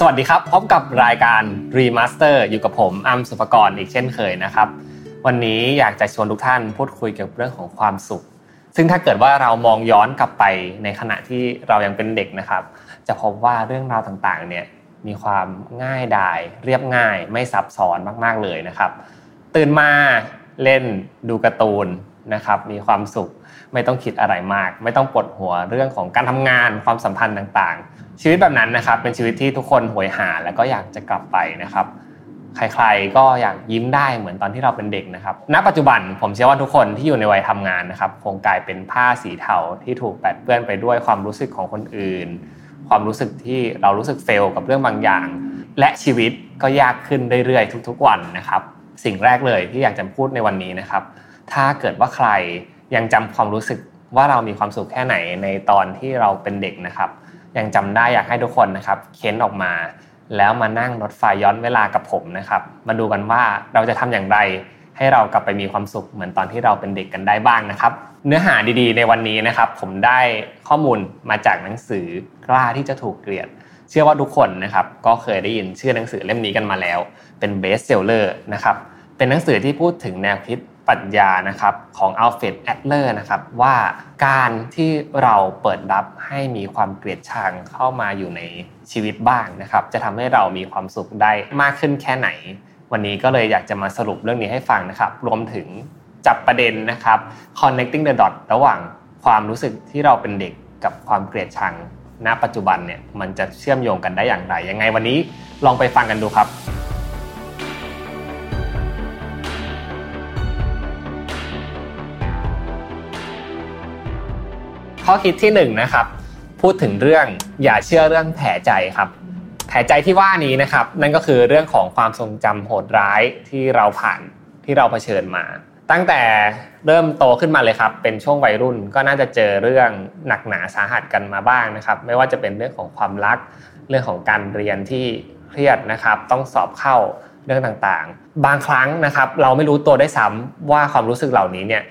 สวัสดีครับ พบกับรายการ Remaster อยู่กับผมอัมสุภกรอีกเช่นเคยนะครับ วันนี้อยากจะชวนทุกท่านพูดคุยเกี่ยวกับเรื่องของความสุข ซึ่งถ้าเกิดว่าเรามองย้อนกลับไปในขณะที่เรายังเป็นเด็กนะครับ จะพบว่าเรื่องราวต่างๆเนี่ยมีความง่ายดาย เรียบง่ายไม่ซับซ้อนมาก ๆเลยนะครับ ตื่นมาเล่นดูการ์ตูนนะครับมีความสุขไม่ต้องคิดอะไรมาก ไม่ต้องปวดหัวเรื่องของการทำงานความสัมพันธ์ต่างๆ ชีวิตแบบนั้นนะครับ เป็นชีวิตที่ทุกคนหวยหาแล้วก็อยากจะกลับไปนะครับ ใครๆก็อยากยิ้มได้เหมือนตอนที่เราเป็นเด็กนะครับ ณ ปัจจุบันผมเชื่อว่าทุกคนที่อยู่ในวัยทำงานนะครับคงกลายเป็นผ้าสีเทาที่ถูกแปดเปื้อนไปด้วยความรู้สึกของคนอื่น ความรู้สึกที่เรารู้สึกเฟลกับเรื่องบางอย่าง และชีวิตก็ยากขึ้นเรื่อยๆ ทุก ๆ วันนะครับ สิ่งแรกเลยที่อยากจะพูดในวันนี้นะครับ ถ้าเกิดว่าใครยังจำความรู้สึกว่าเรามีความสุขแค่ไหนในตอนที่เราเป็นเด็กนะครับ ยังจำได้อยากให้ทุกคนนะครับเค้นออกมา แล้วมานั่งรถไฟย้อนเวลากับผมนะครับ มาดูกันว่าเราจะทำอย่างไร ให้เรากลับไปมีความสุขเหมือนตอนที่เราเป็นเด็กกันได้บ้างนะครับ เนื้อหาดีๆ ในวันนี้นะครับ ผมได้ข้อมูลมาจากหนังสือกล้าที่จะถูกเกลียดเชื่อว่าทุกคนนะครับก็เคยได้ยินชื่อหนังสือเล่มนี้กันมาแล้ว เป็น bestseller นะครับเป็นหนังสือที่พูดถึงแนวคิด ปรัชญานะครับของอัลเฟรดแอดเลอร์นะครับว่าการที่เราเปิดรับให้มีความเกลียดชังเข้ามาอยู่ในชีวิตบ้างนะครับ จะทำให้เรามีความสุขได้มากขึ้นแค่ไหน วันนี้ก็เลยอยากจะมาสรุปเรื่องนี้ให้ฟังนะครับ รวมถึงจับประเด็นนะครับ connecting the dot ระหว่างความรู้สึกที่เราเป็นเด็กกับความเกลียดชัง ณปัจจุบันเนี่ยมันจะเชื่อมโยงกันได้อย่างไรยังไงวันนี้ลองไปฟังกันดูครับ ข้อคิดที่1นนะครับพูดถึงเรื่องอย่าเชื่อเรื่องแผลใจครับแผลใจที่ว่านี้นะครับ นั่นก็คือเรื่องของความทรงจำโหดร้ายที่เราผ่านที่เราเผชิญมา ตั้งแต่เริ่มโตขึ้นมาเลยครับ เป็นช่วงวัยรุ่นก็น่าจะเจอเรื่องหนักหนาสาหัสกันมาบ้างนะครับ ไม่ว่าจะเป็นเรื่องของความรัก เรื่องของการเรียนที่เครียดนะครับ ต้องสอบเข้าเรื่องต่างๆ บางครั้งนะครับ เราไม่รู้ตัวได้ซ้ำว่าความรู้สึกเหล่านี้เนี่ย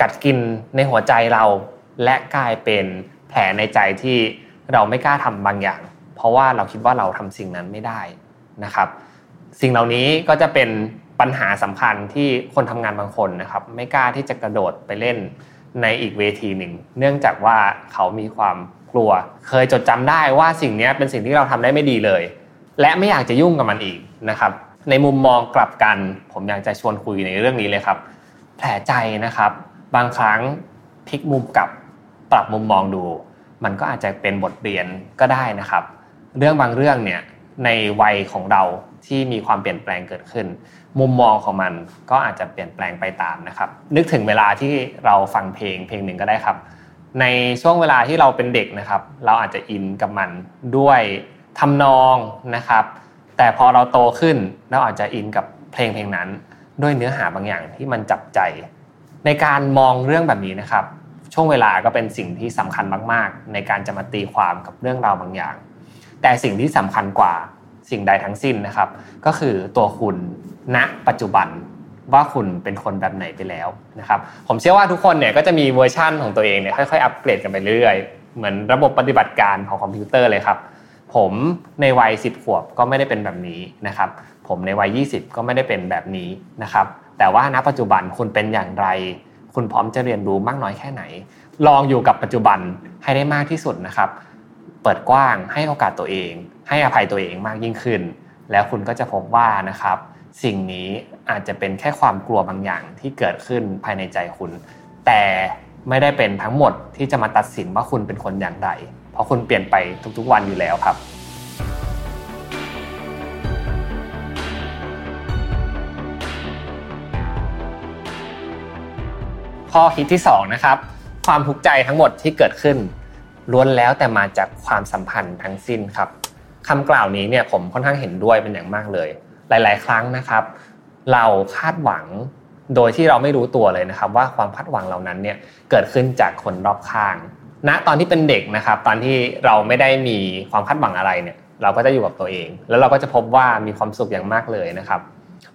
กัดกินในหัวใจเรา และกลายเป็นแผลในใจที่เราไม่กล้าทำบางอย่าง เพราะว่าเราคิดว่าเราทำสิ่งนั้นไม่ได้นะครับ สิ่งเหล่านี้ก็จะเป็นปัญหาสำคัญที่คนทำงานบางคนนะครับ ไม่กล้าที่จะกระโดดไปเล่นในอีกเวทีหนึ่ง เนื่องจากว่าเขามีความกลัว เคยจดจำได้ว่าสิ่งนี้เป็นสิ่งที่เราทำได้ไม่ดีเลย และไม่อยากจะยุ่งกับมันอีกนะครับ ในมุมมองกลับกัน ผมอยากจะชวนคุยในเรื่องนี้เลยครับ แผลใจนะครับ บางครั้งพลิกมุมกลับ ปรับมุมมองดู มันก็อาจจะเป็นบทเรียนก็ได้นะครับ เรื่องบางเรื่องเนี่ยในวัยของเราที่มีความเปลี่ยนแปลงเกิดขึ้น มุมมองของมันก็อาจจะเปลี่ยนแปลงไปตามนะครับ นึกถึงเวลาที่เราฟังเพลงเพลงหนึ่งก็ได้ครับ ในช่วงเวลาที่เราเป็นเด็กนะครับ เราอาจจะอินกับมันด้วยทำนองนะครับ แต่พอเราโตขึ้นเราอาจจะอินกับเพลงเพลงนั้น ด้วยเนื้อหาบางอย่างที่มันจับใจ ในการมองเรื่องแบบนี้นะครับ ช่วงเวลาก็เป็นสิ่งที่สำคัญมาก ๆ ในการจะมาตีความกับเรื่องราวบางอย่าง แต่สิ่งที่สำคัญกว่าสิ่งใดทั้งสิ้นนะครับ ก็คือตัวคุณณปัจจุบันว่าคุณเป็นคนแบบไหนไปแล้วนะครับผมเชื่อว่าทุกคนเนี่ยก็จะมีเวอร์ชั่นของตัวเองเนี่ยค่อยๆอัปเกรดกันไปเรื่อยๆ เหมือนระบบปฏิบัติการของคอมพิวเตอร์เลยครับ ผมในวัย 10 ขวบก็ไม่ได้เป็นแบบนี้นะครับ ผมในวัย 20 ก็ไม่ได้เป็นแบบนี้นะครับ แต่ว่าณปัจจุบันคุณเป็นอย่างไร คุณพร้อมจะเรียนรู้มากน้อยแค่ไหน ลองอยู่กับปัจจุบันให้ได้มากที่สุดนะครับ เปิดกว้างให้โอกาสตัวเอง ให้อภัยตัวเองมากยิ่งขึ้น แล้วคุณก็จะพบว่านะครับ สิ่งนี้อาจจะเป็นแค่ความกลัวบางอย่างที่เกิดขึ้นภายในใจคุณ แต่ไม่ได้เป็นทั้งหมดที่จะมาตัดสินว่าคุณเป็นคนอย่างไรเพราะคุณเปลี่ยนไปทุกๆวันอยู่แล้วครับ ข้อคิดที่2นะครับความทุกข์ใจทั้งหมดที่เกิดขึ้นล้วนแล้วแต่มาจากความสัมพันธ์ทั้งสิ้นครับคำกล่าวนี้เนี่ยผมค่อนข้างเห็นด้วยเป็นอย่างมากเลย หลาย ๆ ครั้งนะครับ เราคาดหวังโดยที่เราไม่รู้ตัวเลยนะครับ ว่าความคาดหวังเหล่านั้นเนี่ยเกิดขึ้นจากคนรอบข้างณตอนที่เป็นเด็กนะครับ ตอนที่เราไม่ได้มีความคาดหวังอะไรเนี่ย เราก็จะอยู่กับตัวเอง แล้วเราก็จะพบว่ามีความสุขอย่างมากเลยนะครับ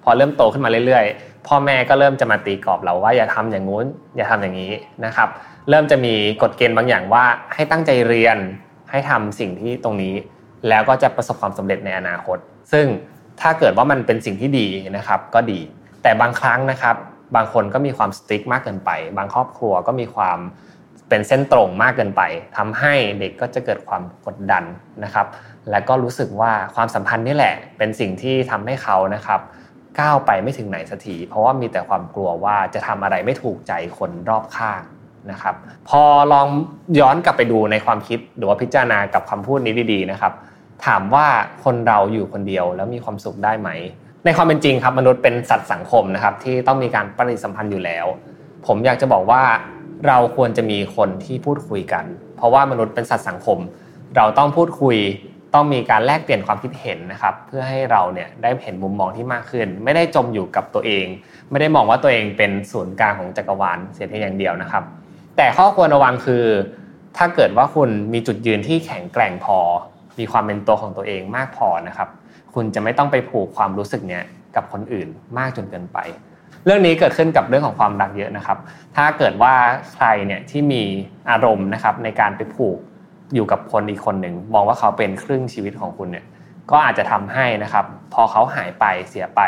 พอเริ่มโตขึ้นมาเรื่อยๆ พ่อแม่ก็เริ่มจะมาตีกรอบเราว่าอย่าทำอย่างงู้น อย่าทำอย่างนี้นะครับ เริ่มจะมีกฎเกณฑ์บางอย่างว่าให้ตั้งใจเรียนให้ทำสิ่งที่ตรงนี้ แล้วก็จะประสบความสำเร็จในอนาคต ซึ่งถ้าเกิดว่ามันเป็นสิ่งที่ดีนะครับก็ดี แต่บางครั้งนะครับ บางคนก็มีความสติ๊กมากเกินไป บางครอบครัวก็มีความเป็นเส้นตรงมากเกินไปทำให้เด็กก็จะเกิดความกดดันนะครับ และก็รู้สึกว่าความสัมพันธ์นี่แหละ เป็นสิ่งที่ทำให้เขานะครับ ก้าวไปไม่ถึงไหนสักทีเพราะว่ามีแต่ความกลัวว่าจะทำอะไรไม่ถูกใจคนรอบข้างนะครับ พอลองย้อนกลับไปดูในความคิดหรือว่าพิจารณากับคำพูดนี้ดีๆนะครับ ถามว่าคนเราอยู่คนเดียวแล้วมีความสุขได้ไหม ในความเป็นจริงครับมนุษย์เป็นสัตว์สังคมนะครับที่ต้องมีการปฏิสัมพันธ์อยู่แล้ว ผมอยากจะบอกว่าเราควรจะมีคนที่พูดคุยกัน เพราะว่ามนุษย์เป็นสัตว์สังคม เราต้องพูดคุย ต้องมีการแลกเปลี่ยนความคิดเห็นนะครับเพื่อให้เราเนี่ยได้เห็นมุมมองที่มากขึ้น ไม่ได้จมอยู่กับตัวเอง ไม่ได้มองว่าตัวเองเป็นศูนย์กลางของจักรวาลเสียเพียงอย่างเดียวนะครับ แต่ข้อควรระวังคือ ถ้าเกิดว่าคุณมีจุดยืนที่แข็งแกร่งพอ มีความเป็นตัวของตัวเองมากพอนะครับ คุณจะไม่ต้องไปผูกความรู้สึกเนี้ยกับคนอื่นมากจนเกินไป เรื่องนี้เกิดขึ้นกับเรื่องของความรักเยอะนะครับ ถ้าเกิดว่าใครเนี่ยที่มีอารมณ์นะครับในการไปผูก อยู่กับคนอีกคนหนึ่งมองว่าเขาเป็นครึ่งชีวิตของคุณเนี่ยก็อาจจะทำให้นะครับ พอเขาหายไปเสียไป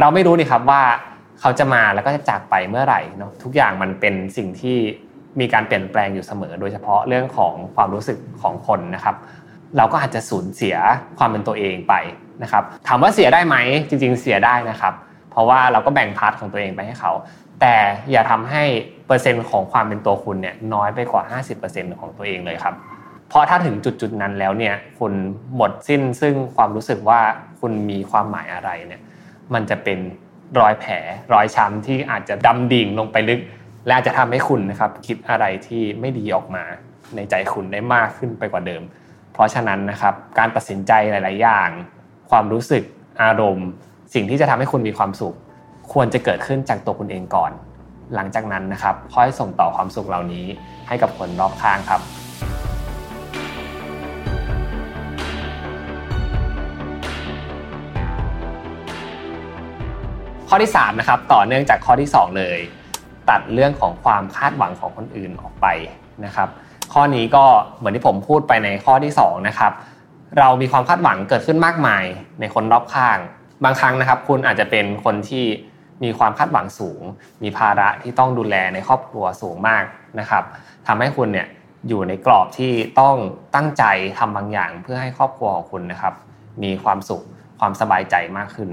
เราไม่รู้นี่ครับว่าเขาจะมาแล้วก็จะจากไปเมื่อไหร่เนาะทุกอย่างมันเป็นสิ่งที่มีการเปลี่ยนแปลงอยู่เสมอ โดยเฉพาะเรื่องของความรู้สึกของคนนะครับ เราก็อาจจะสูญเสียความเป็นตัวเองไปนะครับถามว่าเสียได้ไหมจริง ๆ เสียได้นะครับ เพราะว่าเราก็แบ่งพาร์ทของตัวเองไปให้เขา แต่อย่าทำให้เปอร์เซ็นต์ของความเป็นตัวคุณเนี่ยน้อยไปกว่า 50%ของตัวเองเลยครับ เพราะถ้าถึงจุดจุดนั้นแล้วเนี่ยคุณหมดสิ้นซึ่งความรู้สึกว่าคุณมีความหมายอะไรเนี่ยมันจะเป็นรอยแผลรอยช้ำที่อาจจะดำดิ่งลงไปลึก และอาจจะทำให้คุณนะครับคิดอะไรที่ไม่ดีออกมาในใจคุณได้มากขึ้นไปกว่าเดิม เพราะฉะนั้นนะครับการตัดสินใจหลาย ๆ อย่าง ความรู้สึกอารมณ์ สิ่งที่จะทำให้คุณมีความสุข ควรจะเกิดขึ้นจากตัวคุณเองก่อน หลังจากนั้นนะครับค่อยส่งต่อความสุขเหล่านี้ให้กับคนรอบข้างครับ ข้อที่3นะครับต่อเนื่องจากข้อที่ 2 เลย ตัดเรื่องของความคาดหวังของคนอื่นออกไปนะครับ ข้อนี้ก็เหมือนที่ผมพูดไปในข้อที่2นะครับเรามีความคาดหวังเกิดขึ้นมากมายในคนรอบข้าง บางครั้งนะครับ คุณอาจจะเป็นคนที่มีความคาดหวังสูง มีภาระที่ต้องดูแลในครอบครัวสูงมากนะครับทำให้คุณเนี่ยอยู่ในกรอบที่ต้องตั้งใจทำบางอย่างเพื่อให้ครอบครัวของคุณนะครับ มีความสุขความสบายใจมากขึ้น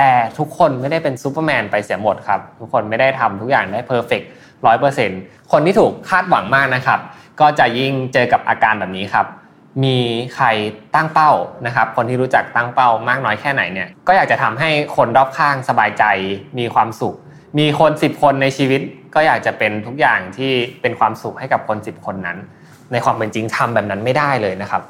แต่ทุกคนไม่ได้เป็นซูเปอร์แมนไปเสียหมดครับ ทุกคนไม่ได้ทำทุกอย่างได้เพอร์เฟกต์ร้อยเปอร์เซ็นต์คนที่ถูกคาดหวังมากนะครับ ก็จะยิ่งเจอกับอาการแบบนี้ครับ มีใครตั้งเป้านะครับ คนที่รู้จักตั้งเป้ามากน้อยแค่ไหนเนี่ย ก็อยากจะทำให้คนรอบข้างสบายใจ มีความสุข มีคน 10 คนในชีวิต ก็อยากจะเป็นทุกอย่างที่เป็นความสุขให้กับคน 10 คนนั้น ในความเป็นจริงทำแบบนั้นไม่ได้เลยนะครับ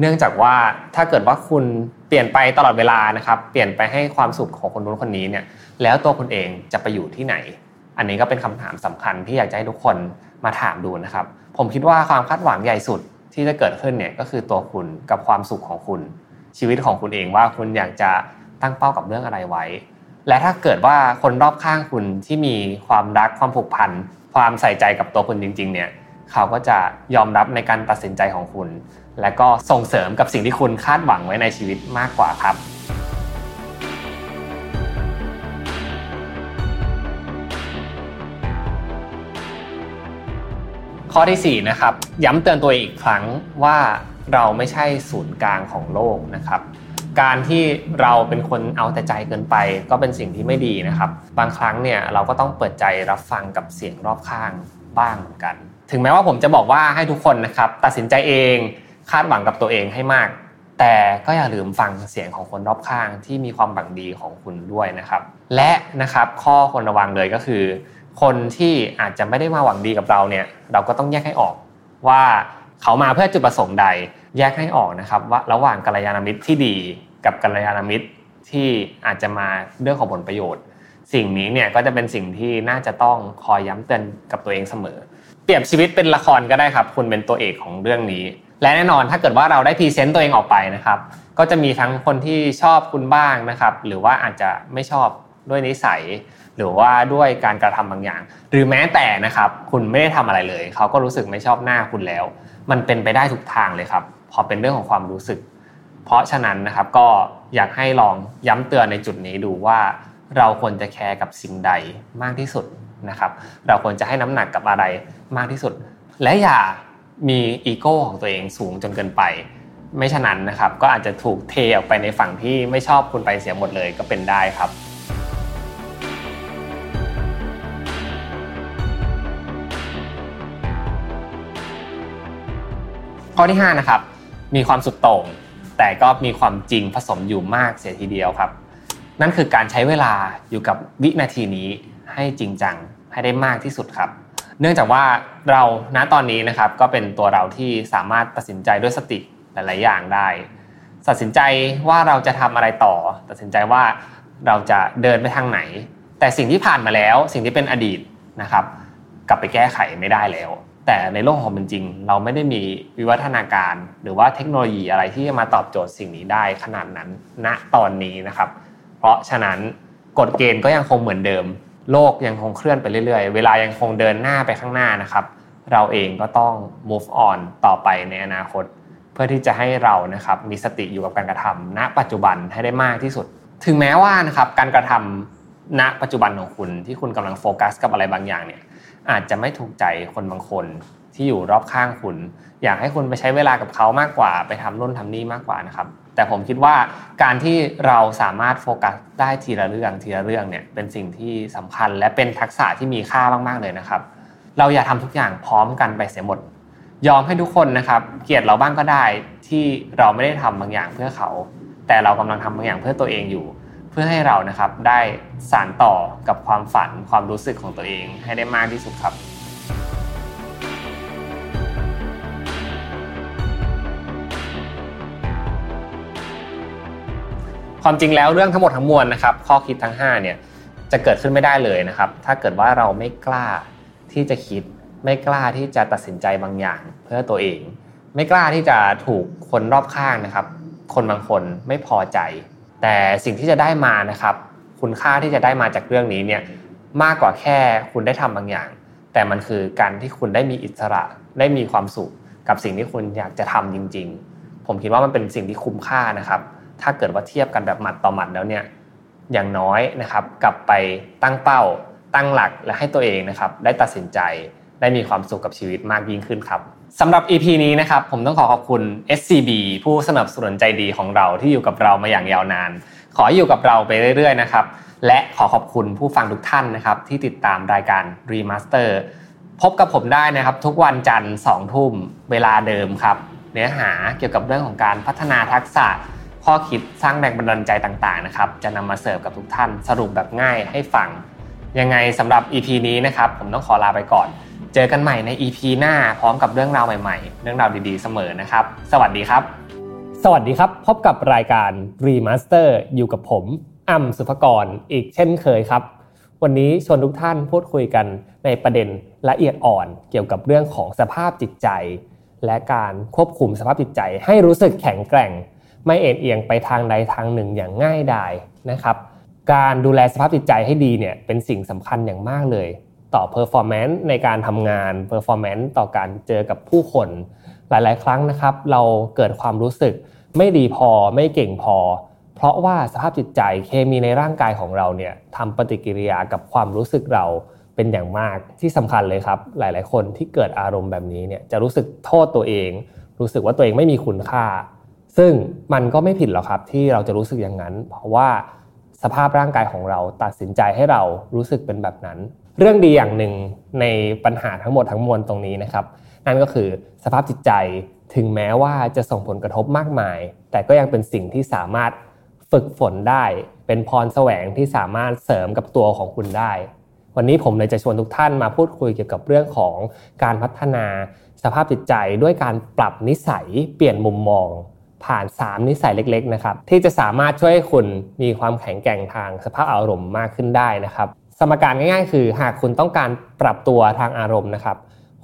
เนื่องจากว่าถ้าเกิดว่าคุณเปลี่ยนไปตลอดเวลานะครับ เปลี่ยนไปให้ความสุขของคนนู้นคนนี้เนี่ย แล้วตัวคุณเองจะไปอยู่ที่ไหน อันนี้ก็เป็นคำถามสำคัญที่อยากจะให้ทุกคนมาถามดูนะครับ ผมคิดว่าความคาดหวังใหญ่สุดที่จะเกิดขึ้นเนี่ยก็คือตัวคุณกับความสุขของคุณ ชีวิตของคุณเองว่าคุณอยากจะตั้งเป้ากับเรื่องอะไรไว้ และถ้าเกิดว่าคนรอบข้างคุณที่มีความรักความผูกพันความใส่ใจกับตัวคุณจริง ๆ เนี่ย เขาก็จะยอมรับในการตัดสินใจของคุณ และก็ส่งเสริมกับสิ่งที่คุณคาดหวังไว้ในชีวิตมากกว่าครับข้อที่4นะครับย้ำเตือนตัวอีกครั้งว่าเราไม่ใช่ศูนย์กลางของโลกนะครับ การที่เราเป็นคนเอาแต่ใจเกินไป ก็เป็นสิ่งที่ไม่ดีนะครับ บางครั้งเนี่ยเราก็ต้องเปิดใจรับฟังกับเสียงรอบข้างบ้างเหมือนกัน ถึงแม้ว่าผมจะบอกว่าให้ทุกคนนะครับตัดสินใจเองคาดหวังกับตัวเองให้มาก แต่ก็อย่าลืมฟังเสียงของคนรอบข้างที่มีความหวังดีของคุณด้วยนะครับ และนะครับข้อควรระวังเลยก็คือ คนที่อาจจะไม่ได้มาหวังดีกับเราเนี่ยเราก็ต้องแยกให้ออกว่าเขามาเพื่อจุดประสงค์ใด แยกให้ออกนะครับว่าระหว่างกัลยาณมิตรที่ดีกับกัลยาณมิตรที่อาจจะมาเรื่องของผลประโยชน์ สิ่งนี้เนี่ยก็จะเป็นสิ่งที่น่าจะต้องคอยย้ำเตือนกับตัวเองเสมอ เปรียบชีวิตเป็นละครก็ได้ครับ คุณเป็นตัวเอกของเรื่องนี้ และแน่นอนถ้าเกิดว่าเราได้พรีเซนต์ตัวเองออกไปนะครับ ก็จะมีทั้งคนที่ชอบคุณบ้างนะครับ หรือว่าอาจจะไม่ชอบด้วยนิสัย หรือว่าด้วยการกระทำบางอย่าง หรือแม้แต่นะครับ คุณไม่ได้ทำอะไรเลย เขาก็รู้สึกไม่ชอบหน้าคุณแล้ว มันเป็นไปได้ทุกทางเลยครับ พอเป็นเรื่องของความรู้สึก เพราะฉะนั้นนะครับก็อยากให้ลองย้ำเตือนในจุดนี้ดูว่า เราควรจะแคร์กับสิ่งใดมากที่สุด นะครับเราควรจะให้น้ำหนักกับอะไรมากที่สุด และอย่ามีอีโก้ของตัวเองสูงจนเกินไป ไม่ฉะนั้นนะครับก็อาจจะถูกเทออกไปในฝั่งที่ไม่ชอบคุณไปเสียหมดเลยก็เป็นได้ครับข้อที่5นะครับมีความสุดโต่งแต่ก็มีความจริงผสมอยู่มากเสียทีเดียวครับ นั่นคือการใช้เวลาอยู่กับวินาทีนี้ให้จริงจัง ให้ได้มากที่สุดครับ เนื่องจากว่าเราณตอนนี้นะครับก็เป็นตัวเราที่สามารถตัดสินใจด้วยสติหลาย ๆ อย่างได้ตัดสินใจว่าเราจะทำอะไรต่อ ตัดสินใจว่าเราจะเดินไปทางไหน แต่สิ่งที่ผ่านมาแล้ว สิ่งที่เป็นอดีตนะครับ กลับไปแก้ไขไม่ได้แล้ว แต่ในโลกของมันจริง เราไม่ได้มีวิวัฒนาการ หรือว่าเทคโนโลยีอะไรที่จะมาตอบโจทย์สิ่งนี้ได้ขนาดนั้นณตอนนี้นะครับ เพราะฉะนั้นกฎเกณฑ์ก็ยังคงเหมือนเดิม โลกยังคงเคลื่อนไปเรื่อยๆ เวลายังคงเดินหน้าไปข้างหน้านะครับ เราเองก็ต้อง move on ต่อไปในอนาคต เพื่อที่จะให้เรานะครับมีสติอยู่กับการกระทำณ ปัจจุบันให้ได้มากที่สุด ถึงแม้ว่านะครับการกระทำณปัจจุบันของคุณที่คุณกำลังโฟกัส กับอะไรบางอย่างเนี่ยอาจจะไม่ถูกใจคนบางคนที่อยู่รอบข้างคุณ อยากให้คุณไปใช้เวลากับเขามากกว่า ไปทำนู่นทำนี่มากกว่านะครับ แต่ผมคิดว่าการที่เราสามารถโฟกัสได้ทีละเรื่องทีละเรื่องเนี่ยเป็นสิ่งที่สำคัญและเป็นทักษะที่มีค่ามากๆเลยนะครับ เราอย่าทำทุกอย่างพร้อมกันไปเสียหมด ยอมให้ทุกคนนะครับ เกลียดเราบ้างก็ได้ที่เราไม่ได้ทำบางอย่างเพื่อเขา แต่เรากำลังทำบางอย่างเพื่อตัวเองอยู่ เพื่อให้เรานะครับได้สานต่อกับความฝันความรู้สึกของตัวเองให้ได้มากที่สุดครับ ความจริงแล้วเรื่องทั้งหมดทั้งมวลนะครับ ข้อคิดทั้ง5เนี่ยจะเกิดขึ้นไม่ได้เลยนะครับ ถ้าเกิดว่าเราไม่กล้าที่จะคิด ไม่กล้าที่จะตัดสินใจบางอย่างเพื่อตัวเอง ไม่กล้าที่จะถูกคนรอบข้างนะครับ คนบางคนไม่พอใจ แต่สิ่งที่จะได้มานะครับ คุณค่าที่จะได้มาจากเรื่องนี้เนี่ยมากกว่าแค่คุณได้ทำบางอย่าง แต่มันคือการที่คุณได้มีอิสระได้มีความสุข กับสิ่งที่คุณอยากจะทำจริง ๆ ผมคิดว่ามันเป็นสิ่งที่คุ้มค่านะครับ ถ้าเกิดว่าเทียบกันแบบหมัดต่อหมัดแล้วเนี่ยอย่างน้อยนะครับกลับไปตั้งเป้า ตั้งหลักและให้ตัวเองนะครับได้ตัดสินใจได้มีความสุขกับชีวิตมากยิ่งขึ้นครับสำหรับ EP นี้นะครับผมต้องขอขอบคุณ SCB ผู้สนับสนุนใจดีของเราที่อยู่กับเรามาอย่างยาวนาน ขออยู่กับเราไปเรื่อยๆนะครับและขอขอบคุณผู้ฟังทุกท่านนะครับที่ติดตามรายการ Remaster พบกับผมได้นะครับทุกวันจันทร์2ทุ่มเวลาเดิมครับ เนื้อหาเกี่ยวกับเรื่องของการพัฒนาทักษะ ข้อคิดสร้างแรงบันดาลใจต่างๆนะครับจะนำมาเสิร์ฟกับทุกท่านสรุปแบบง่ายให้ฟัง ยังไงสำหรับ EP นี้นะครับผมต้องขอลาไปก่อน เจอกันใหม่ใน EP หน้าพร้อมกับเรื่องราวใหม่ๆ เรื่องราวดีๆเสมอนะครับ สวัสดีครับ สวัสดีครับ พบกับรายการ Remaster อยู่กับผมอ่ำสุภกรอีกเช่นเคยครับ วันนี้ชวนทุกท่านพูดคุยกันในประเด็นละเอียดอ่อนเกี่ยวกับเรื่องของสภาพจิตใจ และการควบคุมสภาพจิตใจให้รู้สึกแข็งแกร่ง ไม่เอ็นเอียงไปทางใดทางหนึ่งอย่างง่ายดายนะครับ การดูแลสภาพจิตใจให้ดีเนี่ยเป็นสิ่งสำคัญอย่างมากเลย ต่อ performance ในการทำงาน performance ต่อการเจอกับผู้คน หลายๆ ครั้งนะครับ เราเกิดความรู้สึกไม่ดีพอไม่เก่งพอ เพราะว่าสภาพจิตใจเคมีในร่างกายของเราเนี่ยทำปฏิกิริยากับความรู้สึกเราเป็นอย่างมากที่สำคัญเลยครับ หลาย ๆ คนที่เกิดอารมณ์แบบนี้เนี่ยจะรู้สึกโทษตัวเอง รู้สึกว่าตัวเองไม่มีคุณค่า ซึ่งมันก็ไม่ผิดหรอกครับที่เราจะรู้สึกอย่างนั้น เพราะว่าสภาพร่างกายของเราตัดสินใจให้เรารู้สึกเป็นแบบนั้น เรื่องดีอย่างหนึ่งในปัญหาทั้งหมดทั้งมวลตรงนี้นะครับ นั่นก็คือสภาพจิตใจถึงแม้ว่าจะส่งผลกระทบมากมาย แต่ก็ยังเป็นสิ่งที่สามารถฝึกฝนได้ เป็นพรแสวงที่สามารถเสริมกับตัวของคุณได้ วันนี้ผมเลยจะชวนทุกท่านมาพูดคุยเกี่ยวกับเรื่องของการพัฒนา สภาพจิตใจด้วยการปรับนิสัยเปลี่ยนมุมมอง ผ่าน 3 นิสัยเล็กๆนะครับที่จะสามารถช่วยให้คุณมีความแข็งแกร่งทางสภาพอารมณ์มากขึ้นได้นะครับ สมการง่าย ๆ คือหากคุณต้องการปรับตัวทางอารมณ์นะครับ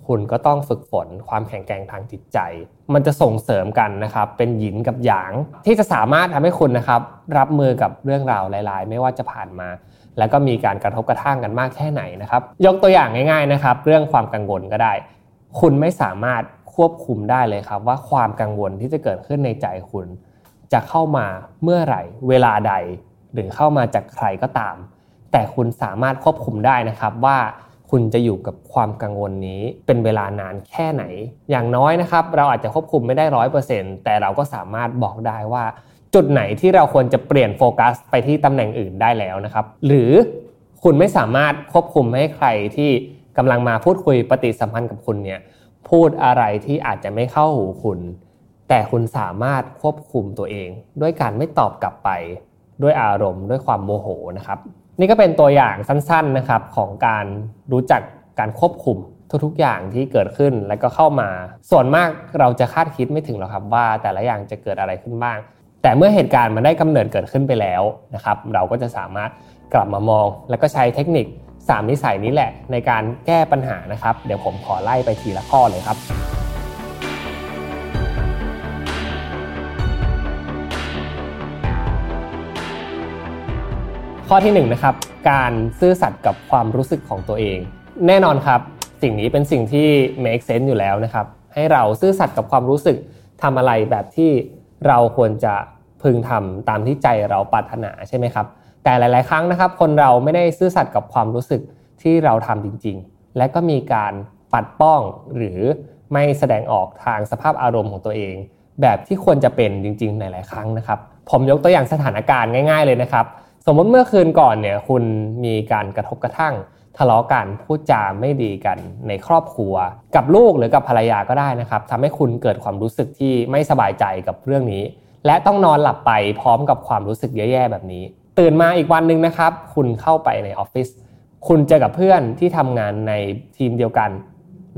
คุณก็ต้องฝึกฝนความแข็งแกร่งทางจิตใจ มันจะส่งเสริมกันนะครับ เป็นหยินกับหยาง ที่จะสามารถทำให้คุณนะครับรับมือกับเรื่องราวหลาย ๆ ไม่ว่าจะผ่านมา แล้วก็มีการกระทบกระทั่งกันมากแค่ไหนนะครับ ยกตัวอย่างง่าย ๆนะครับ เรื่องความกังวลก็ได้ คุณไม่สามารถ ควบคุมได้เลยครับ ว่าความกังวลที่จะเกิดขึ้นในใจคุณ จะเข้ามาเมื่อไหร่ เวลาใด หรือเข้ามาจากใครก็ตาม แต่คุณสามารถควบคุมได้นะครับว่าคุณจะอยู่กับความกังวลนี้เป็นเวลานานแค่ไหน อย่างน้อยนะครับ เราอาจจะควบคุมไม่ได้ร้อยเปอร์เซ็นต์แต่เราก็สามารถบอกได้ว่า จุดไหนที่เราควรจะเปลี่ยนโฟกัสไปที่ตำแหน่งอื่นได้แล้วนะครับ หรือคุณไม่สามารถควบคุมให้ใครที่กำลังมาพูดคุยปฏิสัมพันธ์กับคุณเนี่ย พูดอะไรที่อาจจะไม่เข้าหูคุณ แต่คุณสามารถควบคุมตัวเอง ด้วยการไม่ตอบกลับไป ด้วยอารมณ์ด้วยความโมโหนะครับ นี่ก็เป็นตัวอย่างสั้นๆนะครับของการรู้จักการควบคุมทุกๆอย่างที่เกิดขึ้นแล้วก็เข้ามา ส่วนมากเราจะคาดคิดไม่ถึงหรอกครับว่า แต่ละอย่างจะเกิดอะไรขึ้นบ้าง แต่เมื่อเหตุการณ์มันได้กำเนิดเกิดขึ้นไปแล้วนะครับ เราก็จะสามารถกลับมามอง แล้วก็ใช้เทคนิค 3 นิสัยนี้แหละในการแก้ปัญหานะครับ เดี๋ยวผมขอไล่ไปทีละข้อเลยครับ ข้อที่1นนะครับการซื่อสัตย์กับความรู้สึกของตัวเอง แน่นอนครับสิ่งนี้เป็นสิ่งที่ make sense อยู่แล้วนะครับ ให้เราซื่อสัตย์กับความรู้สึกทำอะไรแบบที่เราควรจะพึงทำตามที่ใจเราปรารถนาใช่ไหมครับ แต่หลาย ๆ ครั้งนะครับ คนเราไม่ได้ซื่อสัตย์กับความรู้สึกที่เราทำจริง ๆ และก็มีการปัดป้องหรือไม่แสดงออกทางสภาพอารมณ์ของตัวเอง แบบที่ควรจะเป็นจริง ๆ หลาย ๆ ครั้งนะครับ ผมยกตัวอย่างสถานการณ์ง่าย ๆ เลยนะครับ สมมติเมื่อคืนก่อนเนี่ยคุณมีการกระทบกระทั่งทะเลาะกันพูดจาไม่ดีกันในครอบครัว กับลูกหรือกับภรรยาก็ได้นะครับทำให้คุณเกิดความรู้สึกที่ไม่สบายใจกับเรื่องนี้ และต้องนอนหลับไปพร้อมกับความรู้สึกแย่ๆแบบนี้ ตื่นมาอีกวันหนึ่งนะครับ คุณเข้าไปในออฟฟิศคุณเจอกับเพื่อนที่ทำงานในทีมเดียวกัน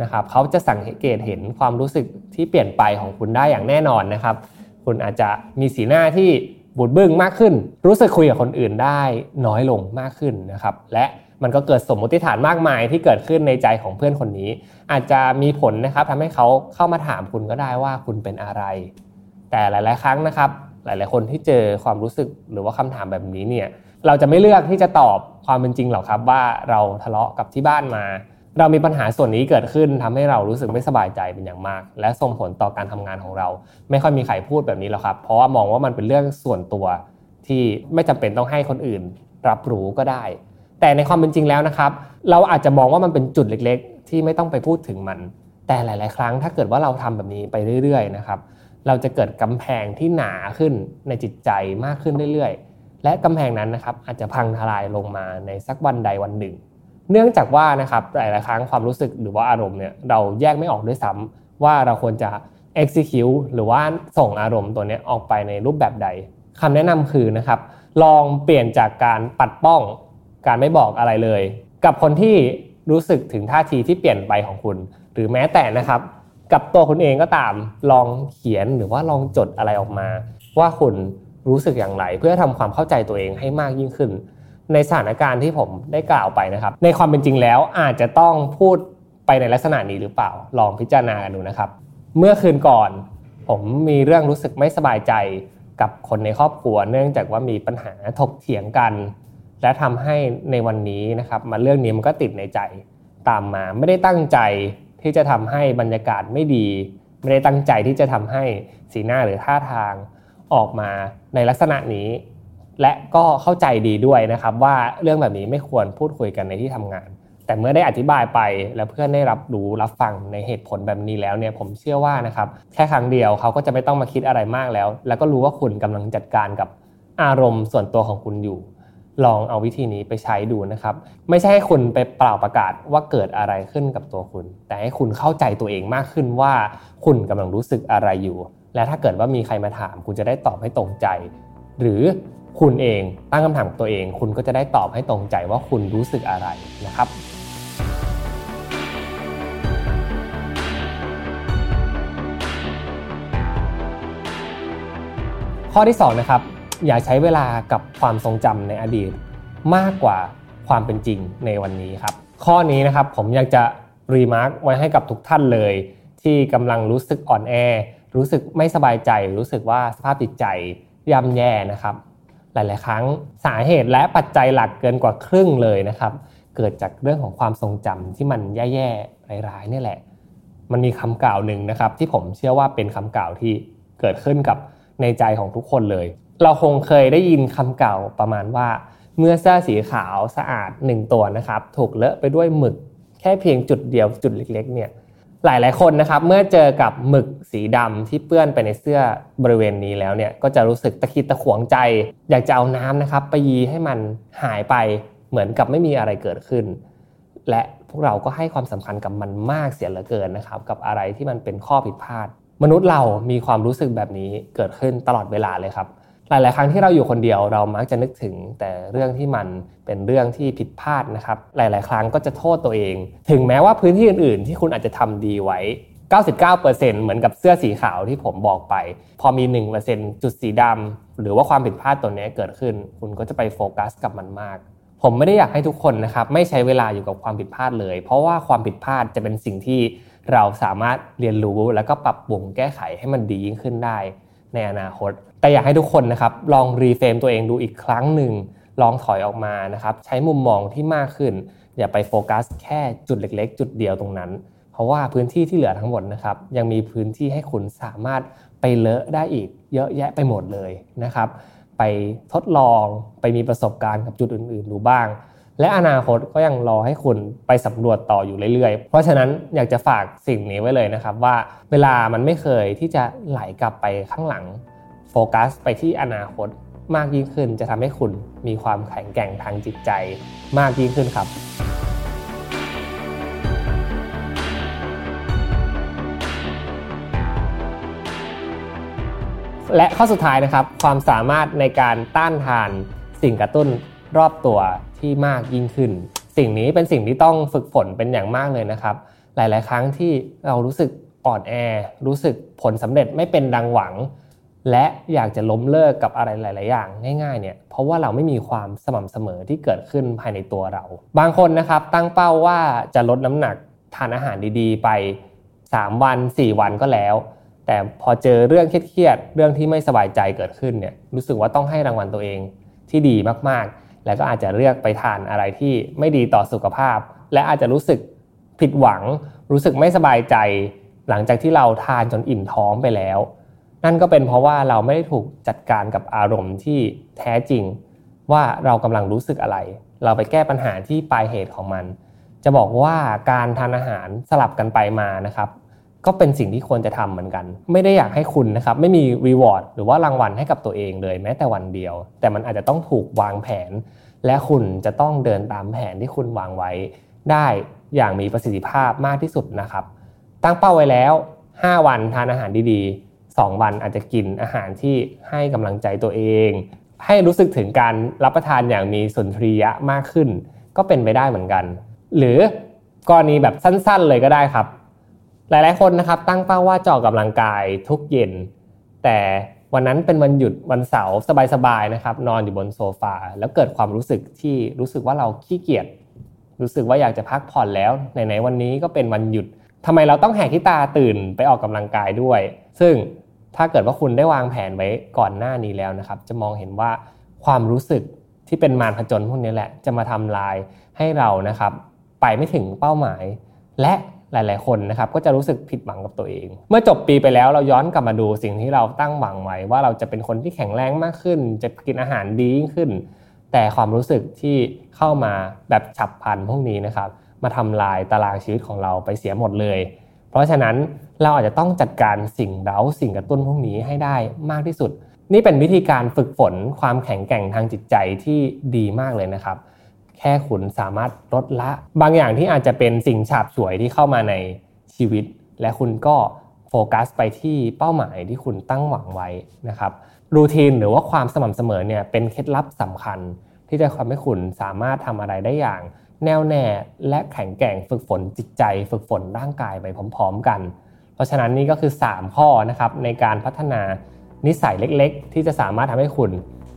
นะครับเขาจะสังเกตเห็นความรู้สึกที่เปลี่ยนไปของคุณได้อย่างแน่นอนนะครับ คุณอาจจะมีสีหน้าที่บูดบึ้งมากขึ้น รู้สึกคุยกับคนอื่นได้น้อยลงมากขึ้นนะครับ และมันก็เกิดสมมติฐานมากมายที่เกิดขึ้นในใจของเพื่อนคนนี้ อาจจะมีผลนะครับทำให้เขาเข้ามาถามคุณก็ได้ว่าคุณเป็นอะไร แต่หลาย ๆ ครั้งนะครับ หลาย ๆ คนที่เจอความรู้สึกหรือว่าคำถามแบบนี้เนี่ยเราจะไม่เลือกที่จะตอบความเป็นจริงหรอกครับว่าเราทะเลาะกับที่บ้านมา เรามีปัญหาส่วนนี้เกิดขึ้นทำให้เรารู้สึกไม่สบายใจเป็นอย่างมาก และส่งผลต่อการทำงานของเรา ไม่ค่อยมีใครพูดแบบนี้หรอกครับ เพราะว่ามองว่ามันเป็นเรื่องส่วนตัวที่ไม่จำเป็นต้องให้คนอื่น รับรู้ก็ได้ แต่ในความเป็นจริงแล้วนะครับ เราอาจจะมองว่ามันเป็นจุดเล็ก ๆ ที่ไม่ต้องไปพูดถึงมัน แต่หลาย ๆ ครั้งถ้าเกิดว่าเราทำแบบนี้ไปเรื่อย ๆ นะครับ เราจะเกิดกำแพงที่หนาขึ้นในจิตใจมากขึ้นเรื่อยๆ และกำแพงนั้นนะครับอาจจะพังทลายลงมาในสักวันใดวันหนึ่ง เนื่องจากว่านะครับหลายๆครั้งความรู้สึกหรือว่าอารมณ์เนี่ยเราแยกไม่ออกด้วยซ้ำว่าเราควรจะ execute หรือว่าส่งอารมณ์ตัวนี้ออกไปในรูปแบบใดคำแนะนำคือนะครับ ลองเปลี่ยนจากการปัดป้อง การไม่บอกอะไรเลย กับคนที่รู้สึกถึงท่าทีที่เปลี่ยนไปของคุณ หรือแม้แต่นะครับ กับตัวคุณเองก็ตามลองเขียนหรือว่าลองจดอะไรออกมา ว่าคุณรู้สึกอย่างไร เพื่อทำความเข้าใจตัวเองให้มากยิ่งขึ้น ในสถานการณ์ที่ผมได้กล่าวไปนะครับ ในความเป็นจริงแล้วอาจจะต้องพูดไปในลักษณะนี้หรือเปล่า ลองพิจารณากันดูนะครับ เมื่อคืนก่อน ผมมีเรื่องรู้สึกไม่สบายใจกับคนในครอบครัว เนื่องจากว่ามีปัญหาถกเถียงกัน และทำให้ในวันนี้นะครับมาเรื่องนี้มันก็ติดในใจตามมาไม่ได้ตั้งใจ ที่จะทำให้บรรยากาศไม่ดี ไม่ได้ตั้งใจที่จะทำให้สีหน้าหรือท่าทางออกมาในลักษณะนี้ และก็เข้าใจดีด้วยนะครับว่าเรื่องแบบนี้ไม่ควรพูดคุยกันในที่ทำงาน แต่เมื่อได้อธิบายไปแล้วเพื่อนได้รับรู้รับฟังในเหตุผลแบบนี้แล้วเนี่ยผมเชื่อว่านะครับแค่ครั้งเดียวเขาก็จะไม่ต้องมาคิดอะไรมากแล้ว แล้วก็รู้ว่าคุณกำลังจัดการกับอารมณ์ส่วนตัวของคุณอยู่ ลองเอาวิธีนี้ไปใช้ดูนะครับ ไม่ใช่ให้คุณไปเปล่าประกาศว่าเกิดอะไรขึ้นกับตัวคุณ แต่ให้คุณเข้าใจตัวเองมากขึ้นว่า คุณกำลังรู้สึกอะไรอยู่ และถ้าเกิดว่ามีใครมาถาม คุณจะได้ตอบให้ตรงใจ หรือคุณเองตั้งคำถามตัวเอง คุณก็จะได้ตอบให้ตรงใจว่าคุณรู้สึกอะไรนะครับข้อที่2นะครับ อย่าใช้เวลากับความทรงจำในอดีต มากกว่าความเป็นจริงในวันนี้ครับ ข้อนี้นะครับผมอยากจะรีมาร์กไว้ให้กับทุกท่านเลย ที่กำลังรู้สึกอ่อนแอ รู้สึกไม่สบายใจ รู้สึกว่าสภาพจิตใจย่ำแย่นะครับ หลาย ๆ ครั้งสาเหตุและปัจจัยหลักเกินกว่าครึ่งเลยนะครับ เกิดจากเรื่องของความทรงจำที่มันแย่ๆร้ายๆนี่แหละ มันมีคำกล่าวหนึ่งนะครับ ที่ผมเชื่อว่าเป็นคำกล่าวที่เกิดขึ้นกับในใจของทุกคนเลย เราคงเคยได้ยินคำเก่าประมาณว่า เมื่อเสื้อสีขาวสะอาดหนึ่งตัวนะครับ ถูกเลอะไปด้วยหมึก แค่เพียงจุดเดียวจุดเล็กๆเนี่ยหลายๆคนนะครับ เมื่อเจอกับหมึกสีดำที่เปื้อนไปในเสื้อบริเวณนี้แล้วเนี่ยก็จะรู้สึกตะคิดตะขวงใจ อยากจะเอาน้ำนะครับ ไปยีให้มันหายไปเหมือนกับไม่มีอะไรเกิดขึ้น และพวกเราก็ให้ความสำคัญกับมันมากเสียเหลือเกินนะครับ กับอะไรที่มันเป็นข้อผิดพลาด มนุษย์เรามีความรู้สึกแบบนี้เกิดขึ้นตลอดเวลาเลยครับ หลาย ๆ ครั้งที่เราอยู่คนเดียวเรามักจะนึกถึงแต่เรื่องที่มันเป็นเรื่องที่ผิดพลาดนะครับ หลาย ๆ ครั้งก็จะโทษตัวเอง ถึงแม้ว่าพื้นที่อื่น ๆ ที่คุณอาจจะทำดีไว้ 99%เหมือนกับเสื้อสีขาวที่ผมบอกไป พอมี 1%จุดสีดำหรือว่าความผิดพลาดตัวนี้เกิดขึ้น คุณก็จะไปโฟกัสกับมันมากผมไม่ได้อยากให้ทุกคนนะครับไม่ใช้เวลาอยู่กับความผิดพลาดเลย เพราะว่าความผิดพลาดจะเป็นสิ่งที่เราสามารถเรียนรู้แล้วก็ปรับปรุงแก้ไขให้มันดียิ่งขึ้นได้ ในอนาคต แต่อยากให้ทุกคนนะครับลอง reframe ตัวเองดูอีกครั้งหนึ่งลองถอยออกมานะครับใช้มุมมองที่มากขึ้น อย่าไปโฟกัสแค่จุดเล็ก ๆ จุดเดียวตรงนั้น เพราะว่าพื้นที่ที่เหลือทั้งหมดนะครับยังมีพื้นที่ให้คุณสามารถไปเลอะได้อีกเยอะแยะไปหมดเลยนะครับ ไปทดลองไปมีประสบการณ์กับจุดอื่น ๆ ดูบ้าง และอนาคตก็ยังรอให้คุณไปสำรวจต่ออยู่เรื่อยๆ เพราะฉะนั้นอยากจะฝากสิ่งนี้ไว้เลยนะครับ ว่าเวลามันไม่เคยที่จะไหลกลับไปข้างหลัง โฟกัสไปที่อนาคตมากยิ่งขึ้นจะทำให้คุณมีความแข็งแกร่งทางจิตใจมากยิ่งขึ้นครับ และข้อสุดท้ายนะครับ ความสามารถในการต้านทานสิ่งกระตุ้นรอบตัว ที่มากยิ่งขึ้น สิ่งนี้เป็นสิ่งที่ต้องฝึกฝนเป็นอย่างมากเลยนะครับ หลาย ๆ ครั้งที่เรารู้สึกอ่อนแอ รู้สึกผลสำเร็จไม่เป็นดังหวัง และอยากจะล้มเลิกกับอะไรหลาย ๆ อย่างง่าย ๆ เนี่ย เพราะว่าเราไม่มีความสม่ำเสมอที่เกิดขึ้นภายในตัวเรา บางคนนะครับตั้งเป้าว่าจะลดน้ำหนักทานอาหารดี ๆ ไป 3 วัน 4 วันก็แล้ว แต่พอเจอเรื่องเครียดๆเรื่องที่ไม่สบายใจเกิดขึ้นเนี่ยรู้สึกว่าต้องให้รางวัลตัวเองที่ดีมาก ๆ แล้วก็อาจจะเลือกไปทานอะไรที่ไม่ดีต่อสุขภาพ และอาจจะรู้สึกผิดหวัง รู้สึกไม่สบายใจ หลังจากที่เราทานจนอิ่มท้องไปแล้ว นั่นก็เป็นเพราะว่าเราไม่ได้ถูกจัดการกับอารมณ์ที่แท้จริง ว่าเรากำลังรู้สึกอะไร เราไปแก้ปัญหาที่ปลายเหตุของมัน จะบอกว่าการทานอาหารสลับกันไปมานะครับ ก็เป็นสิ่งที่ควรจะทำเหมือนกัน ไม่ได้อยากให้คุณนะครับไม่มีรีวอร์ดหรือว่ารางวัลให้กับตัวเองเลยแม้แต่วันเดียว แต่มันอาจจะต้องถูกวางแผน และคุณจะต้องเดินตามแผนที่คุณวางไว้ ได้อย่างมีประสิทธิภาพมากที่สุดนะครับ ตั้งเป้าไว้แล้ว 5 วันทานอาหารดีๆ 2 วันอาจจะกินอาหารที่ให้กำลังใจตัวเอง ให้รู้สึกถึงการรับประทานอย่างมีสุนทรียะมากขึ้น ก็เป็นไปได้เหมือนกัน หรือกรณีแบบสั้นๆ เลยก็ได้ครับ หลายๆ คนนะครับตั้งเป้าว่าจะออกกำลังกายทุกเย็น แต่วันนั้นเป็นวันหยุดวันเสาร์สบายๆนะครับ นอนอยู่บนโซฟาแล้วเกิดความรู้สึกที่รู้สึกว่าเราขี้เกียจรู้สึกว่าอยากจะพักผ่อนแล้วไหนๆวันนี้ก็เป็นวันหยุดทำไมเราต้องแหกที่ตาตื่นไปออกกำลังกายด้วย ซึ่งถ้าเกิดว่าคุณได้วางแผนไว้ก่อนหน้านี้แล้วนะครับ จะมองเห็นว่าความรู้สึกที่เป็นมารผจญพวกนี้แหละ จะมาทำลายให้เรานะครับ ไปไม่ถึงเป้าหมาย และ หลาย ๆ คนนะครับก็จะรู้สึกผิดหวังกับตัวเอง เมื่อจบปีไปแล้วเราย้อนกลับมาดูสิ่งที่เราตั้งหวังไว้ ว่าเราจะเป็นคนที่แข็งแรงมากขึ้น จะกินอาหารดียิ่งขึ้น แต่ความรู้สึกที่เข้ามาแบบฉับพลันพวกนี้นะครับ มาทำลายตารางชีวิตของเราไปเสียหมดเลย เพราะฉะนั้นเราอาจจะต้องจัดการสิ่งเร้าสิ่งกระตุ้นพวกนี้ให้ได้มากที่สุด นี่เป็นวิธีการฝึกฝนความแข็งแกร่งทางจิตใจที่ดีมากเลยนะครับ แค่คุณสามารถลดละ บางอย่างที่อาจจะเป็นสิ่งฉาบฉวยที่เข้ามาในชีวิต และคุณก็โฟกัสไปที่เป้าหมายที่คุณตั้งหวังไว้นะครับรูทีนหรือว่าความสม่ำเสมอเนี่ยเป็นเคล็ดลับสำคัญ ที่จะทำให้คุณสามารถทำอะไรได้อย่าง แน่วแน่และแข็งแกร่งฝึกฝนจิตใจ ฝึกฝนร่างกายไปพร้อม ๆ กัน เพราะฉะนั้นนี่ก็คือ 3 ข้อนะครับในการพัฒนานิสัยเล็กๆ ที่จะสามารถทำให้คุณ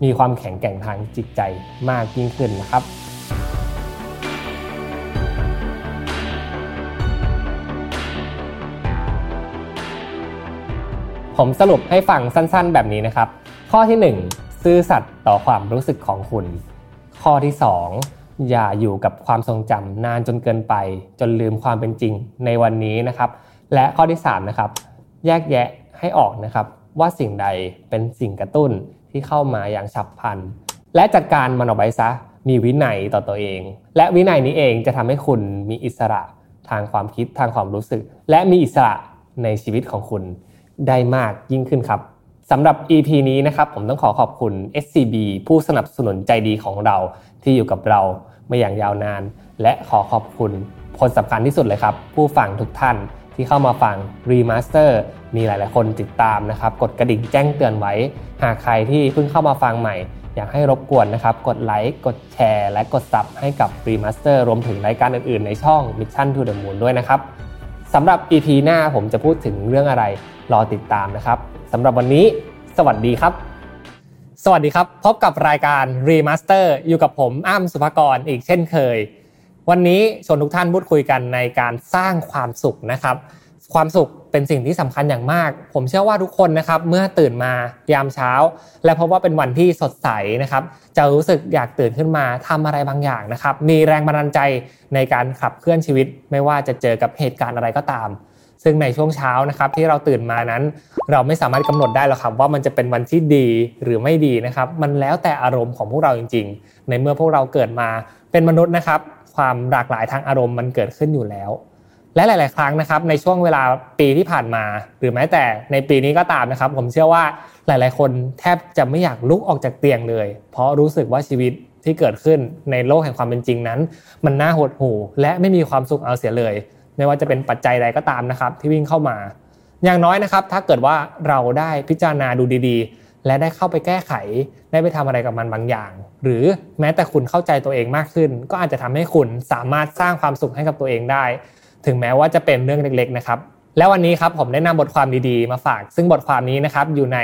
มีความแข็งแกร่งทางจิตใจมากยิ่งขึ้นนะครับ ผมสรุปให้ฟังสั้นๆ แบบนี้นะครับ ข้อที่ 1 ซื่อสัตย์ต่อความรู้สึกของคุณ ข้อที่ 2 อย่าอยู่กับความทรงจำนานจนเกินไป จนลืมความเป็นจริงในวันนี้นะครับ และข้อที่ 3 นะครับ แยกแยะให้ออกนะครับ ว่าสิ่งใดเป็นสิ่งกระตุ้นที่เข้ามาอย่างฉับพลัน และจัดการมันออกไปซะ มีวินัยต่อตัวเอง และวินัยนี้เองจะทำให้คุณมีอิสระทางความคิดทางความรู้สึก และมีอิสระในชีวิตของคุณได้มากยิ่งขึ้นครับสำหรับ EP นี้นะครับผมต้องขอขอบคุณ SCB ผู้สนับสนุนใจดีของเราที่อยู่กับเรามาอย่างยาวนาน และขอขอบคุณคนสำคัญที่สุดเลยครับ ผู้ฟังทุกท่านที่เข้ามาฟัง Remaster มีหลาย ๆ คนติดตามนะครับ กดกระดิ่งแจ้งเตือนไว้ หากใครที่เพิ่งเข้ามาฟังใหม่ อยากให้รบกวนนะครับ กดไลค์ กดแชร์ และกด sub ให้กับ Remaster รวมถึงรายการอื่นๆ ในช่อง Mission to the Moon ด้วยนะครับสำหรับ EP หน้าผมจะพูดถึงเรื่องอะไรรอติดตามนะครับสำหรับวันนี้ สวัสดีครับ สวัสดีครับ พบกับรายการ Remaster อยู่กับผมอ้ำสุภกรอีกเช่นเคย วันนี้ชวนทุกท่านพูดคุยกันในการสร้างความสุขนะครับ ความสุข เป็นสิ่งที่สำคัญอย่างมาก ผมเชื่อว่าทุกคนนะครับเมื่อตื่นมายามเช้า และพบว่าเป็นวันที่สดใสนะครับ จะรู้สึกอยากตื่นขึ้นมาทำอะไรบางอย่างนะครับ มีแรงบันดาลใจในการขับเคลื่อนชีวิต ไม่ว่าจะเจอกับเหตุการณ์อะไรก็ตาม ซึ่งในช่วงเช้านะครับที่เราตื่นมานั้น เราไม่สามารถกำหนดได้หรอกครับ ว่ามันจะเป็นวันที่ดีหรือไม่ดีนะครับ มันแล้วแต่อารมณ์ของพวกเราจริง ๆ ในเมื่อพวกเราเกิดมาเป็นมนุษย์นะครับ ความหลากหลายทางอารมณ์มันเกิดขึ้นอยู่แล้ว และหลาย ๆ ครั้งนะครับในช่วงเวลาปีที่ผ่านมา หรือแม้แต่ในปีนี้ก็ตามนะครับ ผมเชื่อว่าหลาย ๆ คนแทบจะไม่อยากลุกออกจากเตียงเลย เพราะรู้สึกว่าชีวิตที่เกิดขึ้นในโลกแห่งความเป็นจริงนั้น มันน่าหดหู่และไม่มีความสุขเอาเสียเลย ไม่ว่าจะเป็นปัจจัยใดก็ตามนะครับ ที่วิ่งเข้ามา อย่างน้อยนะครับ ถ้าเกิดว่าเราได้พิจารณาดูดีๆ และได้เข้าไปแก้ไข ได้ไปทำอะไรกับมันบางอย่าง หรือแม้แต่คุณเข้าใจตัวเองมากขึ้น ก็อาจจะทำให้คุณสามารถสร้างความสุขให้กับตัวเองได้ ถึงแม้ว่าจะเป็นเรื่องเล็กๆนะครับแล้ววันนี้ครับผมได้นำบทความดีๆ มาฝาก ซึ่งบทความนี้นะครับอยู่ใน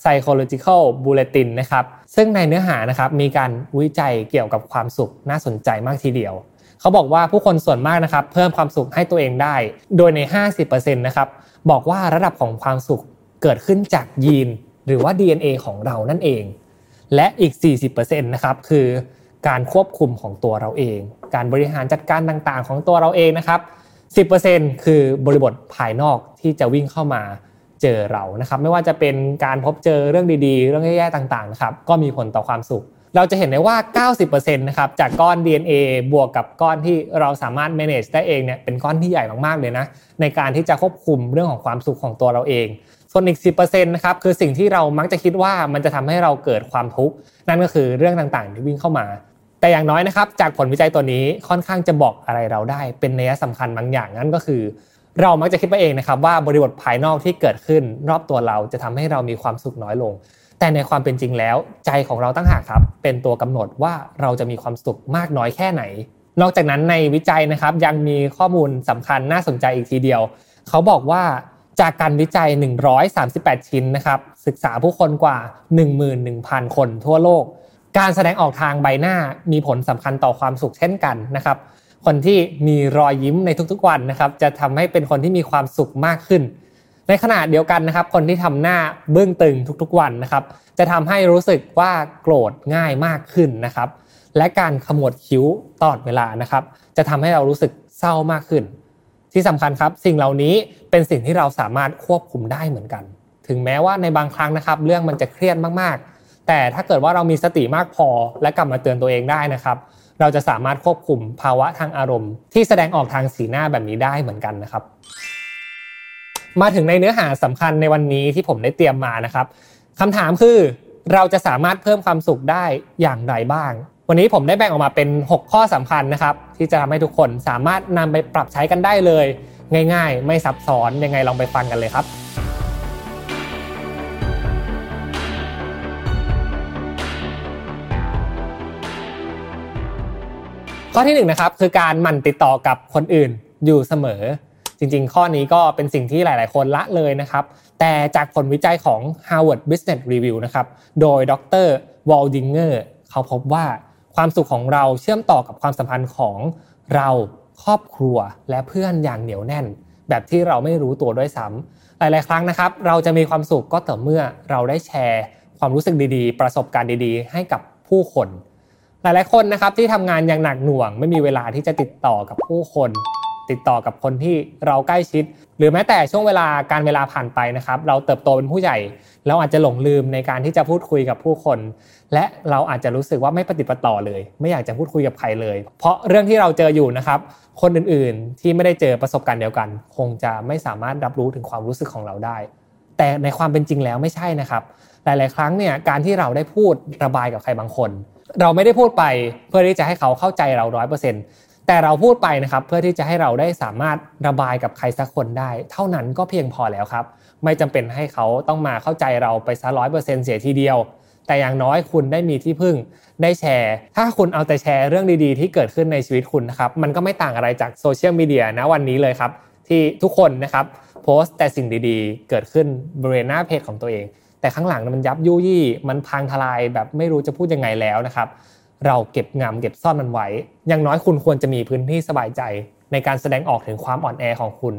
psychological bulletin นะครับซึ่งในเนื้อหานะครับมีการวิจัยเกี่ยวกับความสุขน่าสนใจมากทีเดียว เขาบอกว่าผู้คนส่วนมากนะครับเพิ่มความสุขให้ตัวเองได้ โดยใน 50%นะครับบอกว่าระดับของความสุขเกิดขึ้นจากยีน หรือว่า DNA ของเรานั่นเอง และอีก 40%นะครับคือการควบคุมของตัวเราเอง การบริหารจัดการต่างๆ ของตัวเราเองนะครับ 10%คือบริบทภายนอกที่จะวิ่งเข้ามาเจอเรานะครับ ไม่ว่าจะเป็นการพบเจอเรื่องดีๆ เรื่องแย่ๆต่างๆนะครับก็มีผลต่อความสุข เราจะเห็นได้ว่า 90%นะครับจากก้อน DNA บวกกับก้อนที่เราสามารถ manage ได้เองเนี่ยเป็นก้อนที่ใหญ่มากๆเลยนะในการที่จะควบคุมเรื่องของความสุขของตัวเราเองส่วนอีก 10%นะครับคือสิ่งที่เรามักจะคิดว่ามันจะทำให้เราเกิดความทุกข์นั่นก็คือเรื่องต่างๆที่วิ่งเข้ามา แต่อย่างน้อยนะครับจากผลวิจัยตัวนี้ค่อนข้างจะบอกอะไรเราได้ เป็นนัยสำคัญบางอย่างนั่นก็คือ เรามักจะคิดไปเองนะครับว่าบริบทภายนอกที่เกิดขึ้นรอบตัวเราจะทำให้เรามีความสุขน้อยลง แต่ในความเป็นจริงแล้ว ใจของเราตั้งหากครับ เป็นตัวกำหนดว่าเราจะมีความสุขมากน้อยแค่ไหน นอกจากนั้นในวิจัยนะครับยังมีข้อมูลสำคัญน่าสนใจอีกทีเดียว เขาบอกว่าจากการวิจัย 138 ชิ้นนะครับศึกษาผู้คนกว่า 11,000 คนทั่วโลก การแสดงออกทางใบหน้ามีผลสำคัญต่อความสุขเช่นกันนะครับ คนที่มีรอยยิ้มในทุกๆวันนะครับจะทำให้เป็นคนที่มีความสุขมากขึ้น ในขณะเดียวกันนะครับ คนที่ทำหน้าเบื้องตึงทุกๆวันนะครับ จะทำให้รู้สึกว่าโกรธง่ายมากขึ้นนะครับ และการขมวดคิ้วตลอดเวลานะครับ จะทำให้เรารู้สึกเศร้ามากขึ้น ที่สำคัญครับสิ่งเหล่านี้เป็นสิ่งที่เราสามารถควบคุมได้เหมือนกัน ถึงแม้ว่าในบางครั้งนะครับ เรื่องมันจะเครียดมากๆ แต่ถ้าเกิดว่าเรามีสติมากพอและกลับมาเตือนตัวเองได้นะครับ เราจะสามารถควบคุมภาวะทางอารมณ์ ที่แสดงออกทางสีหน้าแบบนี้ได้เหมือนกันนะครับ มาถึงในเนื้อหาสำคัญในวันนี้ที่ผมได้เตรียมมานะครับคำถามคือเราจะสามารถเพิ่มความสุขได้อย่างไรบ้าง วันนี้ผมได้แบ่งออกมาเป็น 6 ข้อสำคัญนะครับ ที่จะทำให้ทุกคนสามารถนำไปปรับใช้กันได้เลย ง่าย ๆ ไม่ซับซ้อนยังไงลองไปฟังกันเลยครับ ข้อที่1นนะครับคือการหมั่นติดต่อกับคนอื่นอยู่เสมอ จริงๆ ข้อนี้ก็เป็นสิ่งที่หลาย ๆ คนละเลยนะครับ แต่จากผลวิจัยของ Harvard Business Review นะครับโดยดรวอลดิงเกอร์เขาพบว่าความสุขของเราเชื่อมต่อกับความสัมพันธ์ของเราครอบครัวและเพื่อนอย่างเหนียวแน่น แบบที่เราไม่รู้ตัวด้วยซ้ำหลาย ๆ ครั้งนะครับ เราจะมีความสุขก็ต่อเมื่อเราได้แชร์ ความรู้สึกดีๆ ประสบการณ์ดีๆ ให้กับผู้คน หลายๆคนนะครับที่ทำงานอย่างหนักหน่วง ไม่มีเวลาที่จะติดต่อกับผู้คน ติดต่อกับคนที่เราใกล้ชิด หรือแม้แต่ช่วงเวลาการเวลาผ่านไปนะครับ เราเติบโตเป็นผู้ใหญ่ เราอาจจะหลงลืมในการที่จะพูดคุยกับผู้คน และเราอาจจะรู้สึกว่าไม่ปฏิปต่อเลย ไม่อยากจะพูดคุยกับใครเลย เพราะเรื่องที่เราเจออยู่นะครับ คนอื่นๆ ที่ไม่ได้เจอประสบการณ์เดียวกัน คงจะไม่สามารถรับรู้ถึงความรู้สึกของเราได้ แต่ในความเป็นจริงแล้วไม่ใช่นะครับ หลาย ๆ ครั้งเนี่ยการที่เราได้พูดระบายกับใครบางคน เราไม่ได้พูดไปเพื่อที่จะให้เขาเข้าใจเราร้อยเปอร์เซ็นต์แต่เราพูดไปนะครับเพื่อที่จะให้เราได้สามารถระบายกับใครสักคนได้ เท่านั้นก็เพียงพอแล้วครับ ไม่จำเป็นให้เขาต้องมาเข้าใจเราไปซะร้อยเปอร์เซ็นต์เสียทีเดียว แต่อย่างน้อยคุณได้มีที่พึ่งได้แชร์ ถ้าคุณเอาแต่แชร์เรื่องดีๆ ที่เกิดขึ้นในชีวิตคุณนะครับมันก็ไม่ต่างอะไรจากโซเชียลมีเดียนะวันนี้เลยครับที่ทุกคนนะครับโพสต์แต่สิ่งดีๆ เกิดขึ้นบริเวณหน้าเพจของตัวเอง แต่ข้างหลังมันยับยุยี่ มันพังทลายแบบไม่รู้จะพูดยังไงแล้วนะครับ เราเก็บงำเก็บซ่อนมันไว้ อย่างน้อยคุณควรจะมีพื้นที่สบายใจ ในการแสดงออกถึงความอ่อนแอของคุณ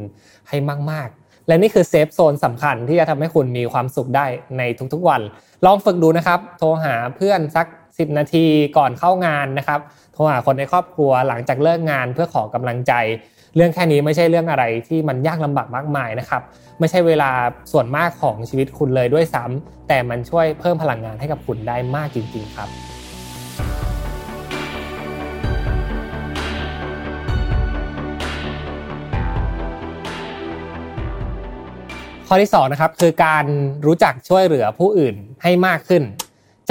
ให้มาก ๆ และนี่คือเซฟโซนสำคัญที่จะทำให้คุณมีความสุขได้ในทุกๆวัน ลองฝึกดูนะครับ โทรหาเพื่อนสัก 10 นาทีก่อนเข้างานนะครับ โทรหาคนในครอบครัวหลังจากเลิกงานเพื่อขอกำลังใจ เรื่องแค่นี้ไม่ใช่เรื่องอะไรที่มันยากลำบากมากมายนะครับ ไม่ใช่เวลาส่วนมากของชีวิตคุณเลยด้วยซ้ำแต่มันช่วยเพิ่มพลังงานให้กับคุณได้มากจริง ๆ ครับข้อที่2นะครับคือการรู้จักช่วยเหลือผู้อื่นให้มากขึ้น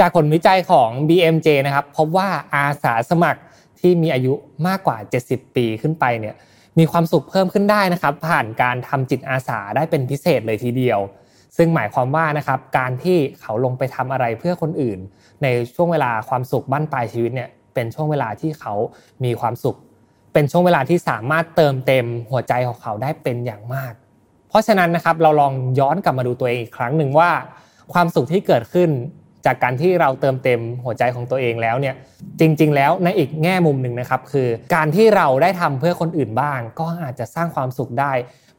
จากผลวิจัยของ BMJ นะครับพบว่าอาสาสมัครที่มีอายุมากกว่า 70 ปีขึ้นไปเนี่ย มีความสุขเพิ่มขึ้นได้นะครับ ผ่านการทำจิตอาสาได้เป็นพิเศษเลยทีเดียว ซึ่งหมายความว่านะครับการที่เขาลงไปทำอะไรเพื่อคนอื่น ในช่วงเวลาความสุขบั้นปลายชีวิตเนี่ยเป็นช่วงเวลาที่เขามีความสุข เป็นช่วงเวลาที่สามารถเติมเต็มหัวใจของเขาได้เป็นอย่างมาก เพราะฉะนั้นนะครับเราลองย้อนกลับมาดูตัวเองอีกครั้งหนึ่งว่า ความสุขที่เกิดขึ้น จากการที่เราเติมเต็มหัวใจของตัวเองแล้วเนี่ยจริง ๆ แล้วในอีกแง่มุมหนึ่งนะครับ คือการที่เราได้ทำเพื่อคนอื่นบ้าง ก็อาจจะสร้างความสุขได้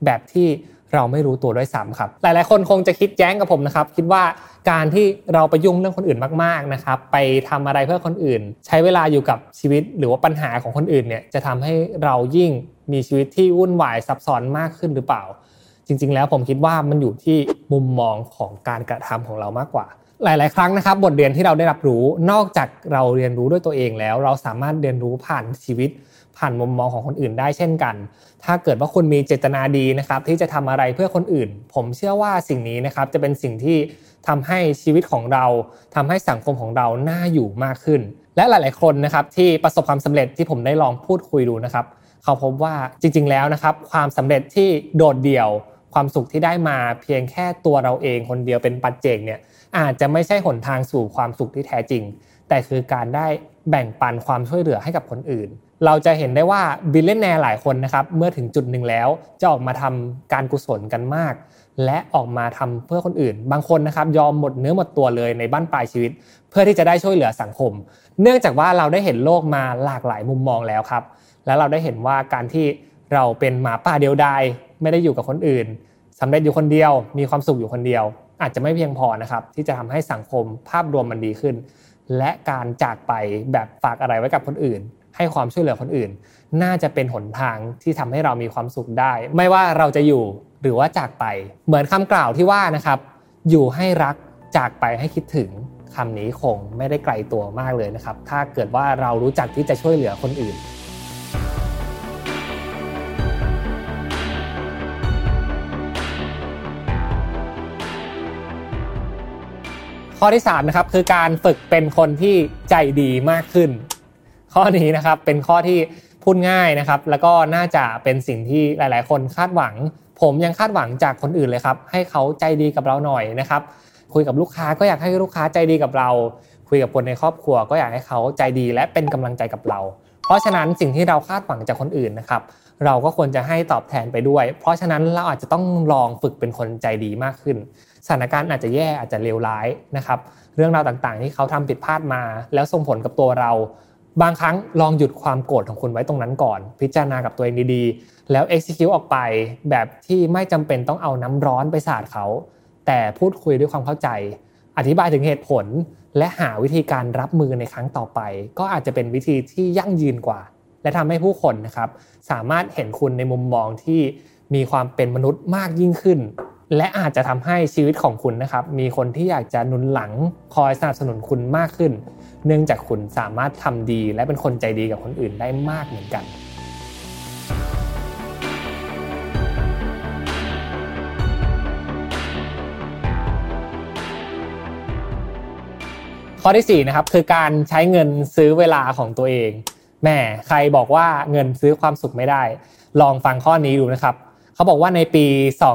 แบบที่เราไม่รู้ตัวด้วยซ้ำครับ หลาย ๆ คนคงจะคิดแย้งกับผมนะครับ คิดว่าการที่เราไปยุ่งเรื่องคนอื่นมาก ๆ นะครับ ไปทำอะไรเพื่อคนอื่น ใช้เวลาอยู่กับชีวิตหรือว่าปัญหาของคนอื่นเนี่ยจะทำให้เรายิ่งมีชีวิตที่วุ่นวายซับซ้อนมากขึ้นหรือเปล่า จริง ๆ แล้วผมคิดว่ามันอยู่ที่มุมมองของการกระทำของเรามากกว่า หลาย ๆ ครั้งนะครับ บทเรียนที่เราได้รับรู้นอกจากเราเรียนรู้ด้วยตัวเองแล้ว เราสามารถเรียนรู้ผ่านชีวิต ผ่านมุมมองของคนอื่นได้เช่นกัน ถ้าเกิดว่าคุณมีเจตนาดีนะครับ ที่จะทำอะไรเพื่อคนอื่น ผมเชื่อว่าสิ่งนี้นะครับจะเป็นสิ่งที่ทำให้ชีวิตของเราทำให้สังคมของเราน่าอยู่มากขึ้น และหลาย ๆ คนนะครับที่ประสบความสำเร็จที่ผมได้ลองพูดคุยดูนะครับ เขาพบว่าจริง ๆ แล้วนะครับความสำเร็จที่โดดเดี่ยว ความสุขที่ได้มาเพียงแค่ตัวเราเองคนเดียวเป็นปัจเจกเนี่ย อาจจะไม่ใช่หนทางสู่ความสุขที่แท้จริง แต่คือการได้แบ่งปันความช่วยเหลือให้กับคนอื่น เราจะเห็นได้ว่า billionaire หลายคนนะครับเมื่อถึงจุดหนึ่งแล้วจะออกมาทำการกุศลกันมาก และออกมาทำเพื่อคนอื่น บางคนนะครับยอมหมดเนื้อหมดตัวเลยในบั้นปลายชีวิต เพื่อที่จะได้ช่วยเหลือสังคม เนื่องจากว่าเราได้เห็นโลกมาหลากหลายมุมมองแล้วครับ และเราได้เห็นว่าการที่เราเป็นหมาป่าเดียวดายไม่ได้อยู่กับคนอื่นสำเร็จอยู่คนเดียวมีความสุขอยู่คนเดียว อาจจะไม่เพียงพอนะครับที่จะทำให้สังคมภาพรวมมันดีขึ้น และการจากไปแบบฝากอะไรไว้กับคนอื่น ให้ความช่วยเหลือคนอื่น น่าจะเป็นหนทางที่ทำให้เรามีความสุขได้ ไม่ว่าเราจะอยู่หรือว่าจากไป เหมือนคำกล่าวที่ว่านะครับ อยู่ให้รักจากไปให้คิดถึงคำนี้คงไม่ได้ไกลตัวมากเลยนะครับ ถ้าเกิดว่าเรารู้จักที่จะช่วยเหลือคนอื่น ข้อที่3นะครับคือการฝึกเป็นคนที่ใจดีมากขึ้น ข้อนี้นะครับเป็นข้อที่พูดง่ายนะครับ แล้วก็น่าจะเป็นสิ่งที่หลาย ๆ คนคาดหวัง ผมยังคาดหวังจากคนอื่นเลยครับ ให้เขาใจดีกับเราหน่อยนะครับ คุยกับลูกค้าก็อยากให้ลูกค้าใจดีกับเรา คุยกับคนในครอบครัว ก็อยากให้เขาใจดีและเป็นกำลังใจกับเรา เพราะฉะนั้นสิ่งที่เราคาดหวังจากคนอื่นนะครับ เราก็ควรจะให้ตอบแทนไปด้วย เพราะฉะนั้นเราอาจจะต้องลองฝึกเป็นคนใจดีมากขึ้น สถานการณ์อาจจะแย่อาจจะเลวร้ายนะครับ เรื่องราวต่างๆ ที่เขาทำผิดพลาดมา แล้วส่งผลกับตัวเรา บางครั้งลองหยุดความโกรธของคุณไว้ตรงนั้นก่อน พิจารณากับตัวเองดีๆ แล้ว execute ออกไป แบบที่ไม่จำเป็นต้องเอาน้ำร้อนไปสาดเขา แต่พูดคุยด้วยความเข้าใจ อธิบายถึงเหตุผล และหาวิธีการรับมือในครั้งต่อไป ก็อาจจะเป็นวิธีที่ยั่งยืนกว่า และทำให้ผู้คนนะครับ สามารถเห็นคุณในมุมมองที่มีความเป็นมนุษย์มากยิ่งขึ้น และอาจจะทำให้ชีวิตของคุณนะครับ มีคนที่อยากจะนุนหลังคอยสนับสนุนคุณมากขึ้น เนื่องจากคุณสามารถทำดี และเป็นคนใจดีกับคนอื่นได้มากเหมือนกัน ข้อที่4นะครับคือการใช้เงินซื้อเวลาของตัวเองแม่ใครบอกว่าเงินซื้อความสุขไม่ได้ ลองฟังข้อนี้ดูนะครับเขาบอกว่าในปี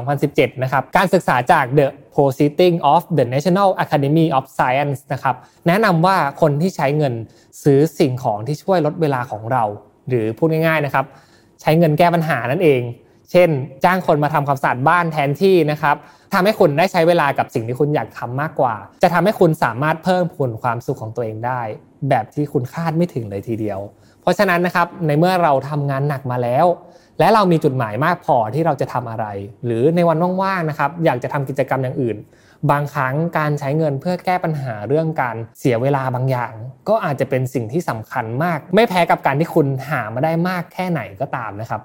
2017 นะครับ การศึกษาจาก The Proceeding of the National Academy of Science นะครับ แนะนำว่าคนที่ใช้เงินซื้อสิ่งของที่ช่วยลดเวลาของเรา หรือพูดง่ายๆนะครับ ใช้เงินแก้ปัญหานั่นเอง เช่น จ้างคนมาทำความสะอาดบ้านแทนที่นะครับทำให้คุณได้ใช้เวลากับสิ่งที่คุณอยากทำมากกว่า จะทำให้คุณสามารถเพิ่มพูนความสุขของตัวเองได้ แบบที่คุณคาดไม่ถึงเลยทีเดียว เพราะฉะนั้นนะครับในเมื่อเราทำงานหนักมาแล้ว และเรามีจุดหมายมากพอที่เราจะทำอะไร หรือในวันว่างๆนะครับอยากจะทำกิจกรรมอย่างอื่น บางครั้งการใช้เงินเพื่อแก้ปัญหาเรื่องการเสียเวลาบางอย่าง ก็อาจจะเป็นสิ่งที่สำคัญมาก ไม่แพ้กับการที่คุณหามาได้มากแค่ไหนก็ตามนะครับ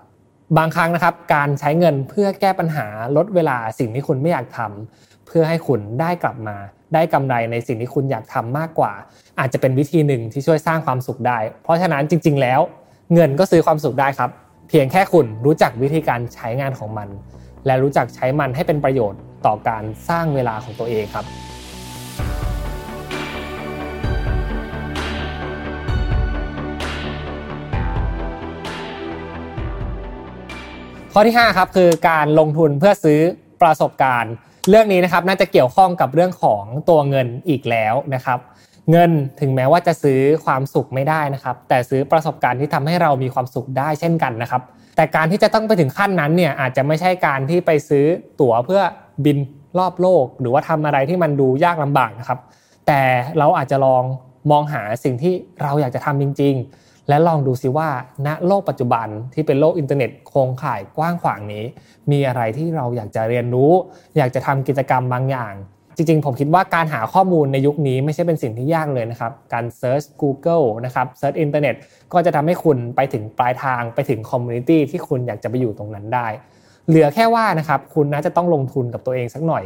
บางครั้งนะครับการใช้เงินเพื่อแก้ปัญหาลดเวลาสิ่งที่คุณไม่อยากทำเพื่อให้คุณได้กลับมา ได้กำไรในสิ่งที่คุณอยากทำมากกว่า อาจจะเป็นวิธีหนึ่งที่ช่วยสร้างความสุขได้ เพราะฉะนั้นจริง ๆ แล้ว เงินก็ซื้อความสุขได้ครับ เพียงแค่คุณรู้จักวิธีการใช้งานของมัน และรู้จักใช้มันให้เป็นประโยชน์ต่อการสร้างเวลาของตัวเองครับ ข้อที่5ครับคือการลงทุนเพื่อซื้อประสบการณ์ เรื่องนี้นะครับน่าจะเกี่ยวข้องกับเรื่องของตัวเงินอีกแล้วนะครับ เงินถึงแม้ว่าจะซื้อความสุขไม่ได้นะครับ แต่ซื้อประสบการณ์ที่ทำให้เรามีความสุขได้เช่นกันนะครับ แต่การที่จะต้องไปถึงขั้นนั้นเนี่ยอาจจะไม่ใช่การที่ไปซื้อตั๋วเพื่อบินรอบโลก หรือว่าทำอะไรที่มันดูยากลำบากนะครับ แต่เราอาจจะลองมองหาสิ่งที่เราอยากจะทำจริง ๆ และลองดูซิว่าณโลกปัจจุบันที่เป็นโลกอินเทอร์เน็ตโครงข่ายกว้างขวางนี้ มีอะไรที่เราอยากจะเรียนรู้ อยากจะทำกิจกรรมบางอย่าง จริงๆ ผมคิดว่าการหาข้อมูลในยุคนี้ไม่ใช่เป็นสิ่งที่ยากเลยนะครับ การ search Google นะครับ search อินเทอร์เน็ตก็จะทำให้คุณไปถึงปลายทางไปถึง community ที่คุณอยากจะไปอยู่ตรงนั้นได้ เหลือแค่ว่านะครับคุณน่าจะต้องลงทุนกับตัวเองสักหน่อย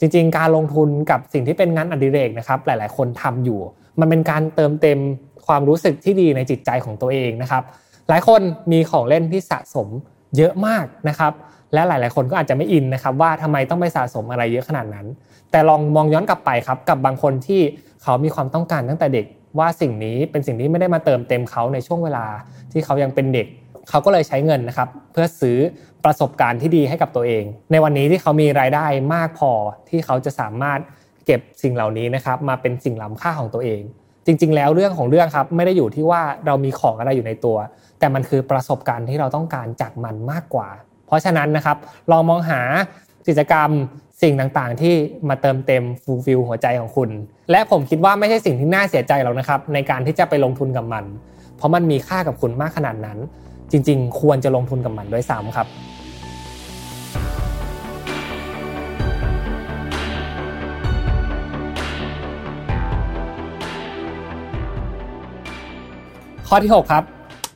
จริงๆ การลงทุนกับสิ่งที่เป็นงานอดิเรกนะครับ หลายๆ คนทำอยู่ มันเป็นการเติมเต็มความรู้สึกที่ดีในจิตใจของตัวเองนะครับ หลายคนมีของเล่นที่สะสมเยอะมากนะครับ และหลาย ๆ คนก็อาจจะไม่อินนะครับ ว่าทำไมต้องไปสะสมอะไรเยอะขนาดนั้น แต่ลองมองย้อนกลับไปครับ กับบางคนที่เขามีความต้องการตั้งแต่เด็กว่าสิ่งนี้เป็นสิ่งที่ไม่ได้มาเติมเต็มเขาในช่วงเวลาที่เขายังเป็นเด็ก เขาก็เลยใช้เงินนะครับเพื่อซื้อประสบการณ์ที่ดีให้กับตัวเอง ในวันนี้ที่เขามีรายได้มากพอที่เขาจะสามารถเก็บสิ่งเหล่านี้นะครับมาเป็นสิ่งล้ำค่าของตัวเอง จริง ๆ แล้วเรื่องของเรื่องครับไม่ได้อยู่ที่ว่าเรามีของอะไรอยู่ในตัว แต่มันคือประสบการณ์ที่เราต้องการจากมันมากกว่า เพราะฉะนั้นนะครับลองมองหากิจกรรมสิ่งต่างๆ ที่มาเติมเต็มฟูลฟิลหัวใจของคุณ และผมคิดว่าไม่ใช่สิ่งที่น่าเสียใจหรอกนะครับ ในการที่จะไปลงทุนกับมัน เพราะมันมีค่ากับคุณมากขนาดนั้น จริง ๆ ควรจะลงทุนกับมันด้วยซ้ำครับข้อที่ 6 ครับ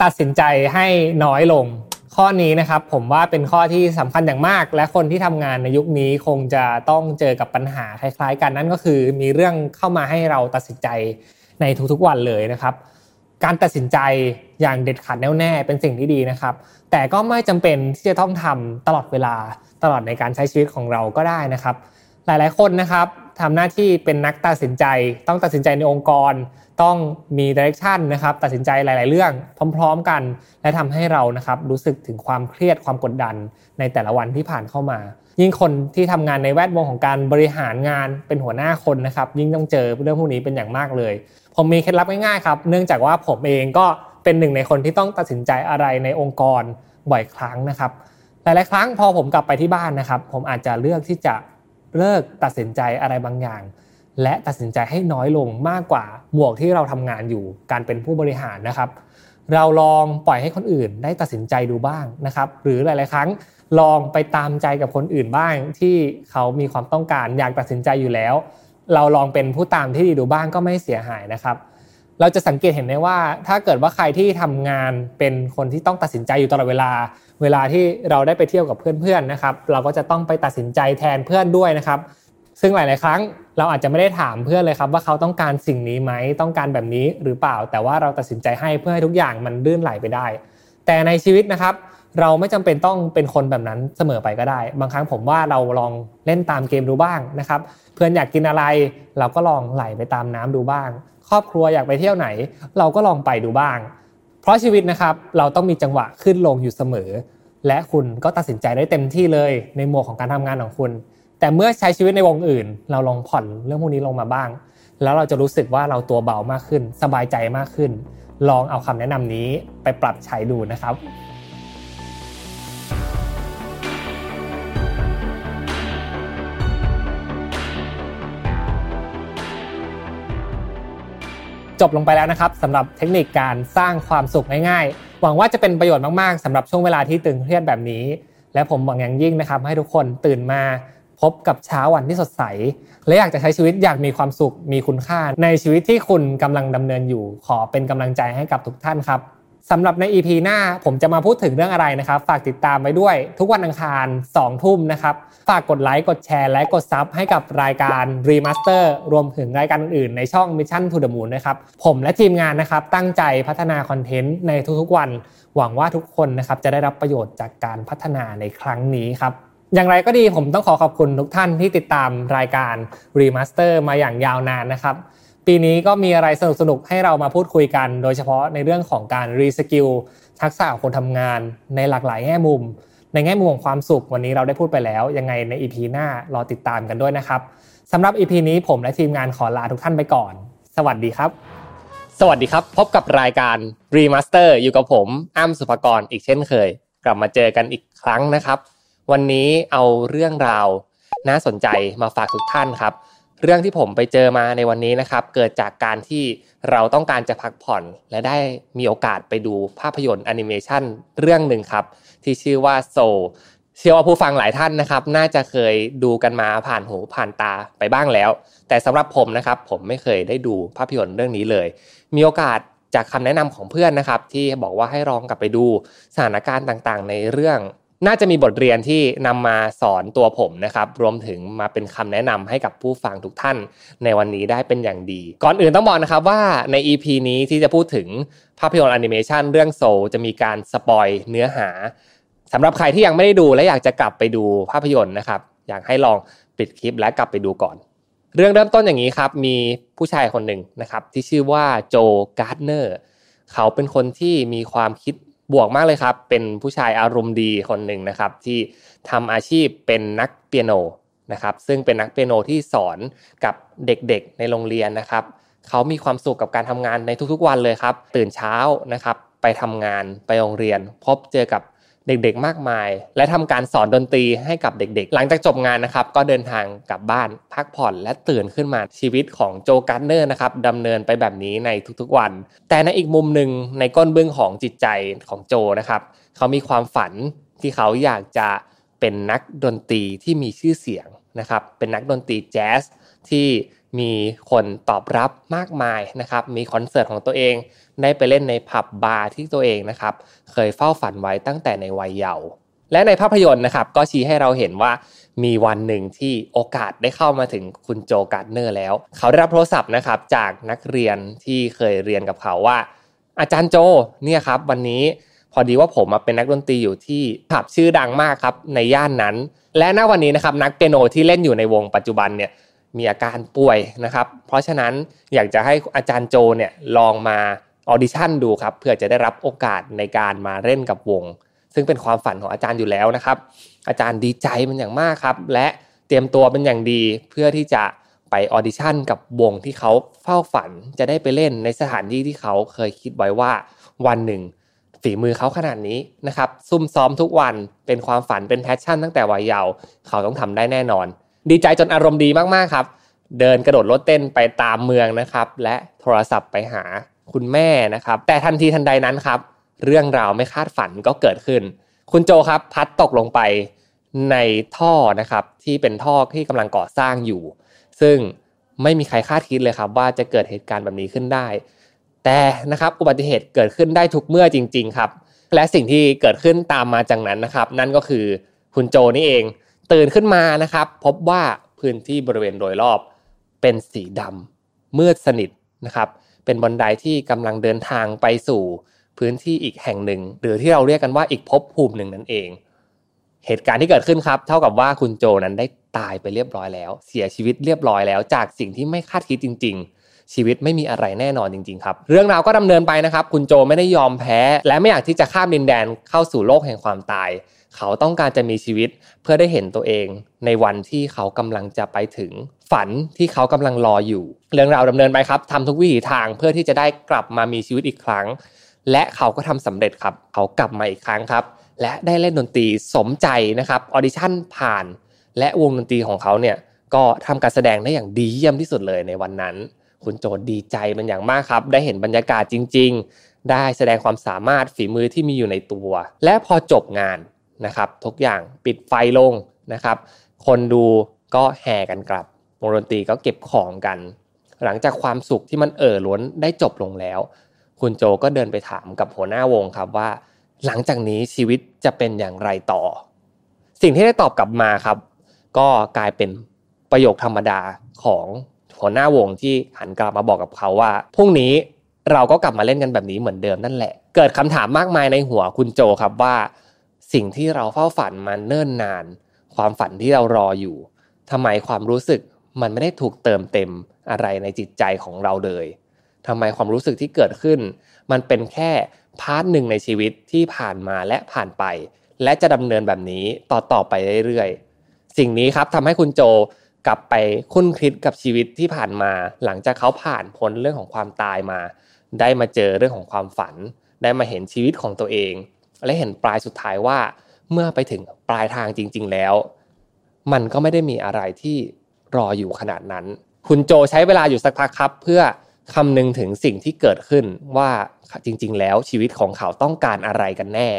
ตัดสินใจให้น้อยลง ข้อนี้นะครับผมว่าเป็นข้อที่สำคัญอย่างมาก และคนที่ทำงานในยุคนี้คงจะต้องเจอกับปัญหาคล้ายๆ กันนั่นก็คือ มีเรื่องเข้ามาให้เราตัดสินใจในทุกๆวันเลยนะครับ การตัดสินใจอย่างเด็ดขาดแน่วแน่เป็นสิ่งที่ดีนะครับ แต่ก็ไม่จำเป็นที่จะต้องทำตลอดเวลาตลอดในการใช้ชีวิตของเราก็ได้นะครับ หลายๆคนนะครับทำหน้าที่เป็นนักตัดสินใจ ต้องตัดสินใจในองค์กร ต้องมีดิเรกชันนะครับตัดสินใจหลาย ๆ เรื่องพร้อม ๆ กัน และทำให้เรานะครับรู้สึกถึงความเครียดความกดดันในแต่ละวันที่ผ่านเข้ามา ยิ่งคนที่ทำงานในแวดวงของการบริหารงานเป็นหัวหน้าคนนะครับยิ่งต้องเจอเรื่องพวกนี้เป็นอย่างมากเลย ผมมีเคล็ดลับง่ายๆครับ เนื่องจากว่าผมเองก็เป็นหนึ่งในคนที่ต้องตัดสินใจอะไรในองค์กรบ่อยครั้งนะครับ หลายๆครั้งพอผมกลับไปที่บ้านนะครับ ผมอาจจะเลือกที่จะเลิกตัดสินใจอะไรบางอย่าง และตัดสินใจให้น้อยลงมากกว่าหมวกที่เราทำงานอยู่การเป็นผู้บริหารนะครับ เราลองปล่อยให้คนอื่นได้ตัดสินใจดูบ้างนะครับ หรือหลาย ๆ ครั้งลองไปตามใจกับคนอื่นบ้างที่เขามีความต้องการอยากตัดสินใจอยู่แล้ว เราลองเป็นผู้ตามที่ดีดูบ้างก็ไม่เสียหายนะครับ เราจะสังเกตเห็นได้ว่า ถ้าเกิดว่าใครที่ทำงานเป็นคนที่ต้องตัดสินใจอยู่ตลอดเวลา เวลาที่เราได้ไปเที่ยวกับเพื่อนๆนะครับ เราก็จะต้องไปตัดสินใจแทนเพื่อนด้วยนะครับ ซึ่งหลาย ๆ ครั้งเราอาจจะไม่ได้ถามเพื่อนเลยครับ ว่าเขาต้องการสิ่งนี้ไหมต้องการแบบนี้หรือเปล่า แต่ว่าเราตัดสินใจให้เพื่อให้ทุกอย่างมันลื่นไหลไปได้ แต่ในชีวิตนะครับ เราไม่จำเป็นต้องเป็นคนแบบนั้นเสมอไปก็ได้ บางครั้งผมว่าเราลองเล่นตามเกมดูบ้างนะครับ เพื่อนอยากกินอะไร เราก็ลองไหลไปตามน้ำดูบ้าง ครอบครัวอยากไปเที่ยวไหน เราก็ลองไปดูบ้าง เพราะชีวิตนะครับเราต้องมีจังหวะขึ้นลงอยู่เสมอ และคุณก็ตัดสินใจได้เต็มที่เลยในหมวกของการทำงานของคุณ แต่เมื่อใช้ชีวิตในวงอื่น เราลองผ่อนเรื่องพวกนี้ลงมาบ้าง แล้วเราจะรู้สึกว่าเราตัวเบามากขึ้น สบายใจมากขึ้น ลองเอาคำแนะนำนี้ไปปรับใช้ดูนะครับ จบลงไปแล้วนะครับสำหรับเทคนิคการสร้างความสุขง่ายๆ หวังว่าจะเป็นประโยชน์มากๆสำหรับช่วงเวลาที่ตึงเครียดแบบนี้ และผมหวังอย่างยิ่งนะครับ ให้ทุกคนตื่นมาพบกับเช้าวันที่สดใส และอยากจะใช้ชีวิตอยากมีความสุขมีคุณค่า ในชีวิตที่คุณกำลังดำเนินอยู่ขอเป็นกำลังใจให้กับทุกท่านครับ สำหรับใน EP หน้าผมจะมาพูดถึงเรื่องอะไรนะครับ ฝากติดตามไว้ด้วยทุกวันอังคาร 2 ทุ่มนะครับ ฝากกดไลค์ กดแชร์ และกดซับให้กับรายการ Remaster รวมถึงรายการอื่นๆ ในช่อง Mission to the Moon นะครับ ผมและทีมงานนะครับ ตั้งใจพัฒนาคอนเทนต์ในทุกๆวัน หวังว่าทุกคนนะครับจะได้รับประโยชน์จากการพัฒนาในครั้งนี้ครับอย่างไรก็ดีผมต้องขอขอบคุณทุกท่านที่ติดตามรายการ Remaster มาอย่างยาวนานนะครับ ปีนี้ก็มีอะไรสนุกๆให้เรามาพูดคุยกัน โดยเฉพาะในเรื่องของการ reskill ทักษะของคนทำงานในหลากหลายแง่มุม ในแง่มุมของความสุขวันนี้เราได้พูดไปแล้ว ยังไงใน EP หน้ารอติดตามกันด้วยนะครับสำหรับ EP นี้ผมและทีมงานขอลาทุกท่านไปก่อน สวัสดีครับ สวัสดีครับ พบกับรายการ Remaster อยู่กับผมอ้ำสุภกรอีกเช่นเคย กลับมาเจอกันอีกครั้งนะครับ วันนี้เอาเรื่องราวน่าสนใจมาฝากทุกท่านครับ เรื่องที่ผมไปเจอมาในวันนี้นะครับ เกิดจากการที่เราต้องการจะพักผ่อน และได้มีโอกาสไปดูภาพยนตร์แอนิเมชันเรื่องหนึ่งครับ ที่ชื่อว่าโซเชื่อว่าผู้ฟังหลายท่านนะครับ น่าจะเคยดูกันมาผ่านหูผ่านตาไปบ้างแล้ว แต่สำหรับผมนะครับ ผมไม่เคยได้ดูภาพยนตร์เรื่องนี้เลย มีโอกาสจากคำแนะนำของเพื่อนนะครับ ที่บอกว่าให้ลองกลับไปดูสถานการณ์ต่างๆ ในเรื่อง น่าจะมีบทเรียนที่นำมาสอนตัวผมนะครับ รวมถึงมาเป็นคำแนะนำให้กับผู้ฟังทุกท่านในวันนี้ได้เป็นอย่างดี ก่อนอื่นต้องบอกนะครับว่าใน EP นี้ที่จะพูดถึงภาพยนตร์แอนิเมชันเรื่อง Soul จะมีการ spoil เนื้อหาสำหรับใครที่ยังไม่ได้ดูและอยากจะกลับไปดูภาพยนตร์นะครับ อยากให้ลองปิดคลิปและกลับไปดูก่อน เรื่องเริ่มต้นอย่างนี้ครับ มีผู้ชายคนหนึ่งนะครับที่ชื่อว่าโจการ์ดเนอร์เขาเป็นคนที่มีความคิด บวกมากเลยครับ เป็นผู้ชายอารมณ์ดีคนหนึ่งนะครับ ที่ทำอาชีพเป็นนักเปียโนนะครับซึ่งเป็นนักเปียโนที่สอนกับเด็กๆในโรงเรียนนะครับเขามีความสุขกับการทำงานในทุกๆวันเลยครับ ตื่นเช้านะครับ ไปทำงานไปโรงเรียน พบเจอกับ เด็กๆ มากมาย และทำการสอนดนตรีให้กับเด็กๆ หลังจากจบงานนะครับ ก็เดินทางกลับบ้านพักผ่อนและตื่นขึ้นมาชีวิตของโจการเนอร์นะครับดำเนินไปแบบนี้ในทุกๆวัน แต่ในอีกมุมหนึ่งในก้นเบื้องของจิตใจของโจนะครับ เขามีความฝันที่เขาอยากจะเป็นนักดนตรีที่มีชื่อเสียงนะครับ เป็นนักดนตรีแจ๊สที่มีคนตอบรับมากมายนะครับ มีคอนเสิร์ตของตัวเอง ได้ไปเล่นในผับบาร์ที่ตัวเองนะครับเคยเฝ้าฝันไว้ตั้งแต่ในวัยเยาว์และในภาพยนตร์นะครับก็ชี้ให้เราเห็นว่ามีวันหนึ่งที่โอกาสได้เข้ามาถึงคุณโจการ์เนอร์แล้ว เขาได้รับโทรศัพท์นะครับจากนักเรียนที่เคยเรียนกับเขาว่า อาจารย์โจเนี่ยครับวันนี้พอดีว่าผมมาเป็นนักดนตรีอยู่ที่ผับชื่อดังมากครับในย่านนั้น และณวันนี้นะครับนักเปียโนที่เล่นอยู่ในวงปัจจุบันเนี่ยมีอาการป่วยนะครับ เพราะฉะนั้นอยากจะให้อาจารย์โจเนี่ยลองมา ออดิชั่นดูครับเพื่อจะได้รับโอกาสในการมาเล่นกับวง ซึ่งเป็นความฝันของอาจารย์อยู่แล้วนะครับ อาจารย์ดีใจเป็นอย่างมากครับ และเตรียมตัวเป็นอย่างดีเพื่อที่จะไปออดิชั่นกับวงที่เขาเฝ้าฝันจะได้ไปเล่นในสถานที่ที่เขาเคยคิดไว้ว่าวันหนึ่งฝีมือเขาขนาดนี้นะครับซุ่มซ้อมทุกวันเป็นความฝันเป็นแพชชั่นตั้งแต่วัยเยาว์เขาต้องทำได้แน่นอน ดีใจจนอารมณ์ดีมากๆครับ เดินกระโดดรถเต้นไปตามเมืองนะครับ และโทรศัพท์ไปหา คุณแม่นะครับ แต่ทันทีทันใดนั้นครับ เรื่องราวไม่คาดฝันก็เกิดขึ้น คุณโจครับพัดตกลงไปในท่อนะครับที่เป็นท่อที่กำลังก่อสร้างอยู่ ซึ่งไม่มีใครคาดคิดเลยครับ ว่าจะเกิดเหตุการณ์แบบนี้ขึ้นได้ แต่นะครับอุบัติเหตุเกิดขึ้นได้ทุกเมื่อจริง ๆ ครับ และสิ่งที่เกิดขึ้นตามมาจากนั้นนะครับ นั่นก็คือคุณโจนี่เองตื่นขึ้นมานะครับ พบว่าพื้นที่บริเวณโดยรอบเป็นสีดำมืดสนิทนะครับ เป็นบันไดที่กำลังเดินทางไปสู่พื้นที่อีกแห่งหนึ่ง หรือที่เราเรียกกันว่าอีกภพภูมิหนึ่งนั่นเอง เหตุการณ์ที่เกิดขึ้นครับ เท่ากับว่าคุณโจนั้นได้ตายไปเรียบร้อยแล้ว เสียชีวิตเรียบร้อยแล้ว จากสิ่งที่ไม่คาดคิดจริง ๆ ชีวิตไม่มีอะไรแน่นอนจริง ๆ ครับ เรื่องราวก็ดำเนินไปนะครับ คุณโจไม่ได้ยอมแพ้ และไม่อยากที่จะข้ามดินแดนเข้าสู่โลกแห่งความตาย เขาต้องการจะมีชีวิตเพื่อได้เห็นตัวเอง ในวันที่เขากำลังจะไปถึง ฝันที่เขากำลังรออยู่ เรื่องราวดำเนินไปครับทำทุกวิถีทางเพื่อที่จะได้กลับมามีชีวิตอีกครั้ง และเขาก็ทำสำเร็จครับเขากลับมาอีกครั้งครับ และได้เล่นดนตรีสมใจนะครับออดิชั่นผ่าน และวงดนตรีของเขาเนี่ยก็ทำการแสดงได้อย่างดีเยี่ยมที่สุดเลยในวันนั้น คุณโจดีใจเป็นอย่างมากครับ ได้เห็นบรรยากาศจริง ๆ ได้แสดงความสามารถฝีมือที่มีอยู่ในตัว และพอจบงานนะครับ ทุกอย่างปิดไฟลงนะครับ คนดูก็แห่กันกลับ วงดนตรีก็เก็บของกัน หลังจากความสุขที่มันเอ่อล้นได้จบลงแล้ว คุณโจก็เดินไปถามกับหัวหน้าวงครับว่า หลังจากนี้ชีวิตจะเป็นอย่างไรต่อ สิ่งที่ได้ตอบกลับมาครับ ก็กลายเป็นประโยคธรรมดาของหัวหน้าวงที่หันกลับมาบอกกับเขาว่าพรุ่งนี้เราก็กลับมาเล่นกันแบบนี้เหมือนเดิมนั่นแหละ เกิดคำถามมากมายในหัวคุณโจครับว่า สิ่งที่เราเฝ้าฝันมาเนิ่นนาน ความฝันที่เรารออยู่ทำไมความรู้สึก มันไม่ได้ถูกเติมเต็มอะไรในจิตใจของเราเลยทำไมความรู้สึกที่เกิดขึ้น มันเป็นแค่ part หนึ่งในชีวิตที่ผ่านมาและผ่านไป และจะดำเนินแบบนี้ต่อต่อไปเรื่อยๆ สิ่งนี้ครับทำให้คุณโจกลับไปครุ่นคิดกับชีวิตที่ผ่านมา หลังจากเขาผ่านพ้นเรื่องของความตายมา ได้มาเจอเรื่องของความฝัน ได้มาเห็นชีวิตของตัวเอง และเห็นปลายสุดท้ายว่า เมื่อไปถึงปลายทางจริง ๆ แล้ว มันก็ไม่ได้มีอะไรที่ รออยู่ขนาดนั้น คุณโจใช้เวลาอยู่สักพักครับ เพื่อคำนึงถึงสิ่งที่เกิดขึ้นว่าจริง ๆ แล้วชีวิตของเขาต้องการอะไรกันแน่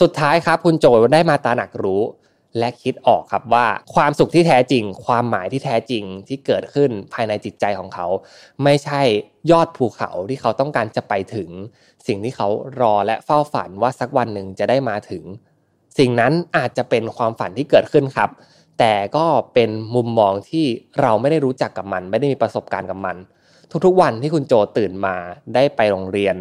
สุดท้ายครับ คุณโจได้มาตาหนักรู้ และคิดออกครับว่า ความสุขที่แท้จริง ความหมายที่แท้จริงที่เกิดขึ้นภายในจิตใจของเขา ไม่ใช่ยอดภูเขาที่เขาต้องการจะไปถึง สิ่งที่เขารอและเฝ้าฝันว่าสักวันหนึ่งจะได้มาถึง สิ่งนั้นอาจจะเป็นความฝันที่เกิดขึ้นครับ แต่ก็เป็นมุมมองที่เราไม่ได้รู้จักกับมัน ไม่ได้มีประสบการณ์กับมัน ทุกๆวันที่คุณโจตื่นมาได้ไปโรงเรียน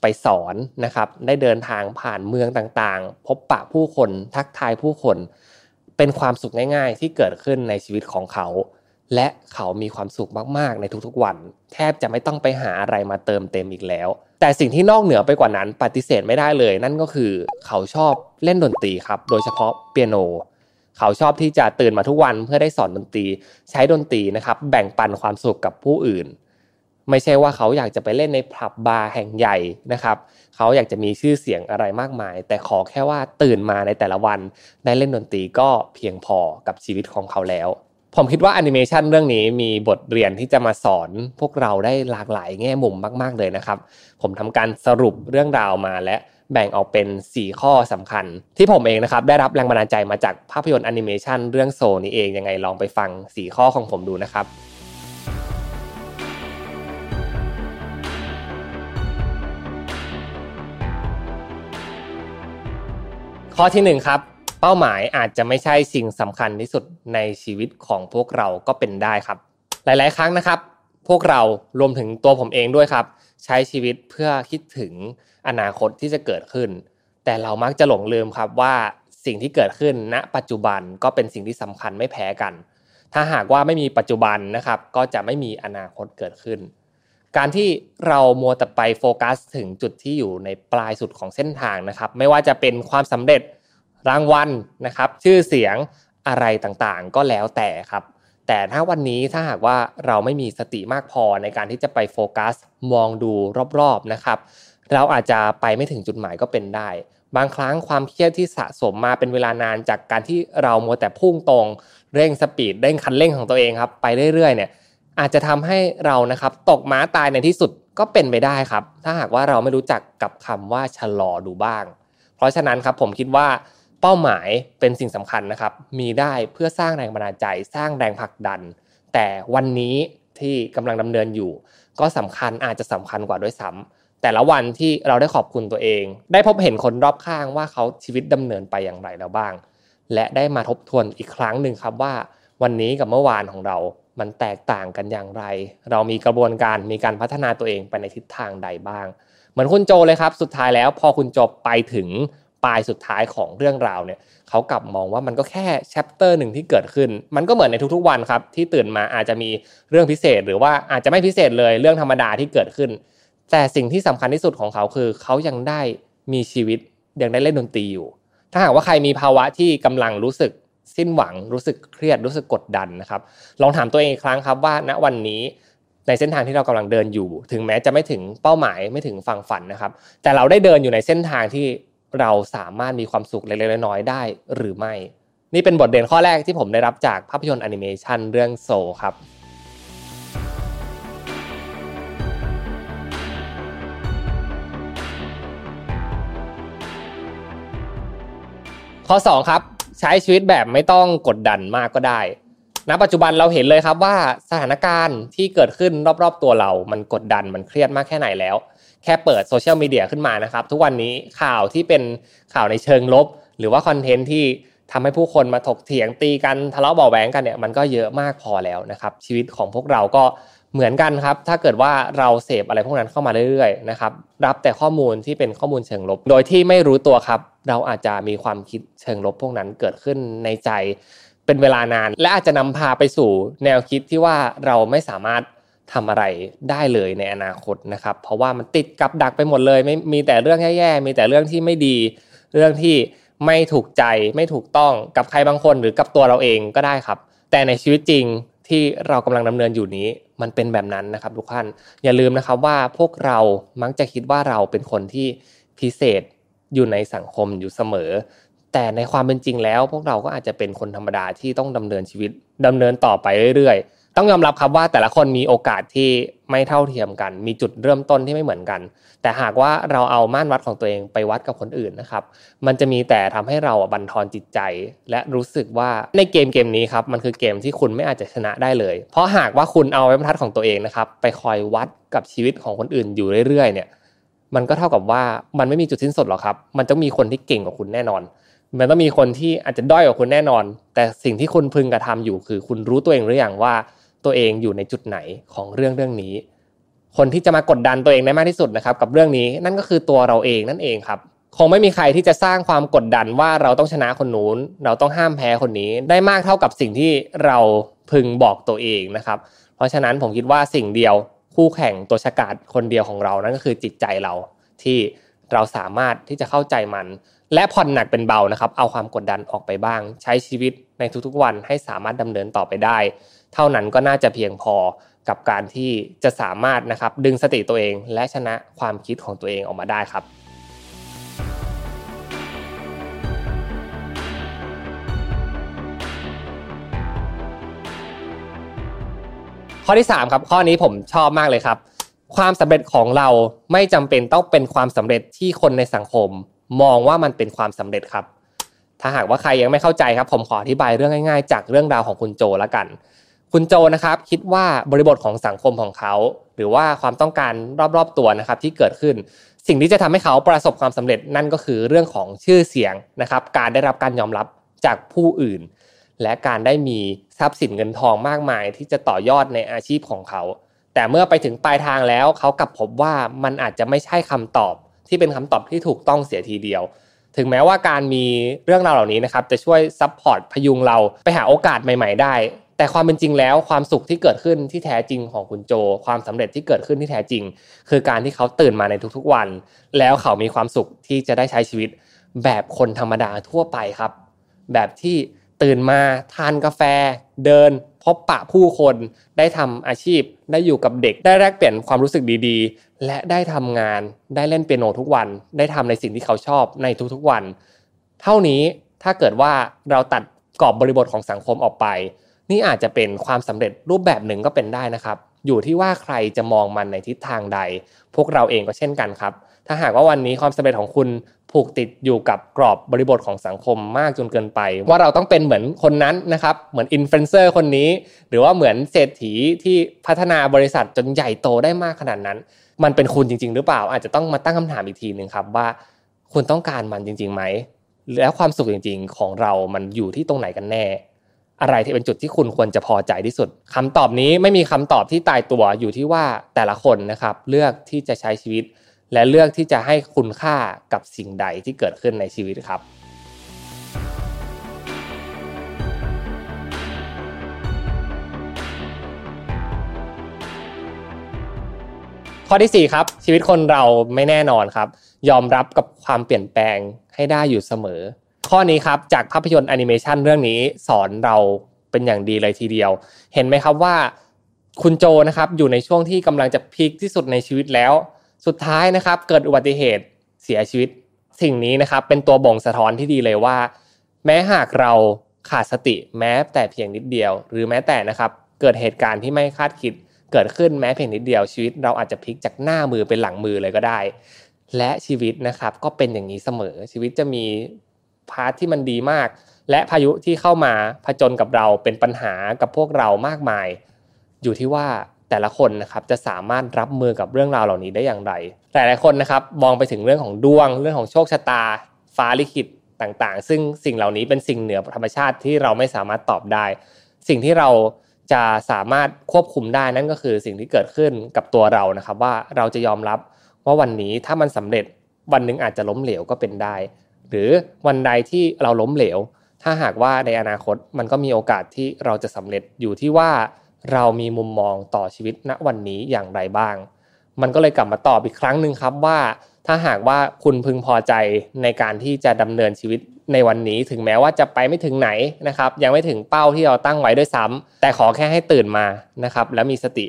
ไปสอนนะครับ ได้เดินทางผ่านเมืองต่างๆ พบปะผู้คนทักทายผู้คน เป็นความสุขง่าย ๆ ที่เกิดขึ้นในชีวิตของเขา และเขามีความสุขมากๆ ในทุกๆวัน แทบจะไม่ต้องไปหาอะไรมาเติมเต็มอีกแล้ว แต่สิ่งที่นอกเหนือไปกว่านั้นปฏิเสธไม่ได้เลย นั่นก็คือเขาชอบเล่นดนตรีครับ โดยเฉพาะเปียโน เขาชอบที่จะตื่นมาทุกวันเพื่อได้สอนดนตรี ใช้ดนตรีนะครับ แบ่งปันความสุขกับผู้อื่น ไม่ใช่ว่าเขาอยากจะไปเล่นในผับบาร์แห่งใหญ่นะครับ เขาอยากจะมีชื่อเสียงอะไรมากมาย แต่ขอแค่ว่าตื่นมาในแต่ละวัน ได้เล่นดนตรีก็เพียงพอกับชีวิตของเขาแล้ว ผมคิดว่าแอนิเมชันเรื่องนี้มีบทเรียนที่จะมาสอนพวกเราได้หลากหลายแง่มุมมาก ๆเลยนะครับ ผมทำการสรุปเรื่องราวมาและ แบ่งออกเป็น 4 ข้อสำคัญ ที่ผมเองนะครับได้รับแรงบันดาลใจมาจากภาพยนตร์แอนิเมชันเรื่อง Soul นี้เองยังไงลองไปฟัง 4 ข้อของผมดูนะครับข้อที่1ครับเป้าหมายอาจจะไม่ใช่สิ่งสำคัญที่สุดในชีวิตของพวกเราก็เป็นได้ครับ หลาย ๆ ครั้งนะครับ พวกเรารวมถึงตัวผมเองด้วยครับ ใช้ชีวิตเพื่อคิดถึงอนาคตที่จะเกิดขึ้น แต่เรามักจะหลงลืมครับว่าสิ่งที่เกิดขึ้นณ ปัจจุบันก็เป็นสิ่งที่สำคัญไม่แพ้กัน ถ้าหากว่าไม่มีปัจจุบันนะครับ ก็จะไม่มีอนาคตเกิดขึ้น การที่เรามัวแต่ไปโฟกัส ถึงจุดที่อยู่ในปลายสุดของเส้นทางนะครับ ไม่ว่าจะเป็นความสำเร็จรางวัลนะครับ ชื่อเสียงอะไรต่างๆ ก็แล้วแต่ครับ แต่ถ้าวันนี้ถ้าหากว่าเราไม่มีสติมากพอในการที่จะไปโฟกัส มองดูรอบๆนะครับ เราอาจจะไปไม่ถึงจุดหมายก็เป็นได้ บางครั้งความเครียดที่สะสมมาเป็นเวลานานจากการที่เรามัวแต่พุ่งตรง เร่งสปีดเร่งคันเร่งของตัวเองครับไปเรื่อยๆเนี่ยอาจจะทำให้เรานะครับตกม้าตายในที่สุดก็เป็นไปได้ครับ ถ้าหากว่าเราไม่รู้จักกับคำว่าชะลอดูบ้าง เพราะฉะนั้นครับผมคิดว่า เป้าหมายเป็นสิ่งสำคัญนะครับ มีได้เพื่อสร้างแรงบันดาลใจ สร้างแรงผลักดัน แต่วันนี้ที่กำลังดำเนินอยู่ ก็สำคัญอาจจะสำคัญกว่าด้วยซ้ำแต่ละวันที่เราได้ขอบคุณตัวเอง ได้พบเห็นคนรอบข้างว่าเขาชีวิตดำเนินไปอย่างไรแล้วบ้าง และได้มาทบทวนอีกครั้งหนึ่งครับว่า วันนี้กับเมื่อวานของเรา มันแตกต่างกันอย่างไร เรามีกระบวนการมีการพัฒนาตัวเองไปในทิศทางใดบ้าง เหมือนคุณโจเลยครับ สุดท้ายแล้วพอคุณจบไปถึง ปลายสุดท้ายของเรื่องราวเนี่ยเขากลับมองว่ามันก็แค่แชปเตอร์หนึ่งที่เกิดขึ้น มันก็เหมือนในทุกๆวันครับ ที่ตื่นมาอาจจะมีเรื่องพิเศษ หรือว่าอาจจะไม่พิเศษเลยเรื่องธรรมดาที่เกิดขึ้น แต่สิ่งที่สำคัญที่สุดของเขาคือ เขายังได้มีชีวิตยังได้เล่นดนตรีอยู่ ถ้าหากว่าใครมีภาวะที่กำลังรู้สึกสิ้นหวังรู้สึกเครียดรู้สึกกดดันนะครับ ลองถามตัวเองอีกครั้งครับว่าณวันนี้ในเส้นทางที่เรากำลังเดินอยู่ ถึงแม้จะไม่ถึงเป้าหมายไม่ถึงฝั่งฝันนะครับ แต่เราได้เดินอยู่ในเส้นทางที่ เราสามารถมีความสุขเล็กๆน้อยๆได้หรือไม่ นี่เป็นบทเรียนข้อแรกที่ผมได้รับจากภาพยนตร์แอนิเมชันเรื่องโซครับข้อ2ครับใช้ชีวิตแบบไม่ต้องกดดันมากก็ได้ ณ ปัจจุบันเราเห็นเลยครับว่าสถานการณ์ที่เกิดขึ้นรอบๆตัวเรา มันกดดันมันเครียดมากแค่ไหนแล้ว แค่เปิดโซเชียลมีเดียขึ้นมานะครับ ทุกวันนี้ข่าวที่เป็นข่าวในเชิงลบ หรือว่าคอนเทนต์ที่ทำให้ผู้คนมาถกเถียงตีกันทะเลาะเบาแหวงกันเนี่ยมันก็เยอะมากพอแล้วนะครับ ชีวิตของพวกเราก็เหมือนกันครับ ถ้าเกิดว่าเราเสพอะไรพวกนั้นเข้ามาเรื่อยๆนะครับรับแต่ข้อมูลที่เป็นข้อมูลเชิงลบ โดยที่ไม่รู้ตัวครับ เราอาจจะมีความคิดเชิงลบพวกนั้นเกิดขึ้นในใจเป็นเวลานาน และอาจจะนำพาไปสู่แนวคิดที่ว่าเราไม่สามารถ ทำอะไรได้เลยในอนาคตนะครับ เพราะว่ามันติดกับดักไปหมดเลยไม่มีแต่เรื่องแย่ๆมีแต่เรื่องที่ไม่ดี เรื่องที่ไม่ถูกใจไม่ถูกต้องกับใครบางคนหรือกับตัวเราเองก็ได้ครับ แต่ในชีวิตจริงที่เรากำลังดำเนินอยู่นี้มันเป็นแบบนั้นนะครับทุกท่านอย่าลืมนะครับว่าพวกเรามักจะคิดว่าเราเป็นคนที่พิเศษอยู่ในสังคมอยู่เสมอ แต่ในความเป็นจริงแล้ว พวกเราก็อาจจะเป็นคนธรรมดาที่ต้องดำเนินชีวิตดำเนินต่อไปเรื่อยๆ ต้องยอมรับครับว่าแต่ละคนมีโอกาสที่ไม่เท่าเทียมกัน มีจุดเริ่มต้นที่ไม่เหมือนกัน แต่หากว่าเราเอาม่านวัดของตัวเองไปวัดกับคนอื่นนะครับ มันจะมีแต่ทำให้เราบันทอนจิตใจ และรู้สึกว่าในเกมเกมนี้ครับมันคือเกมที่คุณไม่อาจจะชนะได้เลย เพราะหากว่าคุณเอาไว้บรรทัดของตัวเองนะครับไปคอยวัดกับชีวิตของคนอื่นอยู่เรื่อยๆ เนี่ย มันก็เท่ากับว่ามันไม่มีจุดสิ้นสุดหรอกครับ มันต้องมีคนที่เก่งกว่าคุณแน่นอนมันต้องมีคนที่อาจจะด้อยกว่าคุณแน่นอน แต่สิ่งที่คุณพึงกระทำอยู่คือ คุณรู้ตัวเองหรือยังว่า ตัวเองอยู่ในจุดไหนของเรื่องเรื่องนี้ คนที่จะมากดดันตัวเองได้มากที่สุดนะครับกับเรื่องนี้นั่นก็คือตัวเราเองนั่นเองครับคงไม่มีใครที่จะสร้างความกดดันว่าเราต้องชนะคนนู้น เราต้องห้ามแพ้คนนี้ ได้มากเท่ากับสิ่งที่เราพึงบอกตัวเองนะครับ เพราะฉะนั้นผมคิดว่าสิ่งเดียวคู่แข่งตัวฉกาดคนเดียวของเรานั่นก็คือจิตใจเราที่เราสามารถที่จะเข้าใจมัน และผ่อนหนักเป็นเบานะครับ เอาความกดดันออกไปบ้าง ใช้ชีวิตในทุกๆวันให้สามารถดำเนินต่อไปได้ เท่านั้นก็น่าจะเพียงพอกับการที่จะสามารถนะครับดึงสติตัวเองและชนะความคิดของตัวเองออกมาได้ครับข้อที่3ครับข้อนี้ผมชอบมากเลยครับ ความสำเร็จของเราไม่จำเป็นต้องเป็นความสำเร็จที่คนในสังคม มองว่ามันเป็นความสำเร็จครับ ถ้าหากว่าใครยังไม่เข้าใจครับ ผมขออธิบายเรื่องง่ายๆ จากเรื่องราวของคุณโจแล้วกัน คุณโจนะครับคิดว่าบริบทของสังคมของเขา หรือว่าความต้องการรอบๆตัวนะครับที่เกิดขึ้น สิ่งที่จะทำให้เขาประสบความสำเร็จนั่นก็คือเรื่องของชื่อเสียงนะครับ การได้รับการยอมรับจากผู้อื่น และการได้มีทรัพย์สินเงินทองมากมาย ที่จะต่อยอดในอาชีพของเขา แต่เมื่อไปถึงปลายทางแล้วเขากลับพบว่ามันอาจจะไม่ใช่คำตอบที่เป็นคำตอบที่ถูกต้องเสียทีเดียว ถึงแม้ว่าการมีเรื่องราวเหล่านี้นะครับจะช่วย support พยุงเราไปหาโอกาสใหม่ ๆ ได้ แต่ความเป็นจริงแล้วความสุขที่เกิดขึ้นที่แท้จริงของคุณโจ ความสำเร็จที่เกิดขึ้นที่แท้จริง คือการที่เขาตื่นมาในทุกๆวัน แล้วเขามีความสุขที่จะได้ใช้ชีวิต แบบคนธรรมดาทั่วไปครับ แบบที่ตื่นมาทานกาแฟ เดิน พบปะผู้คนได้ทำอาชีพ ได้อยู่กับเด็ก ได้แลกเปลี่ยนความรู้สึกดีๆ และได้ทำงานได้เล่นเปียโนทุกวัน ได้ทำในสิ่งที่เขาชอบในทุกๆวัน เท่านี้ถ้าเกิดว่าเราตัดกรอบบริบทของสังคมออกไป นี่อาจจะเป็นความสำเร็จรูปแบบหนึ่งก็เป็นได้นะครับ อยู่ที่ว่าใครจะมองมันในทิศทางใด พวกเราเองก็เช่นกันครับ ถ้าหากว่าวันนี้ความสำเร็จของคุณผูกติดอยู่กับกรอบบริบทของสังคมมากจนเกินไป ว่าเราต้องเป็นเหมือนคนนั้นนะครับเหมือนอินฟลูเอนเซอร์คนนี้ หรือว่าเหมือนเศรษฐีที่พัฒนาบริษัทจนใหญ่โตได้มากขนาดนั้น มันเป็นคุณจริง ๆ หรือเปล่า อาจจะต้องมาตั้งคำถามอีกทีหนึ่งครับว่า คุณต้องการมันจริงๆไหมแล้วความสุขจริง ๆ ของเรามันอยู่ที่ตรงไหนกันแน่ อะไรที่เป็นจุดที่คุณควรจะพอใจที่สุดคำตอบนี้ไม่มีคำตอบที่ตายตัวอยู่ที่ว่าแต่ละคนนะครับเลือกที่จะใช้ชีวิต และเลือกที่จะให้คุณค่ากับสิ่งใดที่เกิดขึ้นในชีวิตครับข้อที่ 4 ครับ ชีวิตคนเราไม่แน่นอนครับ ยอมรับกับความเปลี่ยนแปลงให้ได้อยู่เสมอ ข้อนี้ครับจากภาพยนตร์แอนิเมชันเรื่องนี้สอนเราเป็นอย่างดีเลยทีเดียว เห็นไหมครับว่าคุณโจนะครับอยู่ในช่วงที่กำลังจะพีคที่สุดในชีวิตแล้ว สุดท้ายนะครับ เกิดอุบัติเหตุเสียชีวิต สิ่งนี้นะครับ เป็นตัวบ่งสะท้อนที่ดีเลยว่า แม้หากเราขาดสติแม้แต่เพียงนิดเดียว หรือแม้แต่นะครับ เกิดเหตุการณ์ที่ไม่คาดคิด เกิดขึ้นแม้เพียงนิดเดียวชีวิต เราอาจจะพลิกจากหน้ามือเป็นหลังมือเลยก็ได้ และชีวิตนะครับก็เป็นอย่างนี้เสมอชีวิตจะมี พาร์ทที่มันดีมาก และพายุที่เข้ามาผจญกับเราเป็นปัญหากับพวกเรามากมาย อยู่ที่ว่าแต่ละคนนะครับจะสามารถรับมือกับเรื่องราวเหล่านี้ได้อย่างไรหลายๆคนนะครับมองไปถึงเรื่องของดวง เรื่องของโชคชะตา ฟ้าลิขิตต่างๆ ซึ่งสิ่งเหล่านี้เป็นสิ่งเหนือธรรมชาติที่เราไม่สามารถตอบได้ สิ่งที่เราจะสามารถควบคุมได้นั่นก็คือสิ่งที่เกิดขึ้นกับตัวเรานะครับ ว่าเราจะยอมรับว่าวันนี้ถ้ามันสำเร็จวันหนึ่งอาจจะล้มเหลวก็เป็นได้ หรือวันใดที่เราล้มเหลว ถ้าหากว่าในอนาคตมันก็มีโอกาสที่เราจะสำเร็จอยู่ที่ว่าเรามีมุมมองต่อชีวิตณวันนี้อย่างไรบ้าง มันก็เลยกลับมาตอบอีกครั้งหนึ่งครับว่า ถ้าหากว่าคุณพึงพอใจในการที่จะดำเนินชีวิตในวันนี้ถึงแม้ว่าจะไปไม่ถึงไหนนะครับ ยังไม่ถึงเป้าที่เราตั้งไว้ด้วยซ้ำแต่ขอแค่ให้ตื่นมานะครับและมีสติ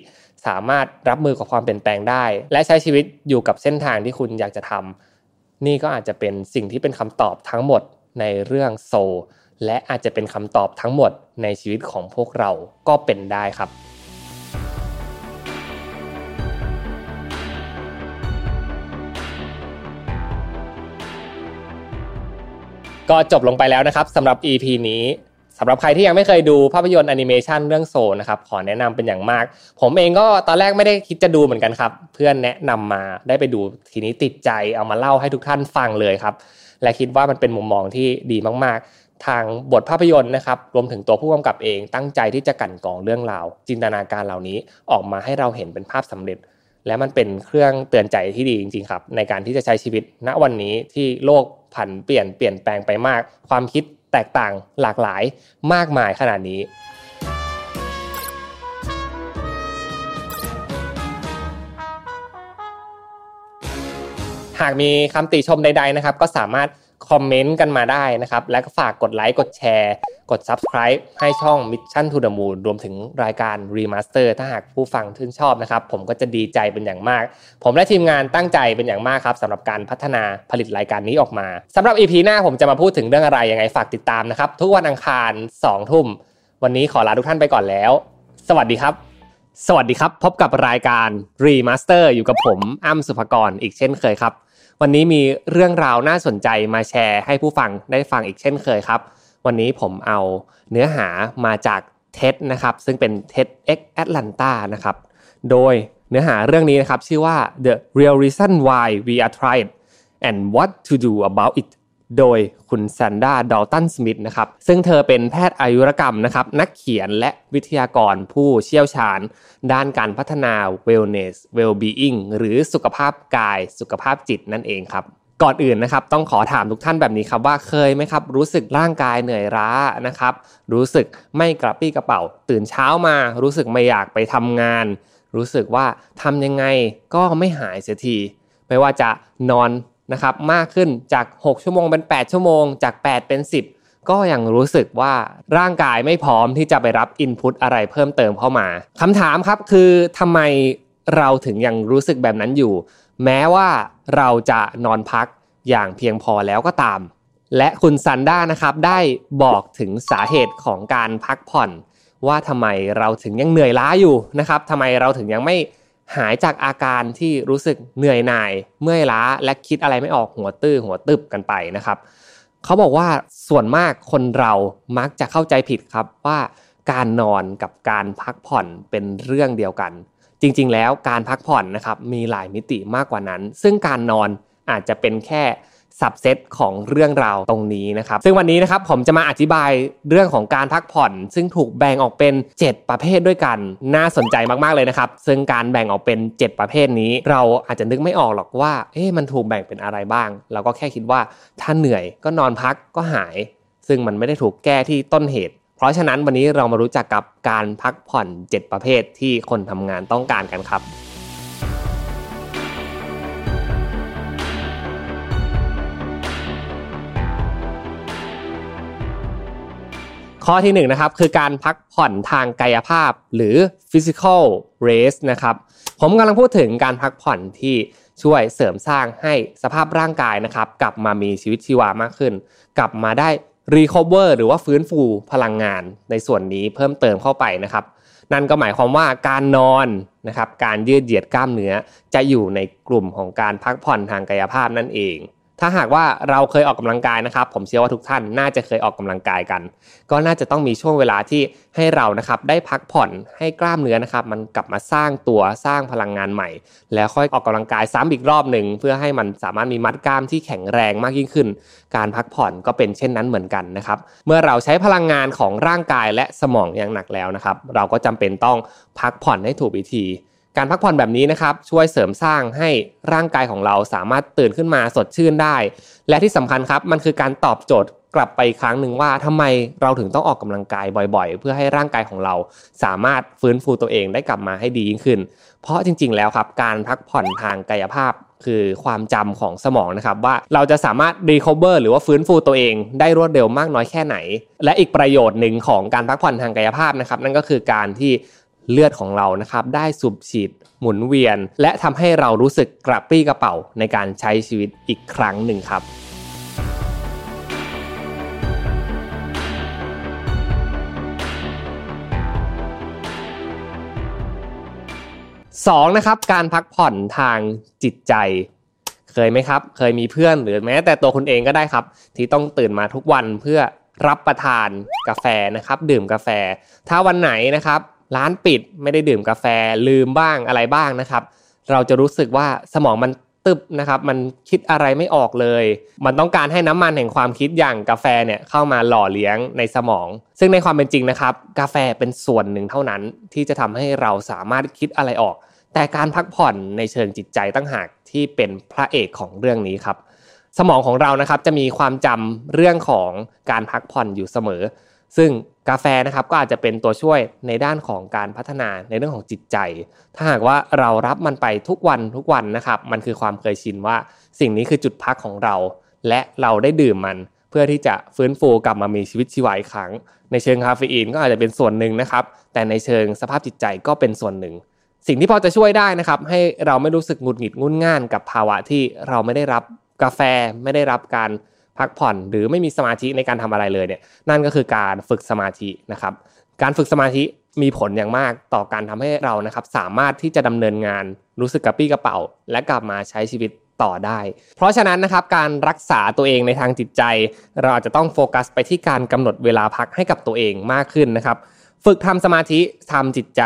สามารถรับมือกับความเปลี่ยนแปลงได้ และใช้ชีวิตอยู่กับเส้นทางที่คุณอยากจะทำ นี่ก็อาจจะเป็นสิ่งที่เป็นคำตอบทั้งหมดในเรื่องโซ และอาจจะเป็นคำตอบทั้งหมดในชีวิตของพวกเราก็เป็นได้ครับก็จบลงไปแล้วนะครับสำหรับ EP นี้ สำหรับใครที่ยังไม่เคยดูภาพยนตร์แอนิเมชันเรื่องโซนะครับขอแนะนำเป็นอย่างมาก ผมเองก็ตอนแรกไม่ได้คิดจะดูเหมือนกันครับ เพื่อนแนะนำมาได้ไปดูทีนี้ติดใจเอามาเล่าให้ทุกท่านฟังเลยครับ และคิดว่ามันเป็นมุมมองที่ดีมากๆ ทางบทภาพยนตร์นะครับรวมถึงตัวผู้กำกับเองตั้งใจที่จะกั่นกองเรื่องราว จินตนาการเหล่านี้ออกมาให้เราเห็นเป็นภาพสำเร็จ และมันเป็นเครื่องเตือนใจที่ดีจริงๆครับในการที่จะใช้ชีวิตณวันนี้ที่โลกผันเปลี่ยนเปลี่ยนแปลงไปมาก ความคิด แตกต่างหลากหลายมากมายขนาดนี้ หากมีคำติชมใด ๆนะครับ ก็สามารถ คอมเมนต์กันมาได้นะครับ และก็ฝากกดไลค์ กดแชร์ กด Subscribe ให้ช่อง Mission to the Moon รวมถึงรายการ Remaster ถ้าหากผู้ฟังชื่นชอบนะครับ ผมก็จะดีใจเป็นอย่างมาก ผมและทีมงานตั้งใจเป็นอย่างมากครับสำหรับการพัฒนาผลิตรายการนี้ออกมาสำหรับ EP หน้าผมจะมาพูดถึงเรื่องอะไรยังไงฝากติดตามนะครับ ทุกวันอังคาร2ทุ่ม วันนี้ขอลาทุกท่านไปก่อนแล้ว สวัสดีครับ สวัสดีครับ พบกับรายการ Remaster อยู่กับผมอ้ำสุภกรอีกเช่นเคยครับ วันนี้มีเรื่องราวน่าสนใจมาแชร์ให้ผู้ฟังได้ฟังอีกเช่นเคยครับ วันนี้ผมเอาเนื้อหามาจากเท็ดนะครับซึ่งเป็นเท็ดเอ็กแอตแลนตานะครับโดยเนื้อหาเรื่องนี้นะครับชื่อว่า The Real Reason Why We Are Tried and What to Do About It โดยคุณแซนด้าดอลตันสมิธนะครับซึ่งเธอเป็นแพทย์อายุรกรรมนะครับนักเขียนและวิทยากรผู้เชี่ยวชาญ ด้านการพัฒนา wellness well-being หรือสุขภาพกายสุขภาพจิตนั่นเองครับก่อนอื่นนะครับต้องขอถามทุกท่านแบบนี้ครับว่าเคยไหมครับ รู้สึกร่างกายเหนื่อยล้านะครับ รู้สึกไม่กระปี้กระเป๋า ตื่นเช้ามา รู้สึกไม่อยากไปทำงาน รู้สึกว่าทำยังไงก็ไม่หายเสียที ไม่ว่าจะนอน นะครับมากขึ้นจาก 6 ชั่วโมงเป็น 8 ชั่วโมง จาก 8 เป็น 10 ก็ยังรู้สึกว่าร่างกายไม่พร้อมที่จะไปรับอินพุตอะไรเพิ่มเติมเข้ามาคำถามครับคือทำไมเราถึงยังรู้สึกแบบนั้นอยู่ แม้ว่าเราจะนอนพักอย่างเพียงพอแล้วก็ตาม และคุณซันด้านะครับได้บอกถึงสาเหตุของการพักผ่อน ว่าทำไมเราถึงยังเหนื่อยล้าอยู่นะครับทำไมเราถึงยังไม่ หายจากอาการที่รู้สึกเหนื่อยหน่าย เมื่อยล้าและคิดอะไรไม่ออกหัวตื้อหัวตึบกันไปนะครับเขาบอกว่าส่วนมากคนเรามักจะเข้าใจผิดครับว่าการนอนกับการพักผ่อนเป็นเรื่องเดียวกัน จริงๆ แล้วการพักผ่อนนะครับมีหลายมิติมากกว่านั้น ซึ่งการนอนอาจจะเป็นแค่ สับเซตของเรื่องราวตรงนี้นะครับ ซึ่งวันนี้นะครับผมจะมาอธิบายเรื่องของการพักผ่อน ซึ่งถูกแบ่งออกเป็น 7 ประเภทด้วยกัน น่าสนใจมากๆเลยนะครับ ซึ่งการแบ่งออกเป็น 7 ประเภทนี้ เราอาจจะนึกไม่ออกหรอกว่า เอ๊ะมันถูกแบ่งเป็นอะไรบ้าง เราก็แค่คิดว่าถ้าเหนื่อยก็นอนพักก็หาย ซึ่งมันไม่ได้ถูกแก้ที่ต้นเหตุเพราะฉะนั้นวันนี้เรามารู้จักกับการพักผ่อน 7 ประเภทที่คนทำงานต้องการกันครับ ข้อที่1นนะครับคือการพักผ่อนทางกายภาพหรือ physical rest นะครับผมกำลังพูดถึงการพักผ่อนที่ช่วยเสริมสร้างให้สภาพร่างกายนะครับ กลับมามีชีวิตชีวามากขึ้น กลับมาได้ recover หรือว่าฟื้นฟูพลังงานในส่วนนี้เพิ่มเติมเข้าไปนะครับ นั่นก็หมายความว่าการนอนนะครับ การยืดเหยียดกล้ามเนื้อจะอยู่ในกลุ่มของการพักผ่อนทางกายภาพนั่นเอง ถ้าหากว่าเราเคยออกกำลังกายนะครับ ผมเชื่อว่าทุกท่านน่าจะเคยออกกำลังกายกัน ก็น่าจะต้องมีช่วงเวลาที่ให้เรานะครับได้พักผ่อนให้กล้ามเนื้อนะครับ มันกลับมาสร้างตัวสร้างพลังงานใหม่ แล้วค่อยออกกำลังกายซ้ำอีกรอบหนึ่งเพื่อให้มันสามารถมีมัดกล้ามที่แข็งแรงมากยิ่งขึ้น การพักผ่อนก็เป็นเช่นนั้นเหมือนกันนะครับ เมื่อเราใช้พลังงานของร่างกายและสมองอย่างหนักแล้วนะครับ เราก็จำเป็นต้องพักผ่อนให้ถูกวิธี การพักผ่อนแบบนี้นะครับช่วยเสริมสร้างให้ร่างกายของเราสามารถตื่นขึ้นมาสดชื่นได้ และที่สำคัญครับมันคือการตอบโจทย์กลับไปครั้งหนึ่งว่าทำไมเราถึงต้องออกกำลังกายบ่อยๆ เพื่อให้ร่างกายของเราสามารถฟื้นฟูตัวเองได้กลับมาให้ดียิ่งขึ้น เพราะจริง ๆ แล้วครับการพักผ่อนทางกายภาพคือความจำของสมองนะครับว่าเราจะสามารถ recover หรือว่าฟื้นฟูตัวเองได้รวดเร็วมากน้อยแค่ไหน และอีกประโยชน์หนึ่งของการพักผ่อนทางกายภาพนะครับนั่นก็คือการที่ เลือดของเรานะครับได้สูบฉีดหมุนเวียน และทำให้เรารู้สึกกระปรี้กระเป๋าในการใช้ชีวิตอีกครั้งหนึ่งครับสองนะครับการพักผ่อนทางจิตใจ เคยไหมครับ เคยมีเพื่อนหรือแม้แต่ตัวคุณเองก็ได้ครับ ที่ต้องตื่นมาทุกวันเพื่อรับประทานกาแฟนะครับ ดื่มกาแฟ ถ้าวันไหนนะครับ ร้านปิดไม่ได้ดื่มกาแฟลืมบ้างอะไรบ้างนะครับ เราจะรู้สึกว่าสมองมันตึบนะครับมันคิดอะไรไม่ออกเลย มันต้องการให้น้ำมันแห่งความคิดอย่างกาแฟเนี่ยเข้ามาหล่อเลี้ยงในสมอง ซึ่งในความเป็นจริงนะครับ กาแฟเป็นส่วนหนึ่งเท่านั้น ที่จะทำให้เราสามารถคิดอะไรออก แต่การพักผ่อนในเชิงจิตใจตั้งหากที่เป็นพระเอกของเรื่องนี้ครับสมองของเรานะครับจะมีความจำเรื่องของการพักผ่อนอยู่เสมอ ซึ่ง กาแฟนะครับก็อาจจะเป็นตัวช่วยในด้านของการพัฒนาในเรื่องของจิตใจ ถ้าหากว่าเรารับมันไปทุกวันทุกวันนะครับ มันคือความเคยชินว่า สิ่งนี้คือจุดพักของเรา และเราได้ดื่มมันเพื่อที่จะฟื้นฟูกลับมามีชีวิตชีวาอีกครั้ง ในเชิงคาเฟอีนก็อาจจะเป็นส่วนหนึ่งนะครับ แต่ในเชิงสภาพจิตใจก็เป็นส่วนหนึ่ง สิ่งที่พอจะช่วยได้นะครับ ให้เราไม่รู้สึกหงุดหงิดงุนง่านกับภาวะที่เราไม่ได้รับกาแฟไม่ได้รับการ พักผ่อนหรือไม่มีสมาธิในการทำอะไรเลยเนี่ยนั่นก็คือการฝึกสมาธินะครับ การฝึกสมาธิมีผลอย่างมากต่อการทำให้เรานะครับสามารถที่จะดำเนินงานรู้สึกกระปี้กระเป๋า และกลับมาใช้ชีวิตต่อได้ เพราะฉะนั้นนะครับการรักษาตัวเองในทางจิตใจ เราอาจจะต้องโฟกัสไปที่การกำหนดเวลาพักให้กับตัวเองมากขึ้นนะครับ ฝึกทำสมาธิทำจิตใจ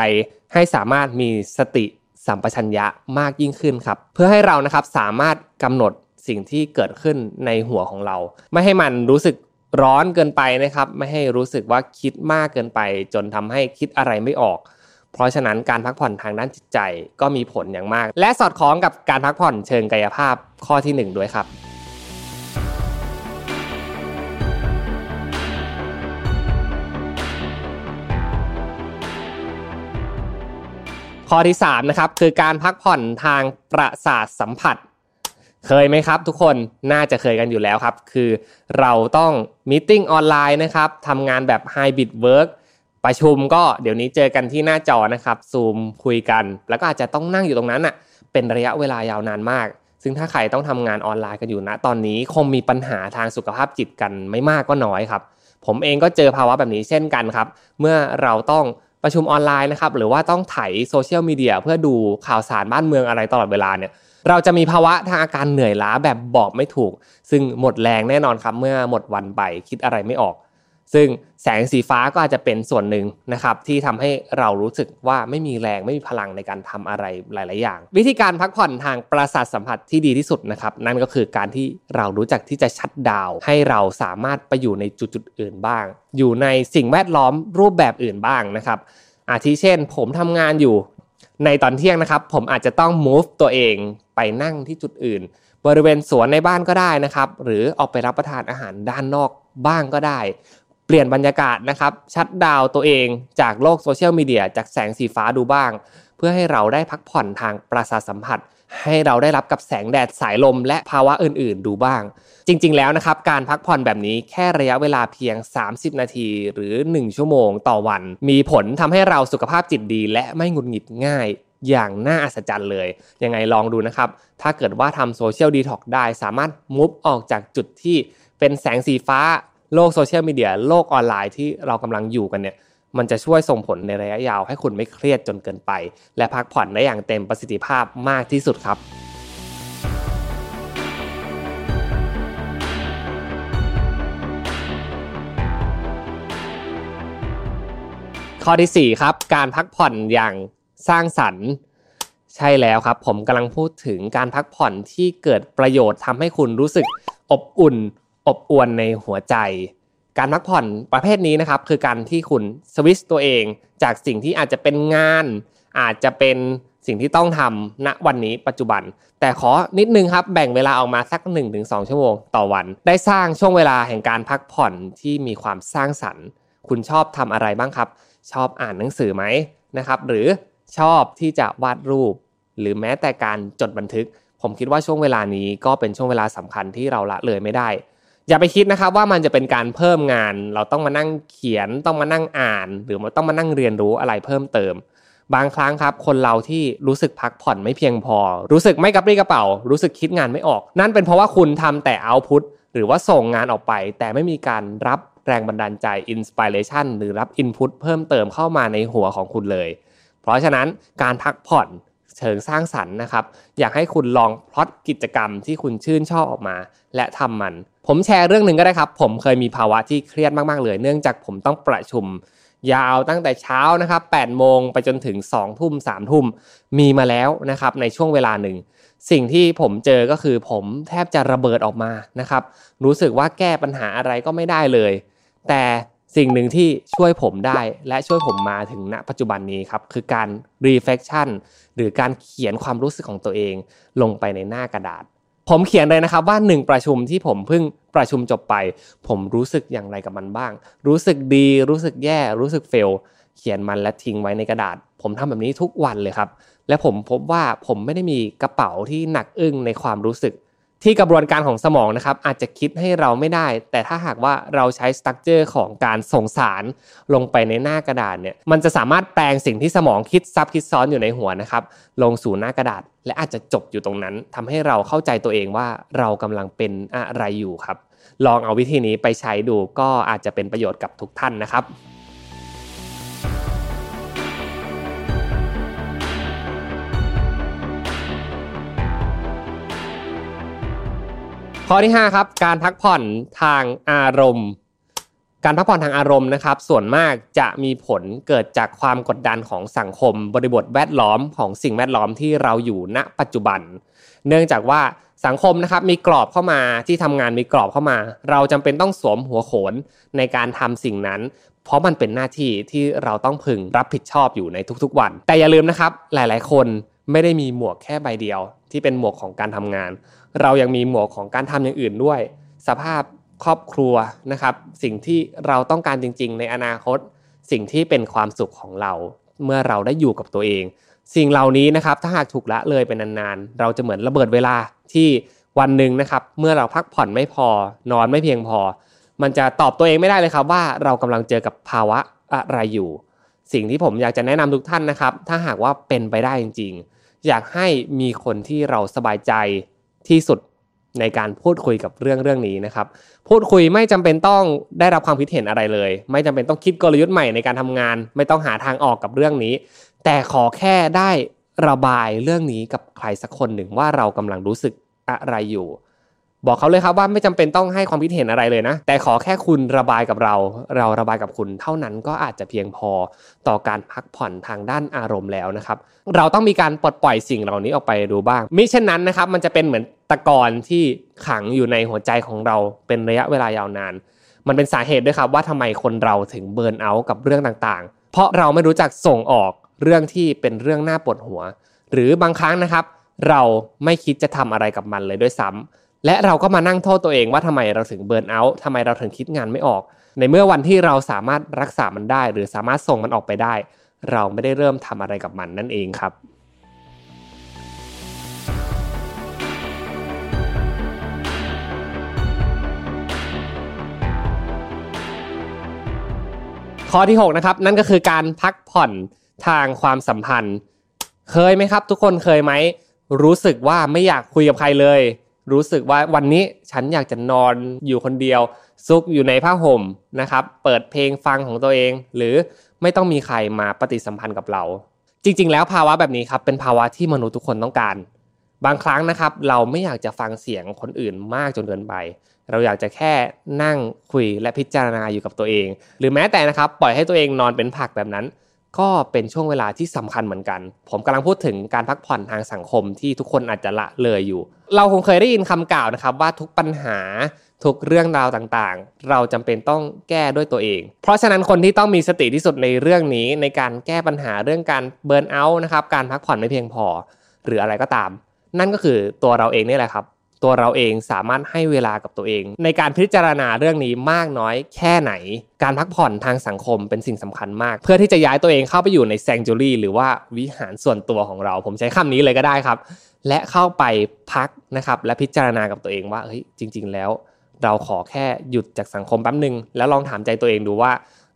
ให้สามารถมีสติสัมปชัญญะมากยิ่งขึ้นครับ เพื่อให้เรานะครับสามารถกำหนด สิ่งที่เกิดขึ้นในหัวของเรา ไม่ให้มันรู้สึกร้อนเกินไปนะครับ ไม่ให้รู้สึกว่าคิดมากเกินไป จนทำให้คิดอะไรไม่ออก เพราะฉะนั้นการพักผ่อนทางด้านจิตใจก็มีผลอย่างมาก และสอดคล้องกับการพักผ่อนเชิงกายภาพข้อที่ 1 ด้วยครับข้อที่3นะครับคือการพักผ่อนทางประสาทสัมผัส เคยไหมครับทุกคนน่าจะเคยกันอยู่แล้วครับ คือเราต้อง meeting ออนไลน์นะครับทำงานแบบ hybrid work ประชุมก็เดี๋ยวนี้เจอกันที่หน้าจอนะครับซูมคุยกัน แล้วก็อาจจะต้องนั่งอยู่ตรงนั้นอะเป็นระยะเวลายาวนานมาก ซึ่งถ้าใครต้องทำงานออนไลน์กันอยู่นะ ตอนนี้คงมีปัญหาทางสุขภาพจิตกันไม่มากก็น้อยครับ ผมเองก็เจอภาวะแบบนี้เช่นกันครับ เมื่อเราต้องประชุมออนไลน์นะครับหรือว่าต้องไถโซเชียลมีเดียเพื่อดูข่าวสารบ้านเมืองอะไรตลอดเวลาเนี่ย เราจะมีภาวะทางอาการเหนื่อยล้าแบบบอกไม่ถูก ซึ่งหมดแรงแน่นอนครับเมื่อหมดวันไปคิดอะไรไม่ออก ซึ่งแสงสีฟ้าก็อาจจะเป็นส่วนหนึ่งนะครับที่ทำให้เรารู้สึกว่าไม่มีแรงไม่มีพลังในการทำอะไรหลาย ๆ อย่าง วิธีการพักผ่อนทางประสาทสัมผัสที่ดีที่สุดนะครับ นั่นก็คือการที่เรารู้จักที่จะชัดดาวให้เราสามารถไปอยู่ในจุดๆอื่นบ้าง อยู่ในสิ่งแวดล้อมรูปแบบอื่นบ้างนะครับอาทิเช่น ผมทำงานอยู่ ในตอนเที่ยงนะครับ ผมอาจจะต้อง move ตัวเองไปนั่งที่จุดอื่น บริเวณสวนในบ้านก็ได้นะครับ หรือออกไปรับประทานอาหารด้านนอกบ้างก็ได้ เปลี่ยนบรรยากาศนะครับ ชัดดาวตัวเองจากโลกโซเชียลมีเดียจากแสงสีฟ้าดูบ้าง เพื่อให้เราได้พักผ่อนทางประสาทสัมผัส ให้เราได้รับกับแสงแดดสายลม และภาวะอื่นๆ ดูบ้าง จริง ๆ แล้วนะครับ การพักผ่อนแบบนี้แค่ระยะเวลาเพียง 30 นาทีหรือ 1 ชั่วโมงต่อวัน มีผลทำให้เราสุขภาพจิตดี และไม่หงุดหงิดง่ายอย่างน่าอัศจรรย์เลย ยังไงลองดูนะครับ ถ้าเกิดว่าทำโซเชียลดีท็อกได้ สามารถมุฟออกจากจุดที่เป็นแสงสีฟ้า โลกโซเชียลมีเดียโลกออนไลน์ที่เรากำลังอยู่กันเนี่ย มันจะช่วยส่งผลในระยะยาวให้คุณไม่เครียดจนเกินไป และพักผ่อนได้อย่างเต็มประสิทธิภาพมากที่สุดครับข้อที่ 4 ครับ การพักผ่อนอย่างสร้างสรรค์ ใช่แล้วครับ ผมกำลังพูดถึงการพักผ่อนที่เกิดประโยชน์ทำให้คุณรู้สึกอบอุ่น อบอวลในหัวใจ การพักผ่อนประเภทนี้นะครับ คือการที่คุณสวิชตัวเองจากสิ่งที่อาจจะเป็นงาน อาจจะเป็นสิ่งที่ต้องทำณวันนี้ปัจจุบัน แต่ขอนิดนึงครับ แบ่งเวลาออกมาสัก 1-2 ชั่วโมงต่อวัน ได้สร้างช่วงเวลาแห่งการพักผ่อนที่มีความสร้างสรรค์ คุณชอบทำอะไรบ้างครับ ชอบอ่านหนังสือไหมนะครับ หรือชอบที่จะวาดรูป หรือแม้แต่การจดบันทึก ผมคิดว่าช่วงเวลานี้ก็เป็นช่วงเวลาสำคัญที่เราละเลยไม่ได้ อย่าไปคิดนะครับว่ามันจะเป็นการเพิ่มงาน เราต้องมานั่งเขียนต้องมานั่งอ่าน หรือมันต้องมานั่งเรียนรู้อะไรเพิ่มเติม บางครั้งครับ คนเราที่รู้สึกพักผ่อนไม่เพียงพอ รู้สึกไม่กระปรี้กระเป๋า รู้สึกคิดงานไม่ออก นั่นเป็นเพราะว่าคุณทำแต่เอาพุตหรือว่าส่งงานออกไป แต่ไม่มีการรับแรงบันดาลใจ inspiration หรือรับ input เพิ่มเติมเข้ามาในหัวของคุณเลย เพราะฉะนั้นการพักผ่อน เชิงสร้างสรรค์นะครับ อยากให้คุณลองพลอตกิจกรรมที่คุณชื่นชอบออกมา และทำมัน ผมแชร์เรื่องหนึ่งก็ได้ครับ ผมเคยมีภาวะที่เครียดมากๆเลย เนื่องจากผมต้องประชุม ยาวตั้งแต่เช้านะครับ8โมงไปจนถึง2ทุ่ม3ทุ่มมีมาแล้วนะครับในช่วงเวลาหนึ่งสิ่งที่ผมเจอก็คือผมแทบจะระเบิดออกมานะครับ รู้สึกว่าแก้ปัญหาอะไรก็ไม่ได้เลย แต่ สิ่งหนึ่งที่ช่วยผมได้และช่วยผมมาถึงณปัจจุบันนี้ครับ คือการ reflection หรือการเขียนความรู้สึกของตัวเองลงไปในหน้ากระดาษ ผมเขียนเลยนะครับว่าหนึ่งประชุมที่ผมเพิ่งประชุมจบไป ผมรู้สึกอย่างไรกับมันบ้าง รู้สึกดี รู้สึกแย่ รู้สึกเฟล เขียนมันและทิ้งไว้ในกระดาษ ผมทำแบบนี้ทุกวันเลยครับ และผมพบว่าผมไม่ได้มีกระเป๋าที่หนักอึ้งในความรู้สึก ที่กระบวนการของสมองนะครับอาจจะคิดให้เราไม่ได้ แต่ถ้าหากว่าเราใช้สตั๊กเจอร์ของการส่งสารลงไปในหน้ากระดาษเนี่ยมันจะสามารถแปลงสิ่งที่สมองคิดซับคิดซ้อนอยู่ในหัวนะครับลงสู่หน้ากระดาษ และอาจจะจบอยู่ตรงนั้นทำให้เราเข้าใจตัวเองว่าเรากำลังเป็นอะไรอยู่ครับ ลองเอาวิธีนี้ไปใช้ดูก็อาจจะเป็นประโยชน์กับทุกท่านนะครับ ข้อที่5ครับการพักผ่อนทางอารมณ์ การพักผ่อนทางอารมณ์นะครับ ส่วนมากจะมีผลเกิดจากความกดดันของสังคม บริบทแวดล้อมของสิ่งแวดล้อมที่เราอยู่ณปัจจุบัน เนื่องจากว่าสังคมนะครับมีกรอบเข้ามาที่ทำงานมีกรอบเข้ามา เราจำเป็นต้องสวมหัวโขนในการทำสิ่งนั้น เพราะมันเป็นหน้าที่ที่เราต้องพึงรับผิดชอบอยู่ในทุกๆวัน แต่อย่าลืมนะครับ หลายๆ คนไม่ได้มีหมวกแค่ใบเดียว ที่เป็นหมวกของการทำงาน เรายังมีหมวกของการทำอย่างอื่นด้วย สภาพครอบครัวนะครับ สิ่งที่เราต้องการจริง ๆ ในอนาคต สิ่งที่เป็นความสุขของเรา เมื่อเราได้อยู่กับตัวเอง สิ่งเหล่านี้นะครับถ้าหากถูกละเลยไปนานๆ เราจะเหมือนระเบิดเวลาที่วันหนึ่งนะครับ เมื่อเราพักผ่อนไม่พอ นอนไม่เพียงพอ มันจะตอบตัวเองไม่ได้เลยครับว่าเรากำลังเจอกับภาวะอะไรอยู่ สิ่งที่ผมอยากจะแนะนำทุกท่านนะครับ ถ้าหากว่าเป็นไปได้จริง ๆ อยากให้มีคนที่เราสบายใจ ที่สุดในการพูดคุยกับเรื่องเรื่องนี้นะครับ พูดคุยไม่จำเป็นต้องได้รับความคิดเห็นอะไรเลย ไม่จำเป็นต้องคิดกลยุทธ์ใหม่ในการทำงาน ไม่ต้องหาทางออกกับเรื่องนี้ แต่ขอแค่ได้ระบายเรื่องนี้กับใครสักคนหนึ่งว่าเรากำลังรู้สึกอะไรอยู่ บอกเขาเลยครับว่าไม่จำเป็นต้องให้ความคิดเห็นอะไรเลยนะ แต่ขอแค่คุณระบายกับเรา เราระบายกับคุณเท่านั้นก็อาจจะเพียงพอต่อการพักผ่อนทางด้านอารมณ์แล้วนะครับ เราต้องมีการปลดปล่อยสิ่งเหล่านี้ออกไปดูบ้างมิเช่นนั้นนะครับมันจะเป็นเหมือนตะกอนที่ขังอยู่ในหัวใจของเราเป็นระยะเวลายาวนาน มันเป็นสาเหตุด้วยครับว่าทำไมคนเราถึงเบิร์นเอาท์กับเรื่องต่างๆ เพราะเราไม่รู้จักส่งออกเรื่องที่เป็นเรื่องน่าปวดหัว หรือบางครั้งนะครับ เราไม่คิดจะทำอะไรกับมันเลยด้วยซ้ำ และเราก็มานั่งโทษตัวเองว่าทำไมเราถึงเบิร์นเอาท์ทำไมเราถึงคิดงานไม่ออก ในเมื่อวันที่เราสามารถรักษามันได้ หรือสามารถส่งมันออกไปได้ เราไม่ได้เริ่มทำอะไรกับมันนั่นเองครับข้อที่6นะครับนั่นก็คือการพักผ่อนทางความสัมพันธ์ เคยไหมครับ ทุกคนเคยไหมรู้สึกว่าไม่อยากคุยกับใครเลย รู้สึกว่าวันนี้ฉันอยากจะนอนอยู่คนเดียว ซุกอยู่ในผ้าห่มนะครับ เปิดเพลงฟังของตัวเอง หรือไม่ต้องมีใครมาปฏิสัมพันธ์กับเรา จริง ๆ แล้วภาวะแบบนี้ครับเป็นภาวะที่มนุษย์ทุกคนต้องการ บางครั้งนะครับ เราไม่อยากจะฟังเสียงคนอื่นมากจนเกินไป เราอยากจะแค่นั่งคุยและพิจารณาอยู่กับตัวเอง หรือแม้แต่นะครับ ปล่อยให้ตัวเองนอนเป็นผักแบบนั้น ก็เป็นช่วงเวลาที่สำคัญเหมือนกัน ผมกำลังพูดถึงการพักผ่อนทางสังคมที่ทุกคนอาจจะละเลยอยู่ เราคงเคยได้ยินคำกล่าวนะครับ ว่าทุกปัญหาทุกเรื่องราวต่างๆ เราจำเป็นต้องแก้ด้วยตัวเอง เพราะฉะนั้นคนที่ต้องมีสติที่สุดในเรื่องนี้ ในการแก้ปัญหาเรื่องการเบิร์นเอาท์นะครับ การพักผ่อนไม่เพียงพอ หรืออะไรก็ตาม นั่นก็คือตัวเราเองนี่แหละครับ ตัวเราเองสามารถให้เวลากับตัวเอง ในการพิจารณาเรื่องนี้มากน้อยแค่ไหน การพักผ่อนทางสังคมเป็นสิ่งสำคัญมาก เพื่อที่จะย้ายตัวเองเข้าไปอยู่ในแซงจูรี่หรือว่าวิหารส่วนตัวของเรา ผมใช้คำนี้เลยก็ได้ครับ และเข้าไปพักนะครับและพิจารณากับตัวเองว่าเฮ้ยจริง ๆ แล้ว เราขอแค่หยุดจากสังคมแป๊บหนึ่งแล้วลองถามใจตัวเองดูว่า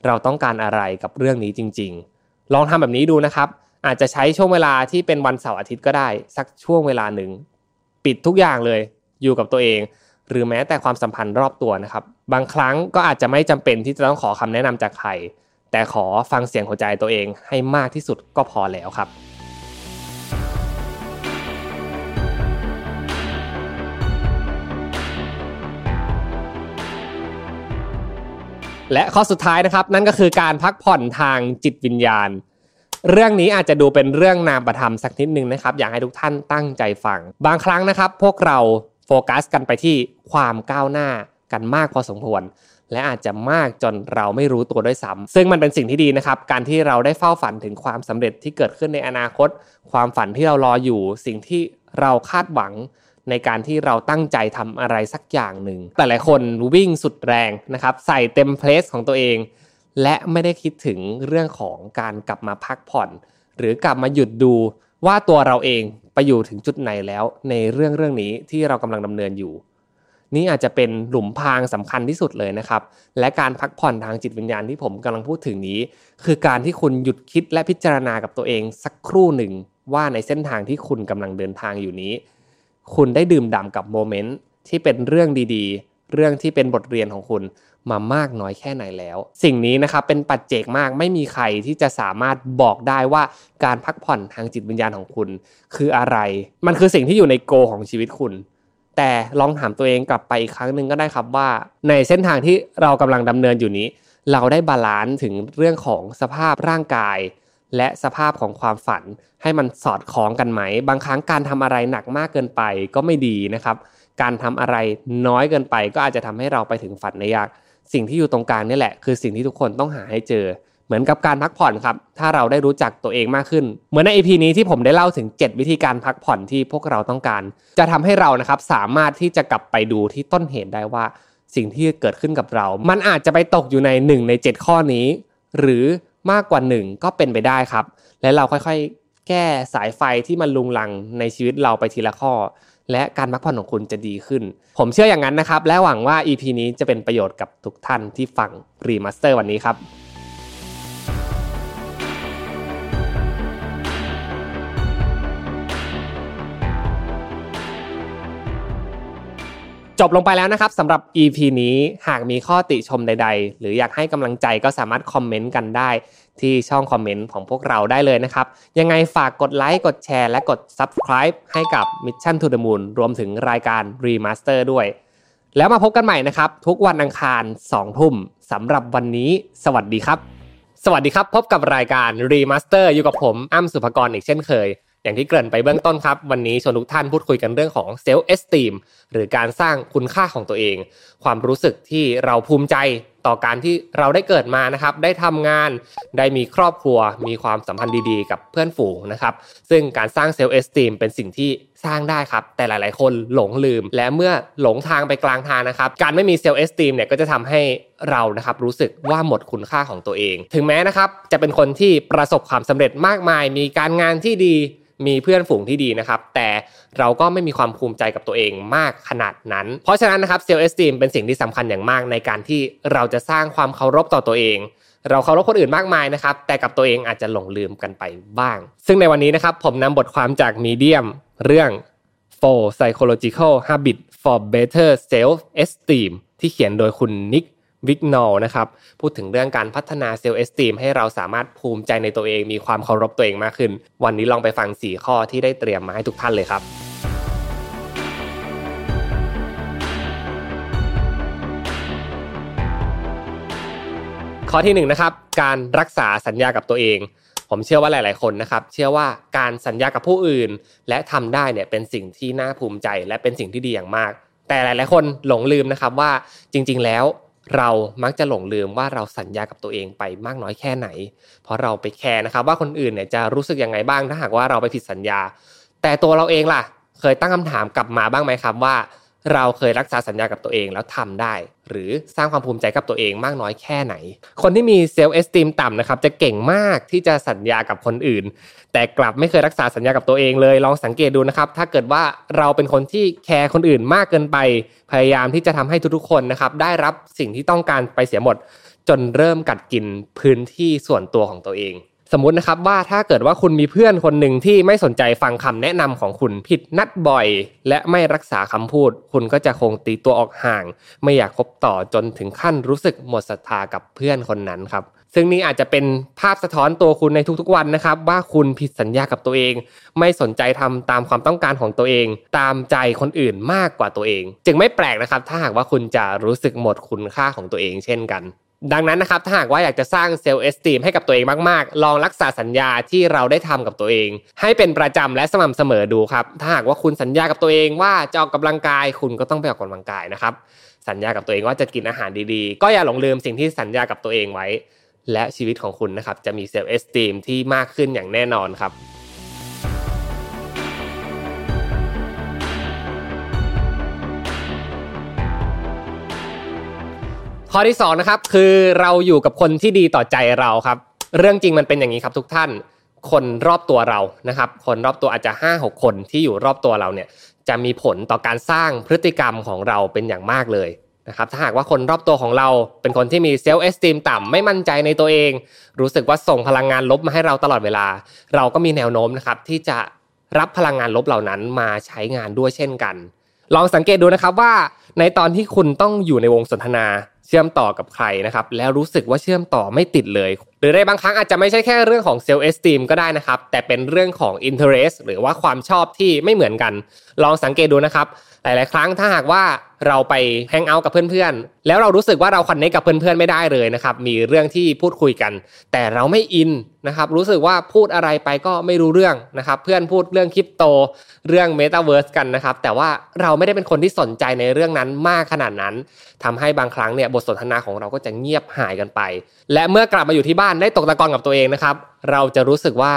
เราต้องการอะไรกับเรื่องนี้จริง ๆ ลองทำแบบนี้ดูนะครับอาจจะใช้ช่วงเวลาที่เป็นวันเสาร์อาทิตย์ก็ได้ สักช่วงเวลาหนึ่ง ปิดทุกอย่างเลยอยู่กับตัวเอง หรือแม้แต่ความสัมพันธ์รอบตัวนะครับ บางครั้งก็อาจจะไม่จำเป็นที่จะต้องขอคำแนะนำจากใคร แต่ขอฟังเสียงหัวใจตัวเองให้มากที่สุดก็พอแล้วครับและข้อสุดท้ายนะครับนั่นก็คือการพักผ่อนทางจิตวิญญาณ เรื่องนี้อาจจะดูเป็นเรื่องนามประธรรมสักนิดนึงนะครับ อยากให้ทุกท่านตั้งใจฟัง บางครั้งนะครับ พวกเราโฟกัสกันไปที่ความก้าวหน้ากันมากพอสมควรและอาจจะมากจนเราไม่รู้ตัวด้วยซ้ำซึ่งมันเป็นสิ่งที่ดีนะครับ การที่เราได้เฝ้าฝันถึงความสำเร็จที่เกิดขึ้นในอนาคต ความฝันที่เรารออยู่ สิ่งที่เราคาดหวังในการที่เราตั้งใจทำอะไรสักอย่างหนึ่งแต่หลายคนวิ่งสุดแรงนะครับ ใส่เต็มเพลสของตัวเอง และไม่ได้คิดถึงเรื่องของการกลับมาพักผ่อน หรือกลับมาหยุดดูว่าตัวเราเองไปอยู่ถึงจุดไหนแล้วในเรื่องเรื่องนี้ที่เรากำลังดำเนินอยู่ นี่อาจจะเป็นหลุมพรางสำคัญที่สุดเลยนะครับ และการพักผ่อนทางจิตวิญญาณที่ผมกำลังพูดถึงนี้ คือการที่คุณหยุดคิดและพิจารณากับตัวเองสักครู่หนึ่งว่าในเส้นทางที่คุณกำลังเดินทางอยู่นี้ คุณได้ดื่มด่ากับโมเมนต์ที่เป็นเรื่องดีๆ เรื่องที่เป็นบทเรียนของคุณมามากน้อยแค่ไหนแล้ว สิ่งนี้นะครับเป็นปัจเจกมากไม่มีใครที่จะสามารถบอกได้ว่าการพักผ่อนทางจิตวิญญาณของคุณ คืออะไร มันคือสิ่งที่อยู่ใน goal ของชีวิตคุณ แต่ลองถามตัวเองกลับไปอีกครั้งหนึ่งก็ได้ครับว่า ในเส้นทางที่เรากำลังดำเนินอยู่นี้ เราได้ balance ถึงเรื่องของสภาพร่างกาย และสภาพของความฝันให้มันสอดคล้องกันไหม บางครั้งการทำอะไรหนักมากเกินไปก็ไม่ดีนะครับ การทำอะไรน้อยเกินไป ก็อาจจะทำให้เราไปถึงฝันได้ยาก สิ่งที่อยู่ตรงกลางนี่แหละ คือสิ่งที่ทุกคนต้องหาให้เจอ เหมือนกับการพักผ่อนครับ ถ้าเราได้รู้จักตัวเองมากขึ้น เหมือนใน EP นี้ที่ผมได้เล่าถึง 7 วิธีการพักผ่อนที่พวกเราต้องการ จะทำให้เรานะครับสามารถที่จะกลับไปดูที่ต้นเหตุได้ว่า สิ่งที่เกิดขึ้นกับเรา มันอาจจะไปตกอยู่ใน 1 ใน 7 ข้อนี้ หรือมากกว่า 1 ก็เป็นไปได้ครับ และเราค่อยๆ แก้สายไฟที่มันลุงลังในชีวิตเราไปทีละข้อ และการพักผ่อนของคุณจะดีขึ้น ผมเชื่ออย่างนั้นนะครับ และหวังว่า EP นี้จะเป็นประโยชน์กับทุกท่านที่ฟัง Remaster วันนี้ครับ จบลงไปแล้วนะครับสำหรับ EP นี้หากมีข้อติชมใด ๆ หรืออยากให้กำลังใจก็สามารถคอมเมนต์กันได้ที่ช่องคอมเมนต์ของพวกเราได้เลยนะครับ ยังไงฝากกดไลค์กดแชร์และกด Subscribe ให้กับ Mission to the Moon รวมถึงรายการ Remaster ด้วย แล้วมาพบกันใหม่นะครับ ทุกวันอังคาร2ทุ่มสำหรับวันนี้ สวัสดีครับ สวัสดีครับ พบกับรายการ Remaster อยู่กับผมอ้ำสุภกรอีกเช่นเคย อย่างที่เกริ่นไปเบื้องต้นครับ วันนี้ชวนทุกท่านพูดคุยกันเรื่องของ Self Esteem หรือการสร้างคุณค่าของตัวเอง ความรู้สึกที่เราภูมิใจต่อการที่เราได้เกิดมานะครับ ได้ทำงาน ได้มีครอบครัว มีความสัมพันธ์ดีๆ กับเพื่อนฝูงนะครับ ซึ่งการสร้างเซลล์เอสติมเป็นสิ่งที่สร้างได้ครับ แต่หลายๆ คนหลงลืม และเมื่อหลงทางไปกลางทางนะครับ การไม่มี self-esteem เนี่ยก็จะทำให้เรานะครับรู้สึกว่าหมดคุณค่าของตัวเอง ถึงแม้นะครับจะเป็นคนที่ประสบความสำเร็จมากมาย มีการงานที่ดี มีเพื่อนฝูงที่ดีนะครับ แต่เราก็ไม่มีความภูมิใจกับตัวเองมากขนาดนั้น เพราะฉะนั้นนะครับ self-esteem เป็นสิ่งที่สำคัญอย่างมากในการที่เราจะสร้างความเคารพต่อตัวเองเราเคารพคนอื่นมากมายนะครับ แต่กับตัวเองอาจจะหลงลืมกันไปบ้าง ซึ่งในวันนี้นะครับ ผมนำบทความจากมีเดียมเรื่อง four psychological habits for better self esteem ที่เขียนโดยคุณนิก วิกนอลนะครับพูดถึงเรื่องการพัฒนาเซลล์เอสติมให้เราสามารถภูมิใจในตัวเองมีความเคารพตัวเองมากขึ้น วันนี้ลองไปฟัง 4 ข้อที่ได้เตรียมมาให้ทุกท่านเลยครับ ข้อที่1นนะครับการรักษาสัญญากับตัวเองผมเชื่อว่าหลาย ๆ คนนะครับ เชื่อว่าการสัญญากับผู้อื่น และทำได้เนี่ยเป็นสิ่งที่น่าภูมิใจ และเป็นสิ่งที่ดีอย่างมาก แต่หลาย ๆ คนหลงลืมนะครับว่าจริง ๆ แล้ว เรามักจะหลงลืมว่าเราสัญญากับตัวเองไปมากน้อยแค่ไหน เพราะเราไปแคร์นะครับ ว่าคนอื่นเนี่ยจะรู้สึกยังไงบ้างถ้าหากว่าเราไปผิดสัญญา แต่ตัวเราเองล่ะ เคยตั้งคำถามกลับมาบ้างไหมครับว่า เราเคยรักษาสัญญากับตัวเองแล้วทำได้ หรือสร้างความภูมิใจกับตัวเองมากน้อยแค่ไหน คนที่มี self-esteem ต่ำนะครับจะเก่งมากที่จะสัญญากับคนอื่น แต่กลับไม่เคยรักษาสัญญากับตัวเองเลยลองสังเกตดูนะครับ ถ้าเกิดว่าเราเป็นคนที่แคร์คนอื่นมากเกินไป พยายามที่จะทำให้ทุกๆคนนะครับได้รับสิ่งที่ต้องการไปเสียหมด จนเริ่มกัดกินพื้นที่ส่วนตัวของตัวเอง สมมตินะครับว่าถ้าเกิดว่าคุณมีเพื่อนคนหนึ่งที่ไม่สนใจฟังคำแนะนำของคุณผิดนัดบ่อย และไม่รักษาคำพูด คุณก็จะคงตีตัวออกห่าง ไม่อยากคบต่อจนถึงขั้นรู้สึกหมดศรัทธากับเพื่อนคนนั้นครับซึ่งนี่อาจจะเป็นภาพสะท้อนตัวคุณในทุกๆวันนะครับ ว่าคุณผิดสัญญากับตัวเอง ไม่สนใจทำตามความต้องการของตัวเอง ตามใจคนอื่นมากกว่าตัวเอง จึงไม่แปลกนะครับ ถ้าหากว่าคุณจะรู้สึกหมดคุณค่าของตัวเองเช่นกัน ดังนั้นนะครับถ้าหากว่าอยากจะสร้างเซลล์เอสติมให้กับตัวเองมากๆ ลองรักษาสัญญาที่เราได้ทำกับตัวเอง ให้เป็นประจำและสม่ำเสมอดูครับ ถ้าหากว่าคุณสัญญากับตัวเองว่าจะออกกำลังกายคุณก็ต้องไปออกกำลังกายนะครับ สัญญากับตัวเองว่าจะกินอาหารดีๆ ก็อย่าหลงลืมสิ่งที่สัญญากับตัวเองไว้ และชีวิตของคุณนะครับจะมีเซลล์เอสติมที่มากขึ้นอย่างแน่นอนครับ ข้อที่2นะครับคือเราอยู่กับคนที่ดีต่อใจเราครับ เรื่องจริงมันเป็นอย่างนี้ครับทุกท่าน คนรอบตัวเรานะครับ คนรอบตัวอาจจะ 5 6 คนที่อยู่รอบตัวเราเนี่ยจะมีผลต่อการสร้างพฤติกรรมของเราเป็นอย่างมากเลยนะครับถ้าหากว่าคนรอบตัวของเราเป็นคนที่มีเซลล์เอสติมต่ำไม่มั่นใจในตัวเอง รู้สึกว่าส่งพลังงานลบมาให้เราตลอดเวลา เราก็มีแนวโน้มนะครับที่จะรับพลังงานลบเหล่านั้นมาใช้งานด้วยเช่นกัน ลองสังเกตดูนะครับว่าในตอนที่คุณต้องอยู่ในวงสนทนา เชื่อมต่อกับใครนะครับแล้วรู้สึกว่าเชื่อมต่อไม่ติดเลย หรือในบางครั้งอาจจะไม่ใช่แค่เรื่องของ self-esteem ก็ได้นะครับ แต่เป็นเรื่องของ interest หรือว่าความชอบที่ไม่เหมือนกัน ลองสังเกตดูนะครับ หลาย ๆ ครั้งถ้าหากว่าเราไป hang out กับเพื่อน ๆ แล้วเรารู้สึกว่าเรา connect กับเพื่อน ๆ ไม่ได้เลยนะครับมีเรื่องที่พูดคุยกัน แต่เราไม่อินนะครับรู้สึกว่าพูดอะไรไปก็ไม่รู้เรื่องนะครับเพื่อนพูดเรื่องคริปโต เรื่องเมตาเวิร์สกันนะครับแต่ว่าเราไม่ได้เป็นคนที่สนใจในเรื่องนั้นมากขนาดนั้น ทำให้บางครั้งเนี่ยบทสนทนาของเราก็จะเงียบหายกันไป และเมื่อกลับมาอยู่ที่บ้านได้ตกตะกอนกับตัวเองนะครับ เราจะรู้สึกว่า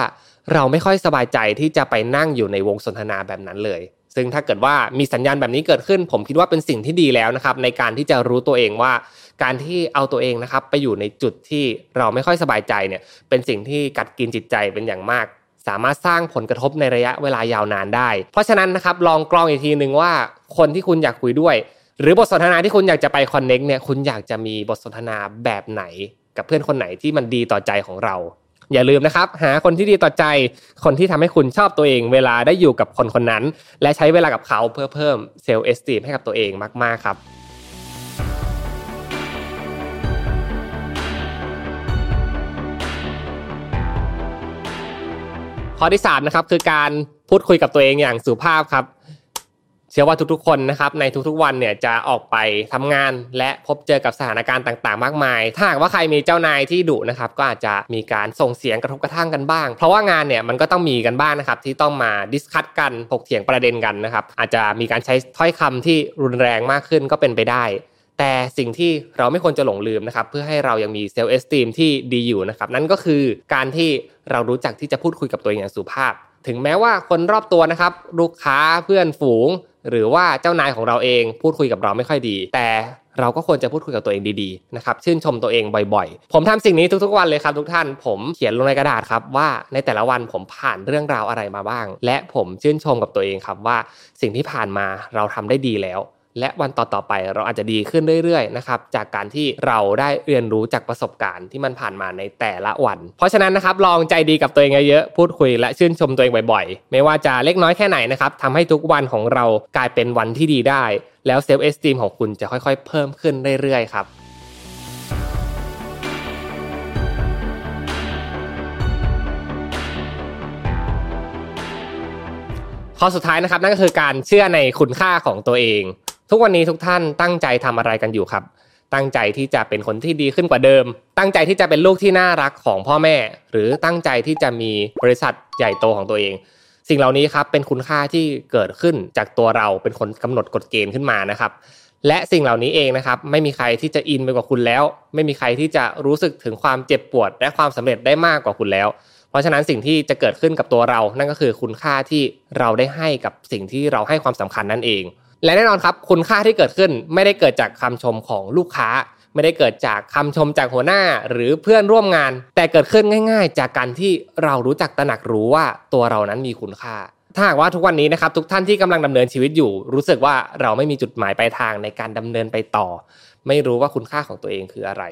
เราไม่ค่อยสบายใจที่จะไปนั่งอยู่ในวงสนทนาแบบนั้นเลย ซึ่งถ้าเกิดว่ามีสัญญาณแบบนี้เกิดขึ้น ผมคิดว่าเป็นสิ่งที่ดีแล้วนะครับ ในการที่จะรู้ตัวเองว่า การที่เอาตัวเองนะครับ ไปอยู่ในจุดที่เราไม่ค่อยสบายใจเนี่ย เป็นสิ่งที่กัดกินจิตใจเป็นอย่างมาก สามารถสร้างผลกระทบในระยะเวลายาวนานได้ เพราะฉะนั้นนะครับลองกรองอีกทีหนึ่งว่า คนที่คุณอยากคุยด้วย หรือบทสนทนาที่คุณอยากจะไป connect เนี่ยคุณอยากจะมีบทสนทนาแบบไหน กับเพื่อนคนไหนที่มันดีต่อใจของเรา อย่าลืมนะครับ หาคนที่ดีต่อใจ คนที่ทำให้คุณชอบตัวเอง เวลาได้อยู่กับคนคนนั้น และใช้เวลากับเขาเพื่อเพิ่ม self-esteem ให้กับตัวเองมาก ๆ ครับข้อที่3นะครับคือการพูดคุยกับตัวเองอย่างสุภาพครับ เชื่อว่าทุกๆ คนนะครับในทุกๆ วันเนี่ยจะออกไปทำงานและพบเจอกับสถานการณ์ต่างๆ มากมาย ถ้าหากว่าใครมีเจ้านายที่ดุนะครับก็อาจจะมีการส่งเสียงกระทบกระทั่งกันบ้าง เพราะว่างานเนี่ยมันก็ต้องมีกันบ้างนะครับที่ต้องมา discuss กันถกเถียงประเด็นกันนะครับอาจจะมีการใช้ถ้อยคำที่รุนแรงมากขึ้นก็เป็นไปได้ แต่สิ่งที่เราไม่ควรจะหลงลืมนะครับเพื่อให้เรายังมี self-esteem ที่ดีอยู่นะครับนั่นก็คือการที่เรารู้จักที่จะพูดคุยกับตัวเองอย่างสุภาพ ถึงแม้ว่าคนรอบตัวนะครับลูกค้าเพื่อนฝูง หรือว่าเจ้านายของเราเองพูดคุยกับเราไม่ค่อยดี แต่เราก็ควรจะพูดคุยกับตัวเองดีๆนะครับชื่นชมตัวเองบ่อยๆ ผมทำสิ่งนี้ทุกๆวันเลยครับทุกท่าน ผมเขียนลงในกระดาษครับว่าในแต่ละวันผมผ่านเรื่องราวอะไรมาบ้าง และผมชื่นชมกับตัวเองครับว่าสิ่งที่ผ่านมาเราทำได้ดีแล้ว และวันต่อๆไปเราอาจจะดีขึ้นเรื่อยๆนะครับจากการที่เราได้เรียนรู้จากประสบการณ์ที่มันผ่านมาในแต่ละวัน เพราะฉะนั้นนะครับลองใจดีกับตัวเองเยอะๆพูดคุยและชื่นชมตัวเองบ่อยๆ ไม่ว่าจะเล็กน้อยแค่ไหนนะครับทำให้ทุกวันของเรากลายเป็นวันที่ดีได้ แล้วเซลฟ์เอสติมของคุณจะค่อยๆ เพิ่มขึ้นเรื่อยๆครับข้อสุดท้ายนะครับนั่นก็คือการเชื่อในคุณค่าของตัวเอง ทุกวันนี้ทุกท่านตั้งใจทำอะไรกันอยู่ครับ ตั้งใจที่จะเป็นคนที่ดีขึ้นกว่าเดิม ตั้งใจที่จะเป็นลูกที่น่ารักของพ่อแม่ หรือตั้งใจที่จะมีบริษัทใหญ่โตของตัวเอง สิ่งเหล่านี้ครับเป็นคุณค่าที่เกิดขึ้นจากตัวเราเป็นคนกำหนดกฎเกณฑ์ขึ้นมานะครับ และสิ่งเหล่านี้เองนะครับ ไม่มีใครที่จะอินไปกว่าคุณแล้ว ไม่มีใครที่จะรู้สึกถึงความเจ็บปวด และความสำเร็จได้มากกว่าคุณแล้วเพราะฉะนั้นสิ่งที่จะเกิดขึ้นกับตัวเรา นั่นก็คือคุณค่าที่เราได้ให้กับสิ่งที่เราให้ความสำคัญนั่นเอง และแน่นอนครับคุณค่าที่เกิดขึ้นไม่ได้เกิดจากคำชมของลูกค้า ไม่ได้เกิดจากคำชมจากหัวหน้าหรือเพื่อนร่วมงาน แต่เกิดขึ้นง่าย ๆ จากการที่เรารู้จักตระหนักรู้ว่าตัวเรานั้นมีคุณค่า ถ้าหากว่าทุกวันนี้นะครับทุกท่านที่กำลังดำเนินชีวิตอยู่ รู้สึกว่าเราไม่มีจุดหมายปลายทางในการดำเนินไปต่อ ไม่รู้ว่าคุณค่าของตัวเองคืออะไร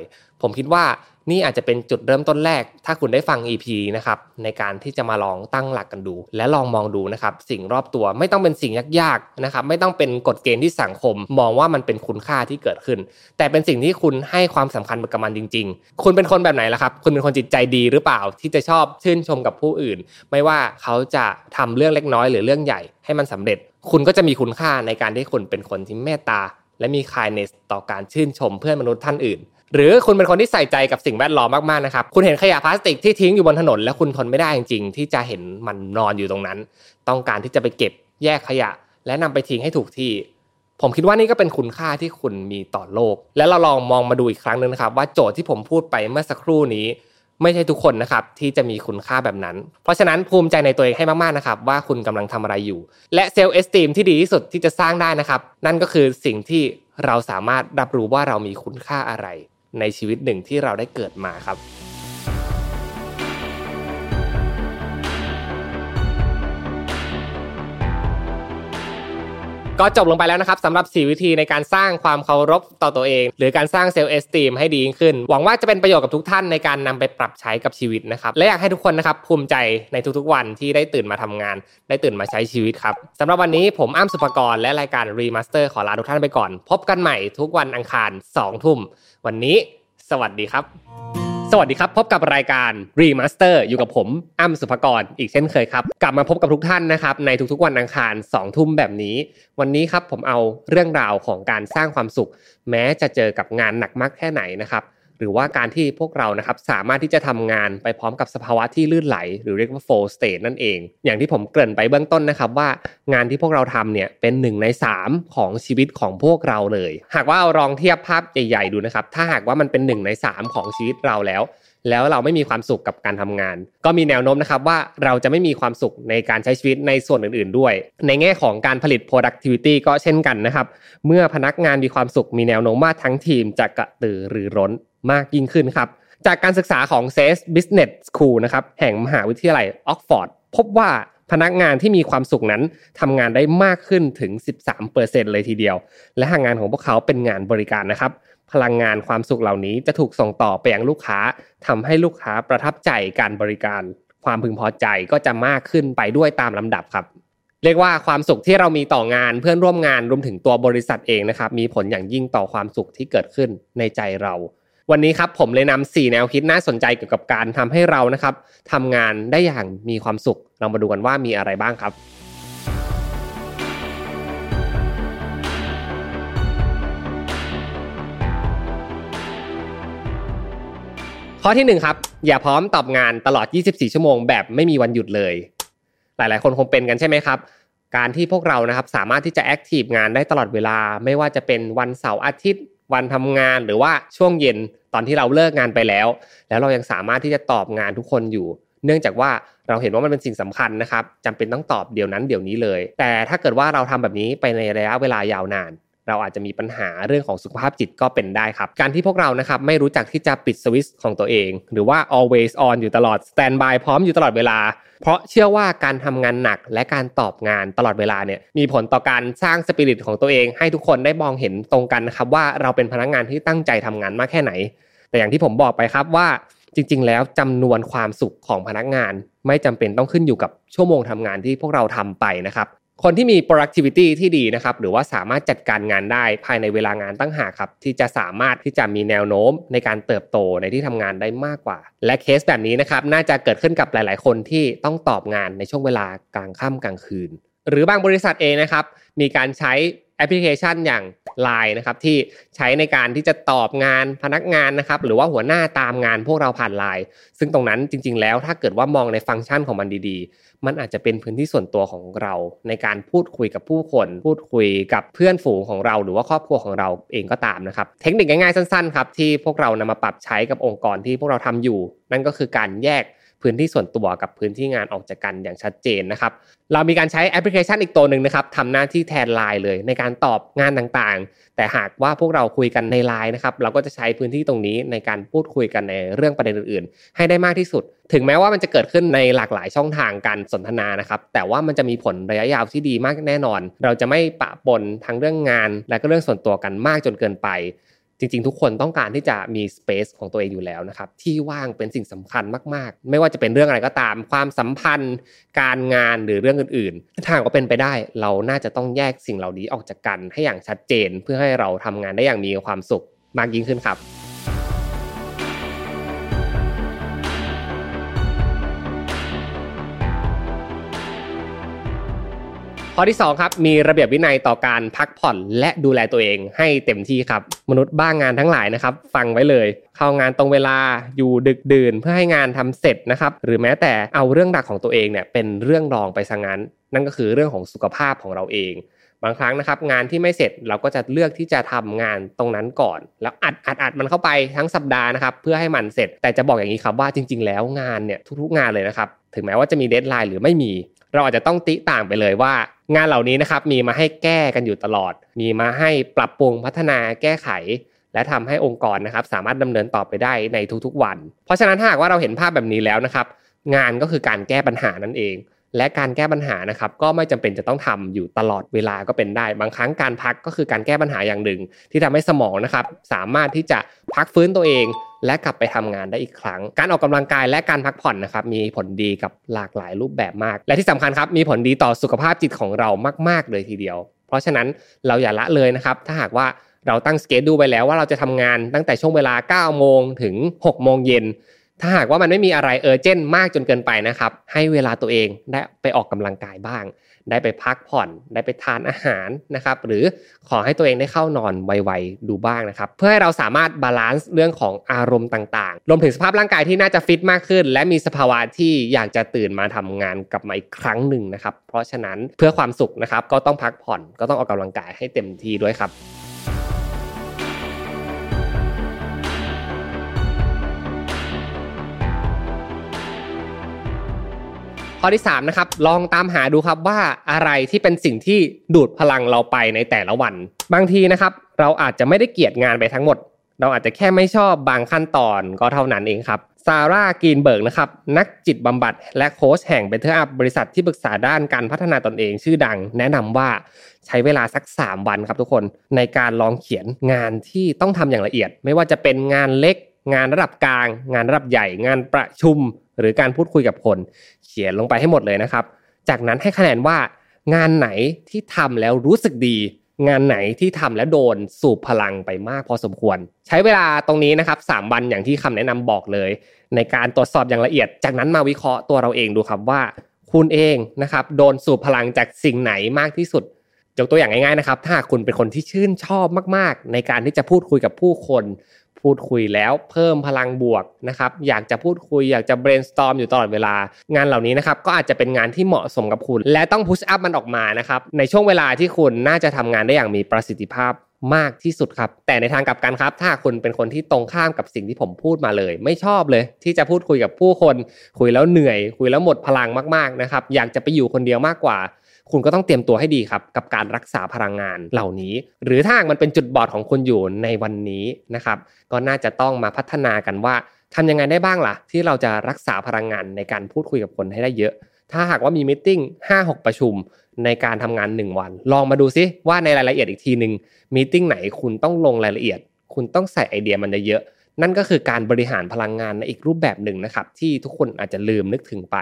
ผมคิดว่า นี่อาจจะเป็นจุดเริ่มต้นแรก ถ้าคุณได้ฟัง EP นะครับในการที่จะมาลองตั้งหลักกันดู และลองมองดูนะครับสิ่งรอบตัวไม่ต้องเป็นสิ่งยากๆนะครับไม่ต้องเป็นกฎเกณฑ์ที่สังคม มองว่ามันเป็นคุณค่าที่เกิดขึ้น แต่เป็นสิ่งที่คุณให้ความสำคัญกับมันจริง ๆ คุณเป็นคนแบบไหนล่ะครับ คุณเป็นคนจิตใจดีหรือเปล่าที่จะชอบชื่นชมกับผู้อื่น ไม่ว่าเขาจะทำเรื่องเล็กน้อยหรือเรื่องใหญ่ให้มันสำเร็จ คุณก็จะมีคุณค่าในการที่คุณเป็นคนที่เมตตาและมีคายเนสต่อการชื่นชมเพื่อนมนุษย์ท่านอื่น หรือคุณเป็นคนที่ใส่ใจกับสิ่งแวดล้อมมากๆนะครับคุณเห็นขยะพลาสติกที่ทิ้งอยู่บนถนน แล้วคุณทนไม่ได้จริงๆที่จะเห็นมันนอนอยู่ตรงนั้น ต้องการที่จะไปเก็บแยกขยะ และนำไปทิ้งให้ถูกที่ ผมคิดว่านี่ก็เป็นคุณค่าที่คุณมีต่อโลก และเราลองมองมาดูอีกครั้งหนึ่งนะครับ ว่าโจทย์ที่ผมพูดไปเมื่อสักครู่นี้ ไม่ใช่ทุกคนนะครับที่จะมีคุณค่าแบบนั้น เพราะฉะนั้นภูมิใจในตัวเองให้มากๆนะครับว่าคุณกำลังทำอะไรอยู่ และเซลล์เอสติมที่ดีที่สุดที่จะสร้างได้นะครับ นั่นก็คือสิ่งที่เราสามารถรับรู้ว่าเรามีคุณค่าอะไร ในชีวิตหนึ่งที่เราได้เกิดมาครับก็จบลงไปแล้วนะครับสำหรับ 4 วิธีในการสร้างความเคารพต่อตัวเอง หรือการสร้าง self-esteem ให้ดีขึ้น หวังว่าจะเป็นประโยชน์กับทุกท่านในการนำไปปรับใช้กับชีวิตนะครับ และอยากให้ทุกคนนะครับภูมิใจในทุกๆวันที่ได้ตื่นมาทำงาน ได้ตื่นมาใช้ชีวิตครับสำหรับวันนี้ผมอ้ำสุภกรและรายการ Remaster ขอลาทุกท่านไปก่อน พบกันใหม่ทุกวันอังคาร2ทุ่ม วันนี้ สวัสดีครับ สวัสดีครับ พบกับรายการ Remaster อยู่กับผมอ้ำสุภกรอีกเช่นเคยครับ กลับมาพบกับทุกท่านนะครับ ในทุกๆวันอังคาร2ทุ่มแบบนี้ วันนี้ครับผมเอาเรื่องราวของการสร้างความสุข แม้จะเจอกับงานหนักมากแค่ไหนนะครับ หรือว่าการที่พวกเรานะครับสามารถที่จะทำงานไปพร้อมกับสภาวะที่ลื่นไหล หรือเรียกว่า flow state นั่นเอง อย่างที่ผมเกริ่นไปเบื้องต้นนะครับว่างานที่พวกเราทำเนี่ยเป็นหนึ่งใน 3 ของชีวิตของพวกเราเลย หากว่าเราลองเทียบภาพใหญ่ๆดูนะครับ ถ้าหากว่ามันเป็นหนึ่งใน 3 ของชีวิตเราแล้ว แล้วเราไม่มีความสุขกับการทำงาน ก็มีแนวโน้มนะครับว่าเราจะไม่มีความสุขในการใช้ชีวิตในส่วนอื่นๆด้วย ในแง่ของการผลิต productivity ก็เช่นกันนะครับ เมื่อพนักงานมีความสุขมีแนวโน้มว่าทั้งทีมจะกระตือรือร้น มากยิ่งขึ้นครับ จากการศึกษาของ c e s Business School นะครับแห่งมหาวิทยาลัยออกฟอร์ดพบว่าพนักงานที่มีความสุขนั้นทำงานได้มากขึ้นถึง 13%เลยทีเดียว และหากงานของพวกเขาเป็นงานบริการนะครับ พลังงานความสุขเหล่านี้จะถูกส่งต่อไปยังลูกค้าทำให้ลูกค้าประทับใจการบริการ ความพึงพอใจก็จะมากขึ้นไปด้วยตามลำดับครับ เรียกว่าความสุขที่เรามีต่องานเพื่อนร่วมงานรวมถึงตัวบริษัทเองนะครับมีผลอย่างยิ่งต่อความสุขที่เกิดขึ้นในใจเรา วันนี้ครับผมเลยนำ4แนวคิดน่าสนใจเกี่ยวกับการทำให้เรานะครับทำงานได้อย่างมีความสุข เรามาดูกันว่ามีอะไรบ้างครับข้อที่1ครับอย่าพร้อมตอบงานตลอด 24 ชั่วโมงแบบไม่มีวันหยุดเลย หลาย ๆ คนคงเป็นกันใช่ไหมครับ การที่พวกเรานะครับสามารถที่จะแอคทีฟงานได้ตลอดเวลา ไม่ว่าจะเป็นวันเสาร์อาทิตย์ วันทำงานหรือว่าช่วงเย็นตอนที่เราเลิกงานไปแล้ว แล้วเรายังสามารถที่จะตอบงานทุกคนอยู่ เนื่องจากว่าเราเห็นว่ามันเป็นสิ่งสำคัญนะครับจำเป็นต้องตอบเดี๋ยวนั้นเดี๋ยวนี้เลย แต่ถ้าเกิดว่าเราทำแบบนี้ไปในระยะเวลายาวนาน เราอาจจะมีปัญหาเรื่องของสุขภาพจิตก็เป็นได้ครับ การที่พวกเรานะครับไม่รู้จักที่จะปิดสวิตช์ของตัวเอง หรือว่า always on อยู่ตลอด stand by พร้อมอยู่ตลอดเวลา เพราะเชื่อว่าการทำงานหนักและการตอบงานตลอดเวลาเนี่ยมีผลต่อการสร้างสปิริตของตัวเอง ให้ทุกคนได้มองเห็นตรงกันนะครับว่าเราเป็นพนักงานที่ตั้งใจทำงานมากแค่ไหน แต่อย่างที่ผมบอกไปครับว่าจริง ๆ แล้วจำนวนความสุขของพนักงาน ไม่จำเป็นต้องขึ้นอยู่กับชั่วโมงทำงานที่พวกเราทำไปนะครับ คนที่มี productivity ที่ดีนะครับหรือว่าสามารถจัดการงานได้ภายในเวลางานตั้งหากครับที่จะสามารถที่จะมีแนวโน้มในการเติบโตในที่ทำงานได้มากกว่า และเคสแบบนี้นะครับน่าจะเกิดขึ้นกับหลาย ๆ คนที่ต้องตอบงานในช่วงเวลากลางค่ำกลางคืน หรือบางบริษัทเองนะครับมีการใช้ แอปพลิเคชันอย่าง Line นะครับที่ใช้ในการที่จะตอบงานพนักงานนะครับหรือว่าหัวหน้าตามงานพวกเราผ่าน Line ซึ่งตรงนั้นจริง ๆ แล้วถ้าเกิดว่ามองในฟังก์ชันของมันดีๆ มันอาจจะเป็นพื้นที่ส่วนตัวของเรา ในการพูดคุยกับผู้คน พูดคุยกับเพื่อนฝูงของเรา หรือว่าครอบครัวของเราเองก็ตามนะครับเทคนิคง่ายๆสั้นๆครับที่พวกเรานำมาปรับใช้กับองค์กรที่พวกเราทำอยู่ นั่นก็คือการแยก พื้นที่ส่วนตัวกับพื้นที่งานออกจากกันอย่างชัดเจนนะครับ เรามีการใช้แอปพลิเคชันอีกตัวหนึ่งนะครับทำหน้าที่แทนไลน์เลยในการตอบงานต่างๆ แต่หากว่าพวกเราคุยกันในไลน์นะครับ เราก็จะใช้พื้นที่ตรงนี้ในการพูดคุยกันในเรื่องประเด็นอื่นๆ ให้ได้มากที่สุด ถึงแม้ว่ามันจะเกิดขึ้นในหลากหลายช่องทางการสนทนานะครับ แต่ว่ามันจะมีผลระยะยาวที่ดีมากแน่นอน เราจะไม่ปะปนทั้งเรื่องงาน และก็เรื่องส่วนตัวกันมากจนเกินไป จริงๆ ทุกคนต้องการที่จะมีสเปซของตัวเองอยู่แล้วนะครับ ที่ว่างเป็นสิ่งสำคัญมากๆ ไม่ว่าจะเป็นเรื่องอะไรก็ตาม ความสัมพันธ์ การงานหรือเรื่องอื่นๆถ้าหากว่าเป็นไปได้ เราน่าจะต้องแยกสิ่งเหล่านี้ออกจากกันให้อย่างชัดเจน เพื่อให้เราทำงานได้อย่างมีความสุขมากยิ่งขึ้นครับ ข้อที่2ครับมีระเบียบวินัยต่อการพักผ่อนและดูแลตัวเองให้เต็มที่ครับ มนุษย์บ้างงานทั้งหลายนะครับ ฟังไว้เลย เข้างานตรงเวลาอยู่ดึกดื่นเพื่อให้งานทำเสร็จนะครับ หรือแม้แต่เอาเรื่องหลักของตัวเองเนี่ยเป็นเรื่องรองไปซะงั้น นั่นก็คือเรื่องของสุขภาพของเราเองบางครั้งนะครับงานที่ไม่เสร็จเราก็จะเลือกที่จะทำงานตรงนั้นก่อน แล้วอัดอัดอัดมันเข้าไปทั้งสัปดาห์นะครับเพื่อให้มันเสร็จ แต่จะบอกอย่างนี้ครับว่าจริง ๆ แล้วงานเนี่ยทุกๆงานเลยนะครับถึงแม้ว่าจะมีเดทไลน์หรือไม่มี เราอาจจะต้องติต่างไปเลยว่า งานเหล่านี้นะครับมีมาให้แก้กันอยู่ตลอด มีมาให้ปรับปรุงพัฒนาแก้ไข และทำให้องค์กรนะครับสามารถดำเนินต่อไปได้ในทุกๆวัน เพราะฉะนั้นถ้าหากว่าเราเห็นภาพแบบนี้แล้วนะครับงานก็คือการแก้ปัญหานั่นเอง และการแก้ปัญหานะครับก็ไม่จำเป็นจะต้องทำอยู่ตลอดเวลาก็เป็นได้ บางครั้งการพักก็คือการแก้ปัญหาอย่างหนึ่ง ที่ทำให้สมองนะครับสามารถที่จะพักฟื้นตัวเอง และกลับไปทำงานได้อีกครั้ง การออกกำลังกายและการพักผ่อนนะครับมีผลดีกับหลากหลายรูปแบบมาก และที่สำคัญครับมีผลดีต่อสุขภาพจิตของเรามาก ๆ เลยทีเดียว เพราะฉะนั้นเราอย่าละเลยนะครับถ้าหากว่าเราตั้ง schedule ไปแล้วว่าเราจะทำงานตั้งแต่ช่วงเวลา9โมงถึง6โมงเย็น ถ้าหากว่ามันไม่มีอะไรเออเจนมากจนเกินไปนะครับ ให้เวลาตัวเองได้ไปออกกำลังกายบ้าง ได้ไปพักผ่อนได้ไปทานอาหารนะครับ หรือขอให้ตัวเองได้เข้านอนไวๆดูบ้างนะครับ เพื่อให้เราสามารถ balance เรื่องของอารมณ์ต่างๆ รวมถึงสภาพร่างกายที่น่าจะฟิตมากขึ้น และมีสภาวะที่อยากจะตื่นมาทำงานกลับมาอีกครั้งหนึ่งนะครับ เพราะฉะนั้นเพื่อความสุขนะครับก็ต้องพักผ่อนก็ต้องออกกำลังกายให้เต็มที่ด้วยครับ ข้อที่3นะครับลองตามหาดูครับว่าอะไรที่เป็นสิ่งที่ดูดพลังเราไปในแต่ละวัน บางทีนะครับ เราอาจจะไม่ได้เกลียดงานไปทั้งหมด เราอาจจะแค่ไม่ชอบบางขั้นตอนก็เท่านั้นเองครับ Sarah Greenberg นะครับนักจิตบำบัดและโค้ชแห่ง BetterUp บริษัทที่ปรึกษาด้านการพัฒนาตนเองชื่อดัง แนะนำว่าใช้เวลาสัก 3 วันครับทุกคนในการลองเขียนงานที่ต้องทำอย่างละเอียด ไม่ว่าจะเป็นงานเล็ก งานระดับกลาง งานระดับใหญ่ งานประชุม หรือการพูดคุยกับคน เขียนลงไปให้หมดเลยนะครับ จากนั้นให้คะแนนว่างานไหนที่ทำแล้วรู้สึกดี งานไหนที่ทำแล้วโดนสูบพลังไปมากพอสมควร ใช้เวลาตรงนี้นะครับสวันอย่างที่คำแนะนำบอกเลย ในการตรวจสอบอย่างละเอียด จากนั้นมาวิเคราะห์ตัวเราเองดูครับว่า คุณเองนะครับโดนสูบพลังจากสิ่งไหนมากที่สุดยกตัวอย่างง่ายๆนะครับ ถ้าคุณเป็นคนที่ชื่นชอบมากๆ ในการที่จะพูดคุยกับผู้คน พูดคุยแล้วเพิ่มพลังบวกนะครับอยากจะพูดคุยอยากจะ brainstorm อยู่ตลอดเวลา งานเหล่านี้นะครับก็อาจจะเป็นงานที่เหมาะสมกับคุณ และต้อง push up มันออกมานะครับในช่วงเวลาที่คุณน่าจะทำงานได้อย่างมีประสิทธิภาพมากที่สุดครับ แต่ในทางกลับกันครับ ถ้าคุณเป็นคนที่ตรงข้ามกับสิ่งที่ผมพูดมาเลย ไม่ชอบเลย ที่จะพูดคุยกับผู้คน คุยแล้วเหนื่อย คุยแล้วหมดพลังมากๆนะครับ อยากจะไปอยู่คนเดียวมากกว่า คุณก็ต้องเตรียมตัวให้ดีครับ กับการรักษาพลังงานเหล่านี้ หรือถ้ามันเป็นจุดบอดของคุณอยู่ในวันนี้นะครับ ก็น่าจะต้องมาพัฒนากันว่าทำยังไงได้บ้างล่ะ ที่เราจะรักษาพลังงานในการพูดคุยกับคนให้ได้เยอะ ถ้าหากว่ามีมิ팅ห้าหกประชุมในการทำงาน 1 วัน ลองมาดูซิว่าในรายละเอียดอีกทีหนึ่งมิ팅ไหนคุณต้องลงรายละเอียด คุณต้องใส่ไอเดียมันเยอะนั่นก็คือการบริหารพลังงานในอีกรูปแบบหนึ่งนะครับ ที่ทุกคนอาจจะลืมนึกถึงไป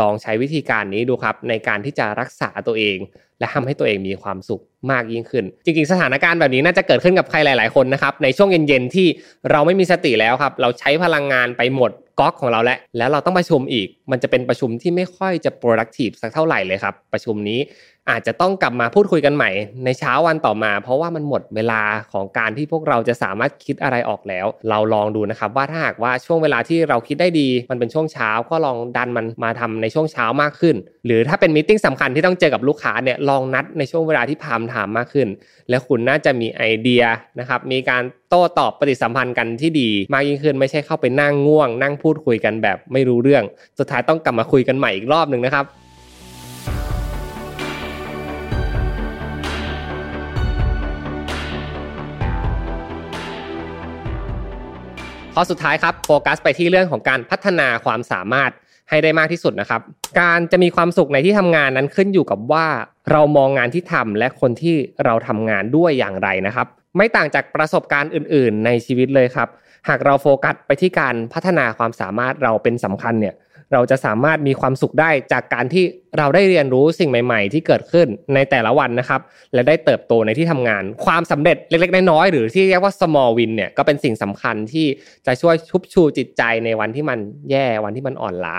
ลองใช้วิธีการนี้ดูครับ ในการที่จะรักษาตัวเอง และทำให้ตัวเองมีความสุขมากยิ่งขึ้น จริงๆ สถานการณ์แบบนี้น่าจะเกิดขึ้นกับใครหลาย ๆ คนนะครับในช่วงเย็นๆที่เราไม่มีสติแล้วครับ เราใช้พลังงานไปหมด ก๊อกของเราแล้วแล้วเราต้องประชุมอีก มันจะเป็นประชุมที่ไม่ค่อยจะ productive สักเท่าไหร่เลยครับ ประชุมนี้อาจจะต้องกลับมาพูดคุยกันใหม่ ในเช้าวันต่อมา เพราะว่ามันหมดเวลาของการที่พวกเราจะสามารถคิดอะไรออกแล้ว เราลองดูนะครับว่าถ้าหากว่าช่วงเวลาที่เราคิดได้ดี มันเป็นช่วงเช้าก็ลองดันมันมาทำในช่วงเช้ามากขึ้น หรือถ้าเป็นมิ팅สำคัญที่ต้องเจอกับลูกค้าเนี่ยลองนัดในช่วงเวลาที่พามถามมากขึ้น และคุณน่าจะมีไอเดียนะครับมีการโต้ตอบปฏิสัมพันธ์กันที่ดี มากยิ่งขึ้นไม่ใช่เข้าไปนั่งง่วงนั่งพูดคุยกันแบบไม่รู้เรื่อง สุดท้ายต้องกลับมาคุยกันใหม่อีกรอบหนึ่งนะครับข้อสุดท้ายครับโฟกัสไปที่เรื่องของการพัฒนาความสามารถให้ได้มากที่สุดนะครับ การจะมีความสุขในที่ทำงานนั้นขึ้นอยู่กับว่าเรามองงานที่ทำและคนที่เราทำงานด้วยอย่างไรนะครับ ไม่ต่างจากประสบการณ์อื่น ๆ ในชีวิตเลยครับ หากเราโฟกัสไปที่การพัฒนาความสามารถเราเป็นสำคัญเนี่ยเราจะสามารถมีความสุขได้จากการที่เราได้เรียนรู้สิ่งใหม่ ๆ ที่เกิดขึ้นในแต่ละวันนะครับ และได้เติบโตในที่ทำงาน ความสำเร็จเล็กๆน้อยๆหรือที่เรียกว่า small win เนี่ยก็เป็นสิ่งสำคัญที่จะช่วยชุบชูจิตใจในวันที่มันแย่วันที่มันอ่อนล้า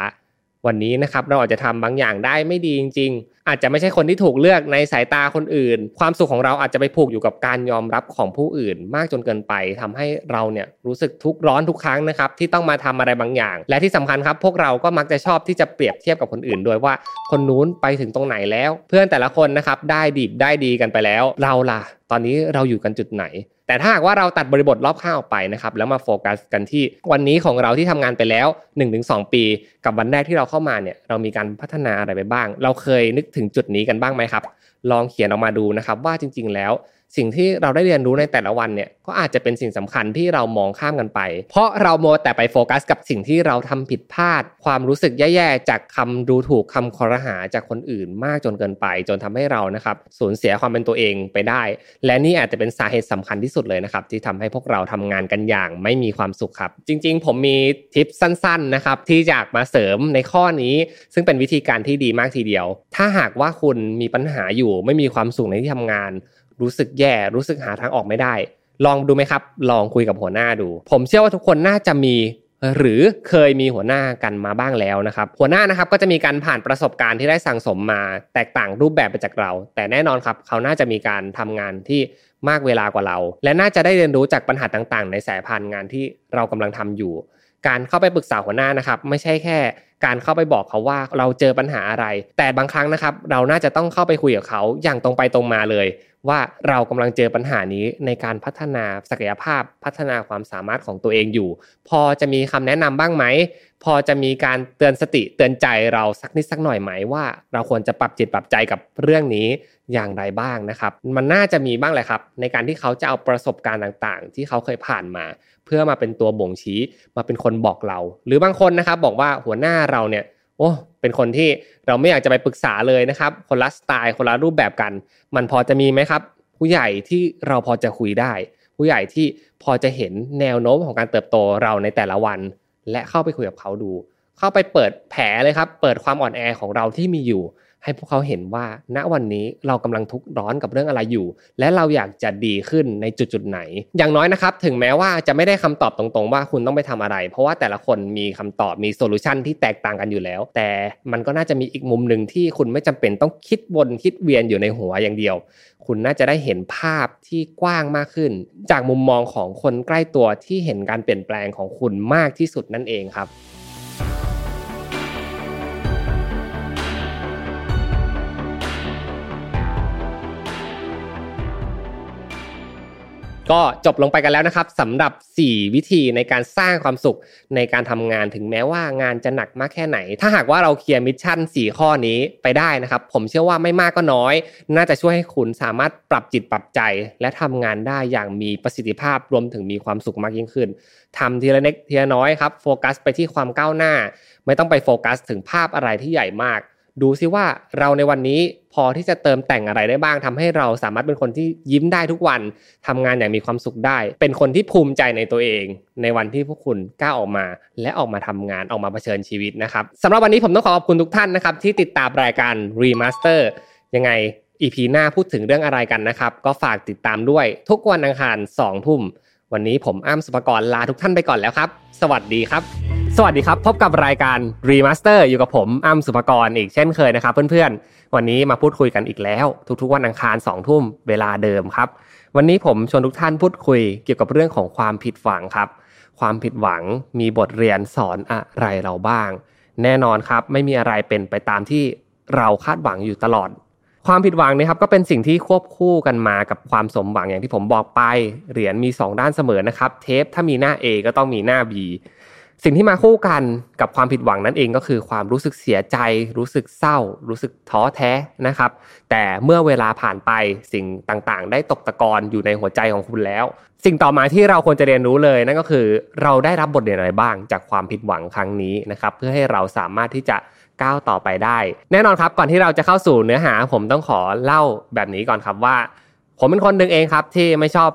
วันนี้นะครับเราอาจจะทำบางอย่างได้ไม่ดีจริง ๆ อาจจะไม่ใช่คนที่ถูกเลือกในสายตาคนอื่น ความสุขของเราอาจจะไปผูกอยู่กับการยอมรับของผู้อื่น มากจนเกินไปทำให้เราเนี่ยรู้สึกทุกข์ร้อนทุกครั้งนะครับที่ต้องมาทำอะไรบางอย่าง และที่สำคัญครับพวกเราก็มักจะชอบที่จะเปรียบเทียบกับคนอื่น โดยว่าคนนู้นไปถึงตรงไหนแล้ว เพื่อนแต่ละคนนะครับได้ดีได้ดีกันไปแล้ว เราล่ะ ตอนนี้เราอยู่กันจุดไหน แต่ถ้าหากว่าเราตัดบริบทรอบข้างออกไปนะครับแล้วมาโฟกัสกันที่วันนี้ของเราที่ทำงานไปแล้ว 1-2 ปี กับวันแรกที่เราเข้ามาเนี่ยเรามีการพัฒนาอะไรไปบ้าง เราเคยนึกถึงจุดนี้กันบ้างไหมครับ ลองเขียนออกมาดูนะครับว่าจริง ๆ แล้ว สิ่งที่เราได้เรียนรู้ในแต่ละวันเนี่ยก็อาจจะเป็นสิ่งสำคัญที่เรามองข้ามกันไป เพราะเราโมแต่ไปโฟกัส กับสิ่งที่เราทำผิดพลาด ความรู้สึกแย่ๆจากคำดูถูกคำคอรหาจากคนอื่นมากจนเกินไป จนทำให้เรานะครับสูญเสียความเป็นตัวเองไปได้ และนี่อาจจะเป็นสาเหตุสำคัญที่สุดเลยนะครับที่ทำให้พวกเราทำงานกันอย่างไม่มีความสุขครับ จริง ๆ ผมมีทิปสั้นๆนะครับที่อยากมาเสริมในข้อนี้ ซึ่งเป็นวิธีการที่ดีมากทีเดียว ถ้าหากว่าคุณมีปัญหาอยู่ไม่มีความสุขในที่ทำงาน รู้สึกแย่ รู้สึกหาทางออกไม่ได้ ลองดูไหมครับ ลองคุยกับหัวหน้าดู ผมเชื่อว่าทุกคนน่าจะมีหรือเคยมีหัวหน้ากันมาบ้างแล้วนะครับ หัวหน้านะครับก็จะมีการผ่านประสบการณ์ที่ได้สั่งสมมาแตกต่างรูปแบบไปจากเรา แต่แน่นอนครับ เขาน่าจะมีการทำงานที่มากเวลากว่าเรา และน่าจะได้เรียนรู้จากปัญหาต่างๆ ในสายพันธุ์งานที่เรากำลังทำอยู่ การเข้าไปปรึกษาหัวหน้านะครับ ไม่ใช่แค่ การเข้าไปบอกเขาว่าเราเจอปัญหาอะไร แต่บางครั้งนะครับ เราน่าจะต้องเข้าไปคุยกับเขาอย่างตรงไปตรงมาเลย ว่าเรากำลังเจอปัญหานี้ในการพัฒนาศักยภาพพัฒนาความสามารถของตัวเองอยู่ พอจะมีคำแนะนำบ้างไหม พอจะมีการเตือนสติเตือนใจเราสักนิดสักหน่อยไหมว่า เราควรจะปรับจิตปรับใจกับเรื่องนี้อย่างไรบ้างนะครับ มันน่าจะมีบ้างแหละครับ ในการที่เขาจะเอาประสบการณ์ต่างๆ ที่เขาเคยผ่านมา เพื่อมาเป็นตัวบ่งชี้มาเป็นคนบอกเรา หรือบางคนนะครับบอกว่าหัวหน้าเราเนี่ยโอ้ เป็นคนที่เราไม่อยากจะไปปรึกษาเลยนะครับ คนละสไตล์คนละรูปแบบกัน มันพอจะมีไหมครับ ผู้ใหญ่ที่เราพอจะคุยได้ ผู้ใหญ่ที่พอจะเห็นแนวโน้มของการเติบโตเราในแต่ละวัน และเข้าไปคุยกับเขาดู เข้าไปเปิดแผลเลยครับ เปิดความอ่อนแอของเราที่มีอยู่ ให้พวกเขาเห็นว่า ณวันนี้เรากำลังทุกข์ร้อนกับเรื่องอะไรอยู่ และเราอยากจะดีขึ้นในจุดจุดไหน อย่างน้อยนะครับ ถึงแม้ว่าจะไม่ได้คำตอบตรงๆ ว่าคุณต้องไปทำอะไร เพราะว่าแต่ละคนมีคำตอบมีโซลูชันที่แตกต่างกันอยู่แล้ว แต่มันก็น่าจะมีอีกมุมหนึ่งที่คุณไม่จำเป็นต้องคิดวนคิดเวียนอยู่ในหัวอย่างเดียว คุณน่าจะได้เห็นภาพที่กว้างมากขึ้น จากมุมมองของคนใกล้ตัวที่เห็นการเปลี่ยนแปลงของคุณมากที่สุดนั่นเองครับ ก็จบลงไปกันแล้วนะครับสำหรับ 4 วิธีในการสร้างความสุขในการทำงานถึงแม้ว่างานจะหนักมากแค่ไหน ถ้าหากว่าเราเคลียร์ mission 4 ข้อนี้ไปได้นะครับ ผมเชื่อว่าไม่มากก็น้อย น่าจะช่วยให้คุณสามารถปรับจิตปรับใจ และทำงานได้อย่างมีประสิทธิภาพรวมถึงมีความสุขมากยิ่งขึ้นทำทีละเล็กทีละน้อยครับโฟกัสไปที่ความก้าวหน้า ไม่ต้องไปโฟกัสถึงภาพอะไรที่ใหญ่มาก ดูซิว่าเราในวันนี้พอที่จะเติมแต่งอะไรได้บ้างทำให้เราสามารถเป็นคนที่ยิ้มได้ทุกวันทำงานอย่างมีความสุขได้ เป็นคนที่ภูมิใจในตัวเอง ในวันที่พวกคุณกล้าออกมา และออกมาทำงานออกมาเผชิญชีวิตนะครับสำหรับวันนี้ผมต้องขอขอบคุณทุกท่านนะครับที่ติดตามรายการ Remaster ยังไง EP หน้าพูดถึงเรื่องอะไรกันนะครับ ก็ฝากติดตามด้วยทุกวันอังคาร2ทุ่ม วันนี้ผมอ้ำสุภกรลาทุกท่านไปก่อนแล้วครับ สวัสดีครับ สวัสดีครับ พบกับรายการ Remaster อยู่กับผมอ้ำสุภกรอีกเช่นเคยนะครับ เพื่อนๆ วันนี้มาพูดคุยกันอีกแล้ว ทุกๆวันอังคารสองทุ่มเวลาเดิมครับ วันนี้ผมชวนทุกท่านพูดคุยเกี่ยวกับเรื่องของความผิดหวังครับ ความผิดหวังมีบทเรียนสอนอะไรเราบ้าง แน่นอนครับ ไม่มีอะไรเป็นไปตามที่เราคาดหวังอยู่ตลอด ความผิดหวังนะครับก็เป็นสิ่งที่ควบคู่กันมากับความสมหวังอย่างที่ผมบอกไปเหรียญมี 2 ด้านเสมอนะครับ เทปถ้ามีหน้า A ก็ต้องมีหน้า B สิ่งที่มาคู่กันกับความผิดหวังนั่นเองก็คือความรู้สึกเสียใจ รู้สึกเศร้า รู้สึกท้อแท้นะครับ แต่เมื่อเวลาผ่านไปสิ่งต่างๆ ได้ตกตะกอนอยู่ในหัวใจของคุณแล้ว สิ่งต่อมาที่เราควรจะเรียนรู้เลยนั่นก็คือ เราได้รับบทเรียนอะไรบ้างจากความผิดหวังครั้งนี้นะครับ เพื่อให้เราสามารถที่จะ ก้าวต่อไปได้ แน่นอนครับก่อนที่เราจะเข้าสู่เนื้อหาผมต้องขอเล่าแบบนี้ก่อนครับว่า ผมเป็นคนหนึ่งเองครับที่ไม่ชอบ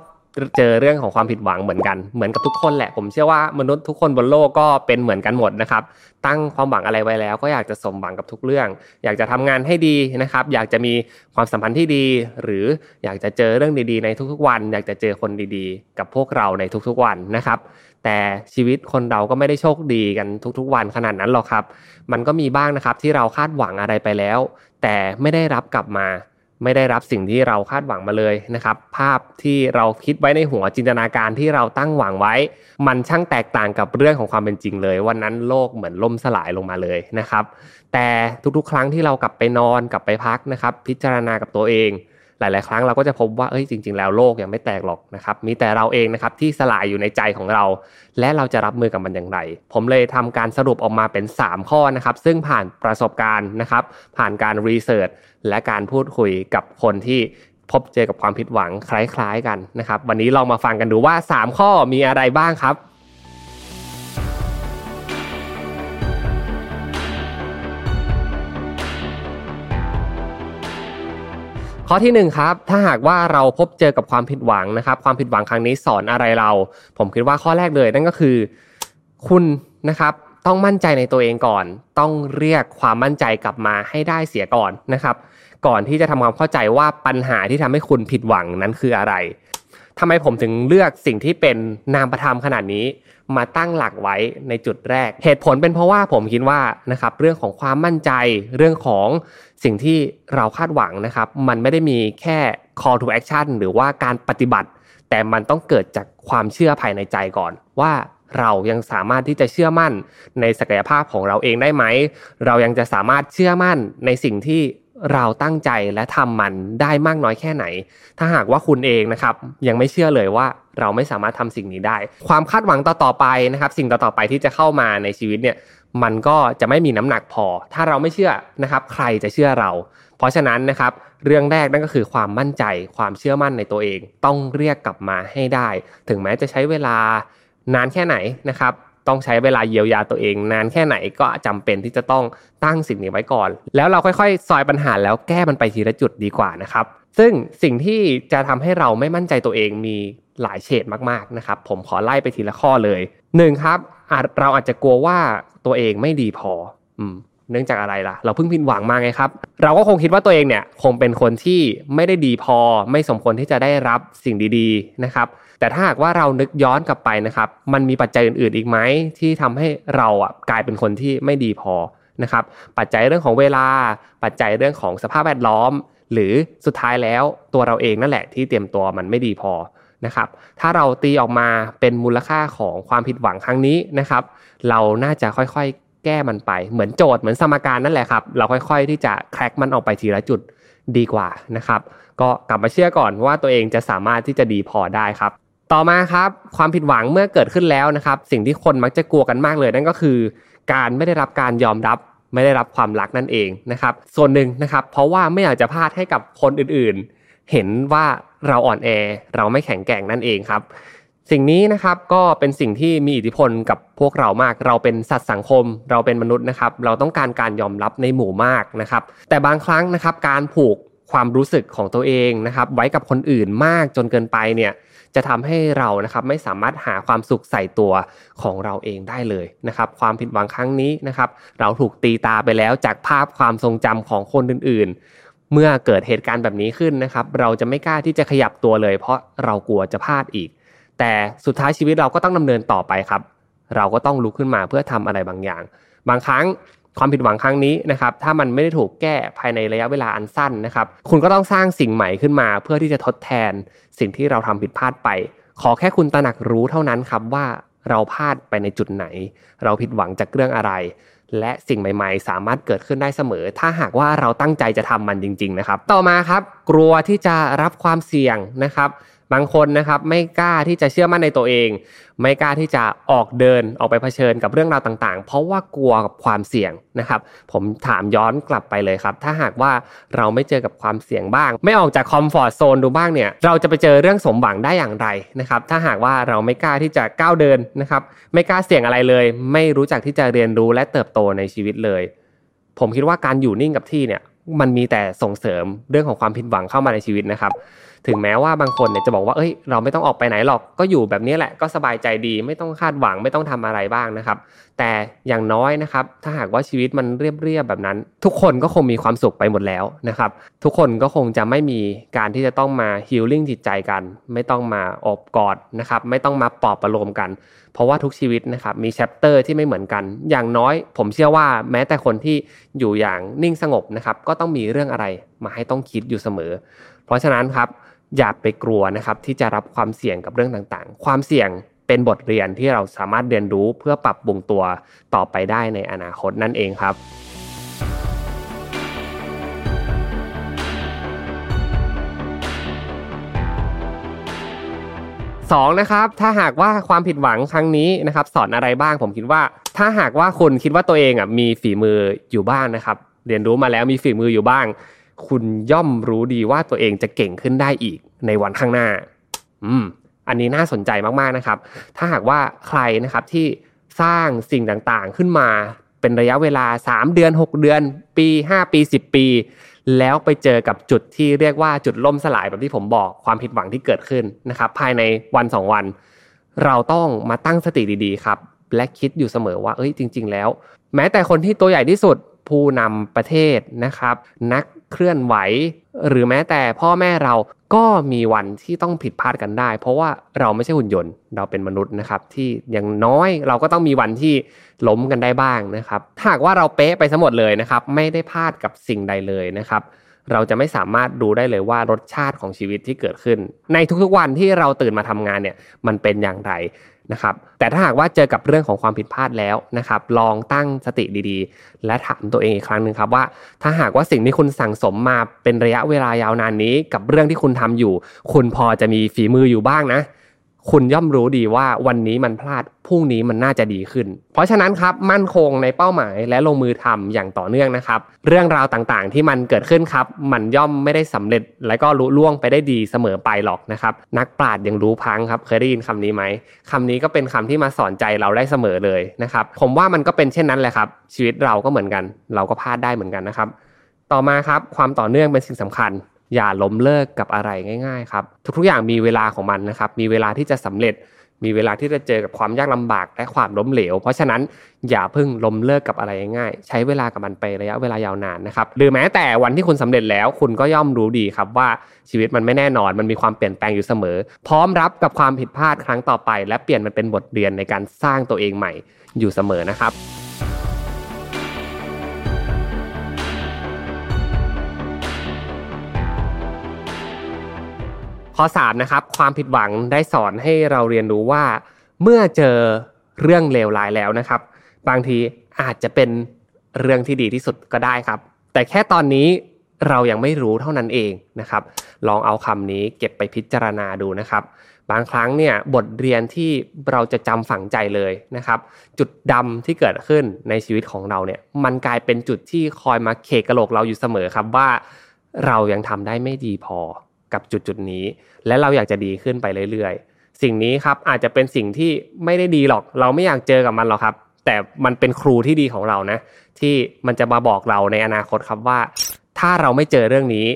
เจอเรื่องของความผิดหวังเหมือนกันเหมือนกับทุกคนแหละ ผมเชื่อว่ามนุษย์ทุกคนบนโลกก็เป็นเหมือนกันหมดนะครับตั้งความหวังอะไรไว้แล้ว ก็อยากจะสมหวังกับทุกเรื่อง อยากจะทำงานให้ดีนะครับ อยากจะมีความสัมพันธ์ที่ดี หรืออยากจะเจอเรื่องดีๆ ในทุกๆวัน อยากจะเจอคนดีๆ กับพวกเราในทุกๆวันนะครับ แต่ชีวิตคนเราก็ไม่ได้โชคดีกันทุกๆวันขนาดนั้นหรอกครับ มันก็มีบ้างนะครับที่เราคาดหวังอะไรไปแล้ว แต่ไม่ได้รับกลับมา ไม่ได้รับสิ่งที่เราคาดหวังมาเลยนะครับ ภาพที่เราคิดไว้ในหัวจินตนาการที่เราตั้งหวังไว้ มันช่างแตกต่างกับเรื่องของความเป็นจริงเลย วันนั้นโลกเหมือนล่มสลายลงมาเลยนะครับ แต่ทุกๆ ครั้งที่เรากลับไปนอนกลับไปพักนะครับ พิจารณากับตัวเอง หลาย ๆ ครั้งเราก็จะพบว่าเอ้ยจริง ๆ แล้วโลกยังไม่แตกหรอกนะครับมีแต่เราเองนะครับที่สลายอยู่ในใจของเรา และเราจะรับมือกับมันอย่างไร ผมเลยทำการสรุปออกมาเป็น 3 ข้อนะครับ ซึ่งผ่านประสบการณ์นะครับผ่านการรีเสิร์ชและการพูดคุยกับคนที่พบเจอกับความผิดหวังคล้าย ๆ กันนะครับ วันนี้ลองมาฟังกันดูว่า 3 ข้อมีอะไรบ้างครับ ข้อที่1ครับถ้าหากว่าเราพบเจอกับความผิดหวังนะครับ ความผิดหวังครั้งนี้สอนอะไรเรา ผมคิดว่าข้อแรกเลยนั่นก็คือ คุณนะครับต้องมั่นใจในตัวเองก่อน ต้องเรียกความมั่นใจกลับมาให้ได้เสียก่อนนะครับ ก่อนที่จะทำความเข้าใจว่าปัญหาที่ทำให้คุณผิดหวังนั้นคืออะไร ทำไมผมถึงเลือกสิ่งที่เป็นนามธรรมขนาดนี้ มาตั้งหลักไว้ในจุดแรก เหตุผลเป็นเพราะว่าผมคิดว่านะครับเรื่องของความมั่นใจเรื่องของสิ่งที่เราคาดหวังนะครับ มันไม่ได้มีแค่ call to action หรือว่าการปฏิบัติ แต่มันต้องเกิดจากความเชื่อภายในใจก่อนว่าเรายังสามารถที่จะเชื่อมั่นในศักยภาพของเราเองได้ไหม เรายังจะสามารถเชื่อมั่นในสิ่งที่ เราตั้งใจและทำมันได้มากน้อยแค่ไหน ถ้าหากว่าคุณเองนะครับยังไม่เชื่อเลยว่าเราไม่สามารถทำสิ่งนี้ได้ ความคาดหวังต่อๆไปนะครับ สิ่งต่อๆไปที่จะเข้ามาในชีวิตเนี่ยมันก็จะไม่มีน้ำหนักพอ ถ้าเราไม่เชื่อนะครับ ใครจะเชื่อเรา เพราะฉะนั้นนะครับเรื่องแรกนั่นก็คือความมั่นใจ ความเชื่อมั่นในตัวเอง ต้องเรียกกลับมาให้ได้ ถึงแม้จะใช้เวลานานแค่ไหนนะครับ ต้องใช้เวลาเยียวยาตัวเอง นานแค่ไหนก็จำเป็นที่จะต้องตั้งสิ่งนี้ไว้ก่อน แล้วเราค่อยๆ ซอยปัญหาแล้วแก้มันไปทีละจุดดีกว่านะครับ ซึ่งสิ่งที่จะทำให้เราไม่มั่นใจตัวเองมีหลายเฉดมากๆนะครับ ผมขอไล่ไปทีละข้อเลยหนึ่งครับเราอาจจะกลัวว่าตัวเองไม่ดีพออืมเนื่องจากอะไรล่ะ เราเพิ่งผิดหวังมาไงครับ เราก็คงคิดว่าตัวเองเนี่ยคงเป็นคนที่ไม่ได้ดีพอ ไม่สมควรที่จะได้รับสิ่งดีๆนะครับแต่ถ้าหากว่าเรานึกย้อนกลับไปนะครับ มันมีปัจจัยอื่นๆอีกไหมที่ทำให้เราอะกลายเป็นคนที่ไม่ดีพอนะครับปัจจัยเรื่องของเวลา ปัจจัยเรื่องของสภาพแวดล้อม หรือสุดท้ายแล้วตัวเราเองนั่นแหละที่เตรียมตัวมันไม่ดีพอนะครับถ้าเราตีออกมาเป็นมูลค่าของความผิดหวังครั้งนี้นะครับ เราน่าจะค่อยๆ แก้มันไปเหมือนโจทย์เหมือนสมการนั่นแหละครับ เราค่อยๆ ที่จะแคร็กมันออกไปทีละจุดดีกว่านะครับ ก็กลับมาเชื่อก่อนว่าตัวเองจะสามารถที่จะดีพอได้ครับ ต่อมาครับความผิดหวังเมื่อเกิดขึ้นแล้วนะครับ สิ่งที่คนมักจะกลัวกันมากเลย นั่นก็คือ การไม่ได้รับการยอมรับไม่ได้รับความรักนั่นเองนะครับ ส่วนหนึ่งนะครับ เพราะว่าไม่อยากจะพลาดให้กับคนอื่นๆ เห็นว่าเราอ่อนแอเราไม่แข็งแกร่งนั่นเองครับ สิ่งนี้นะครับก็เป็นสิ่งที่มีอิทธิพลกับพวกเรามาก เราเป็นสัตว์สังคม เราเป็นมนุษย์นะครับ เราต้องการการยอมรับในหมู่มากนะครับ แต่บางครั้งนะครับ การผูกความรู้สึกของตัวเองนะครับ ไว้กับคนอื่นมากจนเกินไปเนี่ย จะทำให้เรานะครับไม่สามารถหาความสุขใส่ตัวของเราเองได้เลยนะครับ ความผิดหวังครั้งนี้นะครับ เราถูกตีตาไปแล้วจากภาพความทรงจำของคนอื่นๆ เมื่อเกิดเหตุการณ์แบบนี้ขึ้นนะครับ เราจะไม่กล้าที่จะขยับตัวเลย เพราะเรากลัวจะพลาดอีก แต่สุดท้ายชีวิตเราก็ต้องดำเนินต่อไปครับ เราก็ต้องลุกขึ้นมาเพื่อทำอะไรบางอย่าง บางครั้ง ความผิดหวังครั้งนี้นะครับถ้ามันไม่ได้ถูกแก้ภายในระยะเวลาอันสั้นนะครับ คุณก็ต้องสร้างสิ่งใหม่ขึ้นมา เพื่อที่จะทดแทนสิ่งที่เราทำผิดพลาดไป ขอแค่คุณตระหนักรู้เท่านั้นครับว่าเราพลาดไปในจุดไหน เราผิดหวังจากเรื่องอะไร และสิ่งใหม่ ๆ สามารถเกิดขึ้นได้เสมอ ถ้าหากว่าเราตั้งใจจะทำมันจริง ๆ นะครับ ต่อมาครับ กลัวที่จะรับความเสี่ยงนะครับ บางคนนะครับไม่กล้าที่จะเชื่อมั่นในตัวเอง ไม่กล้าที่จะออกเดินออกไปเผชิญกับเรื่องราวต่างๆ เพราะว่ากลัวกับความเสี่ยงนะครับ ผมถามย้อนกลับไปเลยครับ ถ้าหากว่าเราไม่เจอกับความเสี่ยงบ้าง ไม่ออกจากคอมฟอร์ทโซนดูบ้างเนี่ย เราจะไปเจอเรื่องสมหวังได้อย่างไรนะครับ ถ้าหากว่าเราไม่กล้าที่จะก้าวเดินนะครับ ไม่กล้าเสี่ยงอะไรเลย ไม่รู้จักที่จะเรียนรู้และเติบโตในชีวิตเลย ผมคิดว่าการอยู่นิ่งกับที่เนี่ยมันมีแต่ส่งเสริมเรื่องของความผิดหวังเข้ามาในชีวิตนะครับ ถึงแม้ว่าบางคนเนี่ยจะบอกว่าเอ้ยเราไม่ต้องออกไปไหนหรอกก็อยู่แบบนี้แหละก็สบายใจดีไม่ต้องคาดหวังไม่ต้องทำอะไรบ้างนะครับ แต่อย่างน้อยนะครับ ถ้าหากว่าชีวิตมันเรียบๆแบบนั้น ทุกคนก็คงมีความสุขไปหมดแล้วนะครับ ทุกคนก็คงจะไม่มีการที่จะต้องมา healing จิตใจกัน ไม่ต้องมาอบกอดนะครับ ไม่ต้องมาปลอบประโลมกัน เพราะว่าทุกชีวิตนะครับมี chapter ที่ไม่เหมือนกัน อย่างน้อยผมเชื่อว่าแม้แต่คนที่อยู่อย่างนิ่งสงบนะครับก็ต้องมีเรื่องอะไรมาให้ต้องคิดอยู่เสมอ เพราะฉะนั้นครับ อย่าไปกลัวนะครับที่จะรับความเสี่ยงกับเรื่องต่างๆ ความเสี่ยงเป็นบทเรียนที่เราสามารถเรียนรู้เพื่อปรับปรุงตัวต่อไปได้ในอนาคตนั่นเองครับสองนะครับถ้าหากว่าความผิดหวังครั้งนี้นะครับสอนอะไรบ้างผมคิดว่า ถ้าหากว่าคุณคิดว่าตัวเองอะมีฝีมืออยู่บ้างนะครับ เรียนรู้มาแล้วมีฝีมืออยู่บ้าง คุณย่อมรู้ดีว่าตัวเองจะเก่งขึ้นได้อีกในวันข้างหน้า อืม อันนี้น่าสนใจมากๆนะครับ ถ้าหากว่าใครนะครับที่สร้างสิ่งต่างๆขึ้นมาเป็นระยะเวลา 3 เดือน 6 เดือน ปี 5 ปี 10 ปี แล้วไปเจอกับจุดที่เรียกว่าจุดล่มสลายแบบที่ผมบอกความผิดหวังที่เกิดขึ้นนะครับ ภายในวัน 2 วัน เราต้องมาตั้งสติดีๆครับ และคิดอยู่เสมอว่าเอ้ยจริง ๆ แล้ว แม้แต่คนที่ตัวใหญ่ที่สุดผู้นำประเทศนะครับ นัก เคลื่อนไหว หรือแม้แต่พ่อแม่เราก็มีวันที่ต้องผิดพลาดกันได้ เพราะว่าเราไม่ใช่หุ่นยนต์เราเป็นมนุษย์นะครับ ที่อย่างน้อยเราก็ต้องมีวันที่ล้มกันได้บ้างนะครับถ้าหากว่าเราเป๊ะไปสมหมดเลยนะครับ ไม่ได้พลาดกับสิ่งใดเลยนะครับเราจะไม่สามารถรู้ได้เลยว่ารสชาติของชีวิตที่เกิดขึ้น ในทุกๆวันที่เราตื่นมาทำงานเนี่ยมันเป็นอย่างไร นะครับแต่ถ้าหากว่าเจอกับเรื่องของความผิดพลาดแล้วนะครับลองตั้งสติดีๆ และถามตัวเองอีกครั้งหนึ่งครับว่า ถ้าหากว่าสิ่งที่คุณสั่งสมมาเป็นระยะเวลายาวนานนี้ กับเรื่องที่คุณทำอยู่ คุณพอจะมีฝีมืออยู่บ้างนะ คุณย่อมรู้ดีว่าวันนี้มันพลาดพรุ่งนี้มันน่าจะดีขึ้น เพราะฉะนั้นครับมั่นคงในเป้าหมายและลงมือทำอย่างต่อเนื่องนะครับ เรื่องราวต่างๆที่มันเกิดขึ้นครับ มันย่อมไม่ได้สำเร็จ และก็รู้ล่วงไปได้ดีเสมอไปหรอกนะครับนักปราชญ์ยังรู้พังครับ เคยได้ยินคำนี้ไหมคำนี้ก็เป็นคำที่มาสอนใจเราได้เสมอเลยนะครับ ผมว่ามันก็เป็นเช่นนั้นแหละครับ ชีวิตเราก็เหมือนกัน เราก็พลาดได้เหมือนกันนะครับ ต่อมาครับความต่อเนื่องเป็นสิ่งสำคัญ อย่าล้มเลิกกับอะไรง่าย ๆ ครับ ทุกๆอย่างมีเวลาของมันนะครับ มีเวลาที่จะสำเร็จ มีเวลาที่จะเจอกับความยากลำบากและความล้มเหลว เพราะฉะนั้นอย่าเพิ่งล้มเลิกกับอะไรง่าย ใช้เวลากับมันไประยะเวลายาวนานนะครับ หรือแม้แต่วันที่คุณสำเร็จแล้ว คุณก็ย่อมรู้ดีครับว่าชีวิตมันไม่แน่นอน มันมีความเปลี่ยนแปลงอยู่เสมอ พร้อมรับกับความผิดพลาดครั้งต่อไป และเปลี่ยนมันเป็นบทเรียนในการสร้างตัวเองใหม่อยู่เสมอนะครับ ข้อ3นะครับความผิดหวังได้สอนให้เราเรียนรู้ว่า เมื่อเจอเรื่องเลวร้ายแล้วนะครับ บางทีอาจจะเป็นเรื่องที่ดีที่สุดก็ได้ครับ แต่แค่ตอนนี้เรายังไม่รู้เท่านั้นเองนะครับ ลองเอาคำนี้เก็บไปพิจารณาดูนะครับ บางครั้งเนี่ยบทเรียนที่เราจะจำฝังใจเลยนะครับ จุดดำที่เกิดขึ้นในชีวิตของเราเนี่ย มันกลายเป็นจุดที่คอยมาเคกระโหลกเราอยู่เสมอครับว่า เรายังทำได้ไม่ดีพอ กับจุดจุดนี้ และเราอยากจะดีขึ้นไปเรื่อยๆ สิ่งนี้ครับอาจจะเป็นสิ่งที่ไม่ได้ดีหรอก เราไม่อยากเจอกับมันหรอกครับ แต่มันเป็นครูที่ดีของเรานะ ที่มันจะมาบอกเราในอนาคตครับว่า ถ้าเราไม่เจอเรื่องนี้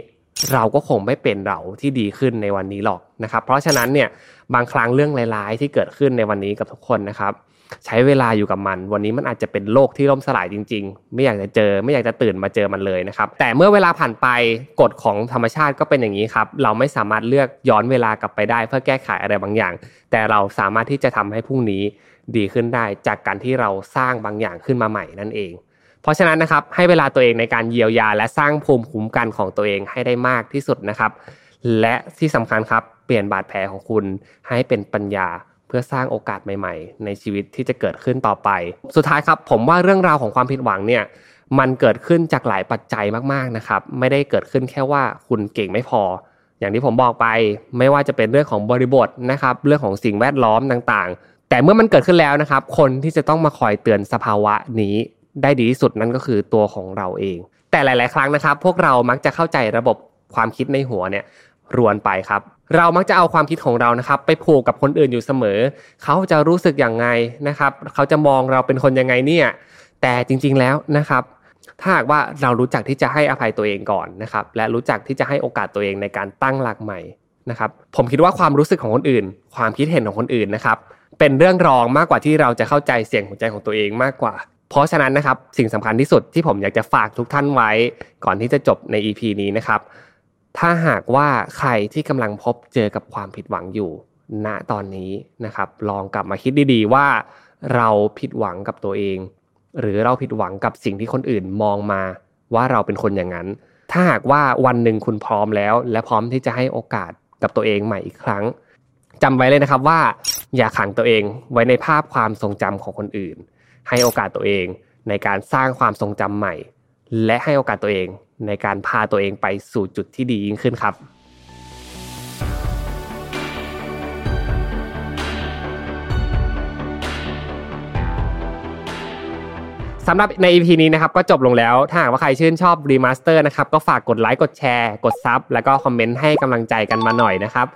เราก็คงไม่เป็นเราที่ดีขึ้นในวันนี้หรอกนะครับ เพราะฉะนั้นเนี่ยบางครั้งเรื่องร้ายๆที่เกิดขึ้นในวันนี้กับทุกคนนะครับ ใช้เวลาอยู่กับมัน วันนี้มันอาจจะเป็นโลกที่ล่มสลายจริง ๆ ไม่อยากจะเจอ ไม่อยากจะตื่นมาเจอมันเลยนะครับ แต่เมื่อเวลาผ่านไปกฎของธรรมชาติก็เป็นอย่างนี้ครับ เราไม่สามารถเลือกย้อนเวลากลับไปได้ เพื่อแก้ไขอะไรบางอย่าง แต่เราสามารถที่จะทำให้พรุ่งนี้ดีขึ้นได้ จากการที่เราสร้างบางอย่างขึ้นมาใหม่นั่นเอง เพราะฉะนั้นนะครับให้เวลาตัวเองในการเยียวยา และสร้างภูมิคุ้มกันของตัวเองให้ได้มากที่สุดนะครับ และที่สำคัญครับเปลี่ยนบาดแผลของคุณให้เป็นปัญญา เพื่อสร้างโอกาสใหม่ ๆ ในชีวิตที่จะเกิดขึ้นต่อไป สุดท้ายครับ ผมว่าเรื่องราวของความผิดหวังเนี่ยมันเกิดขึ้นจากหลายปัจจัยมากๆนะครับ ไม่ได้เกิดขึ้นแค่ว่าคุณเก่งไม่พอ อย่างที่ผมบอกไป ไม่ว่าจะเป็นเรื่องของบริบทนะครับ เรื่องของสิ่งแวดล้อมต่างๆ แต่เมื่อมันเกิดขึ้นแล้วนะครับ คนที่จะต้องมาคอยเตือนสภาวะนี้ ได้ดีที่สุดนั่นก็คือตัวของเราเอง แต่หลาย ๆ ครั้งนะครับ พวกเรามักจะเข้าใจระบบความคิดในหัวเนี่ย รวนไปครับ เรามักจะเอาความคิดของเรานะครับ ไปผูกกับคนอื่นอยู่เสมอ เขาจะรู้สึกอย่างไงนะครับ เขาจะมองเราเป็นคนยังไงเนี่ยแต่จริงๆแล้วนะครับ ถ้าหากว่าเรารู้จักที่จะให้อภัยตัวเองก่อนนะครับ และรู้จักที่จะให้โอกาสตัวเองในการตั้งหลักใหม่นะครับ ผมคิดว่าความรู้สึกของคนอื่น ความคิดเห็นของคนอื่นนะครับ เป็นเรื่องรองมากกว่าที่เราจะเข้าใจเสียงหัวใจของตัวเองมากกว่า เพราะฉะนั้นนะครับ สิ่งสำคัญที่สุดที่ผมอยากจะฝากทุกท่านไว้ ก่อนที่จะจบใน EP นี้นะครับ ถ้าหากว่าใครที่กำลังพบเจอกับความผิดหวังอยู่ ณตอนนี้นะครับ ลองกลับมาคิดดีๆ ว่าเราผิดหวังกับตัวเอง หรือเราผิดหวังกับสิ่งที่คนอื่นมองมาว่าเราเป็นคนอย่างนั้น ถ้าหากว่าวันหนึ่งคุณพร้อมแล้ว และพร้อมที่จะให้โอกาสกับตัวเองใหม่อีกครั้งจำไว้เลยนะครับว่า อย่าขังตัวเองไว้ในภาพความทรงจำของคนอื่น ให้โอกาสตัวเองในการสร้างความทรงจำใหม่ และให้โอกาสตัวเอง ในการพาตัวเองไปสู่จุดที่ดียิ่งขึ้นครับสำหรับใน EP นี้นะครับก็จบลงแล้ว ถ้าหากว่าใครชื่นชอบ Remaster นะครับก็ฝากกดไลค์กดแชร์ กด sub แล้วก็คอมเมนต์ให้กำลังใจกันมาหน่อยนะครับ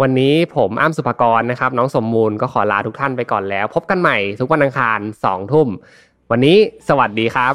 วันนี้ผมอ้ำสุภกรนะครับ น้องสมมูลก็ขอลาทุกท่านไปก่อนแล้ว พบกันใหม่ทุกวันอังคาร2ทุ่ม วันนี้สวัสดีครับ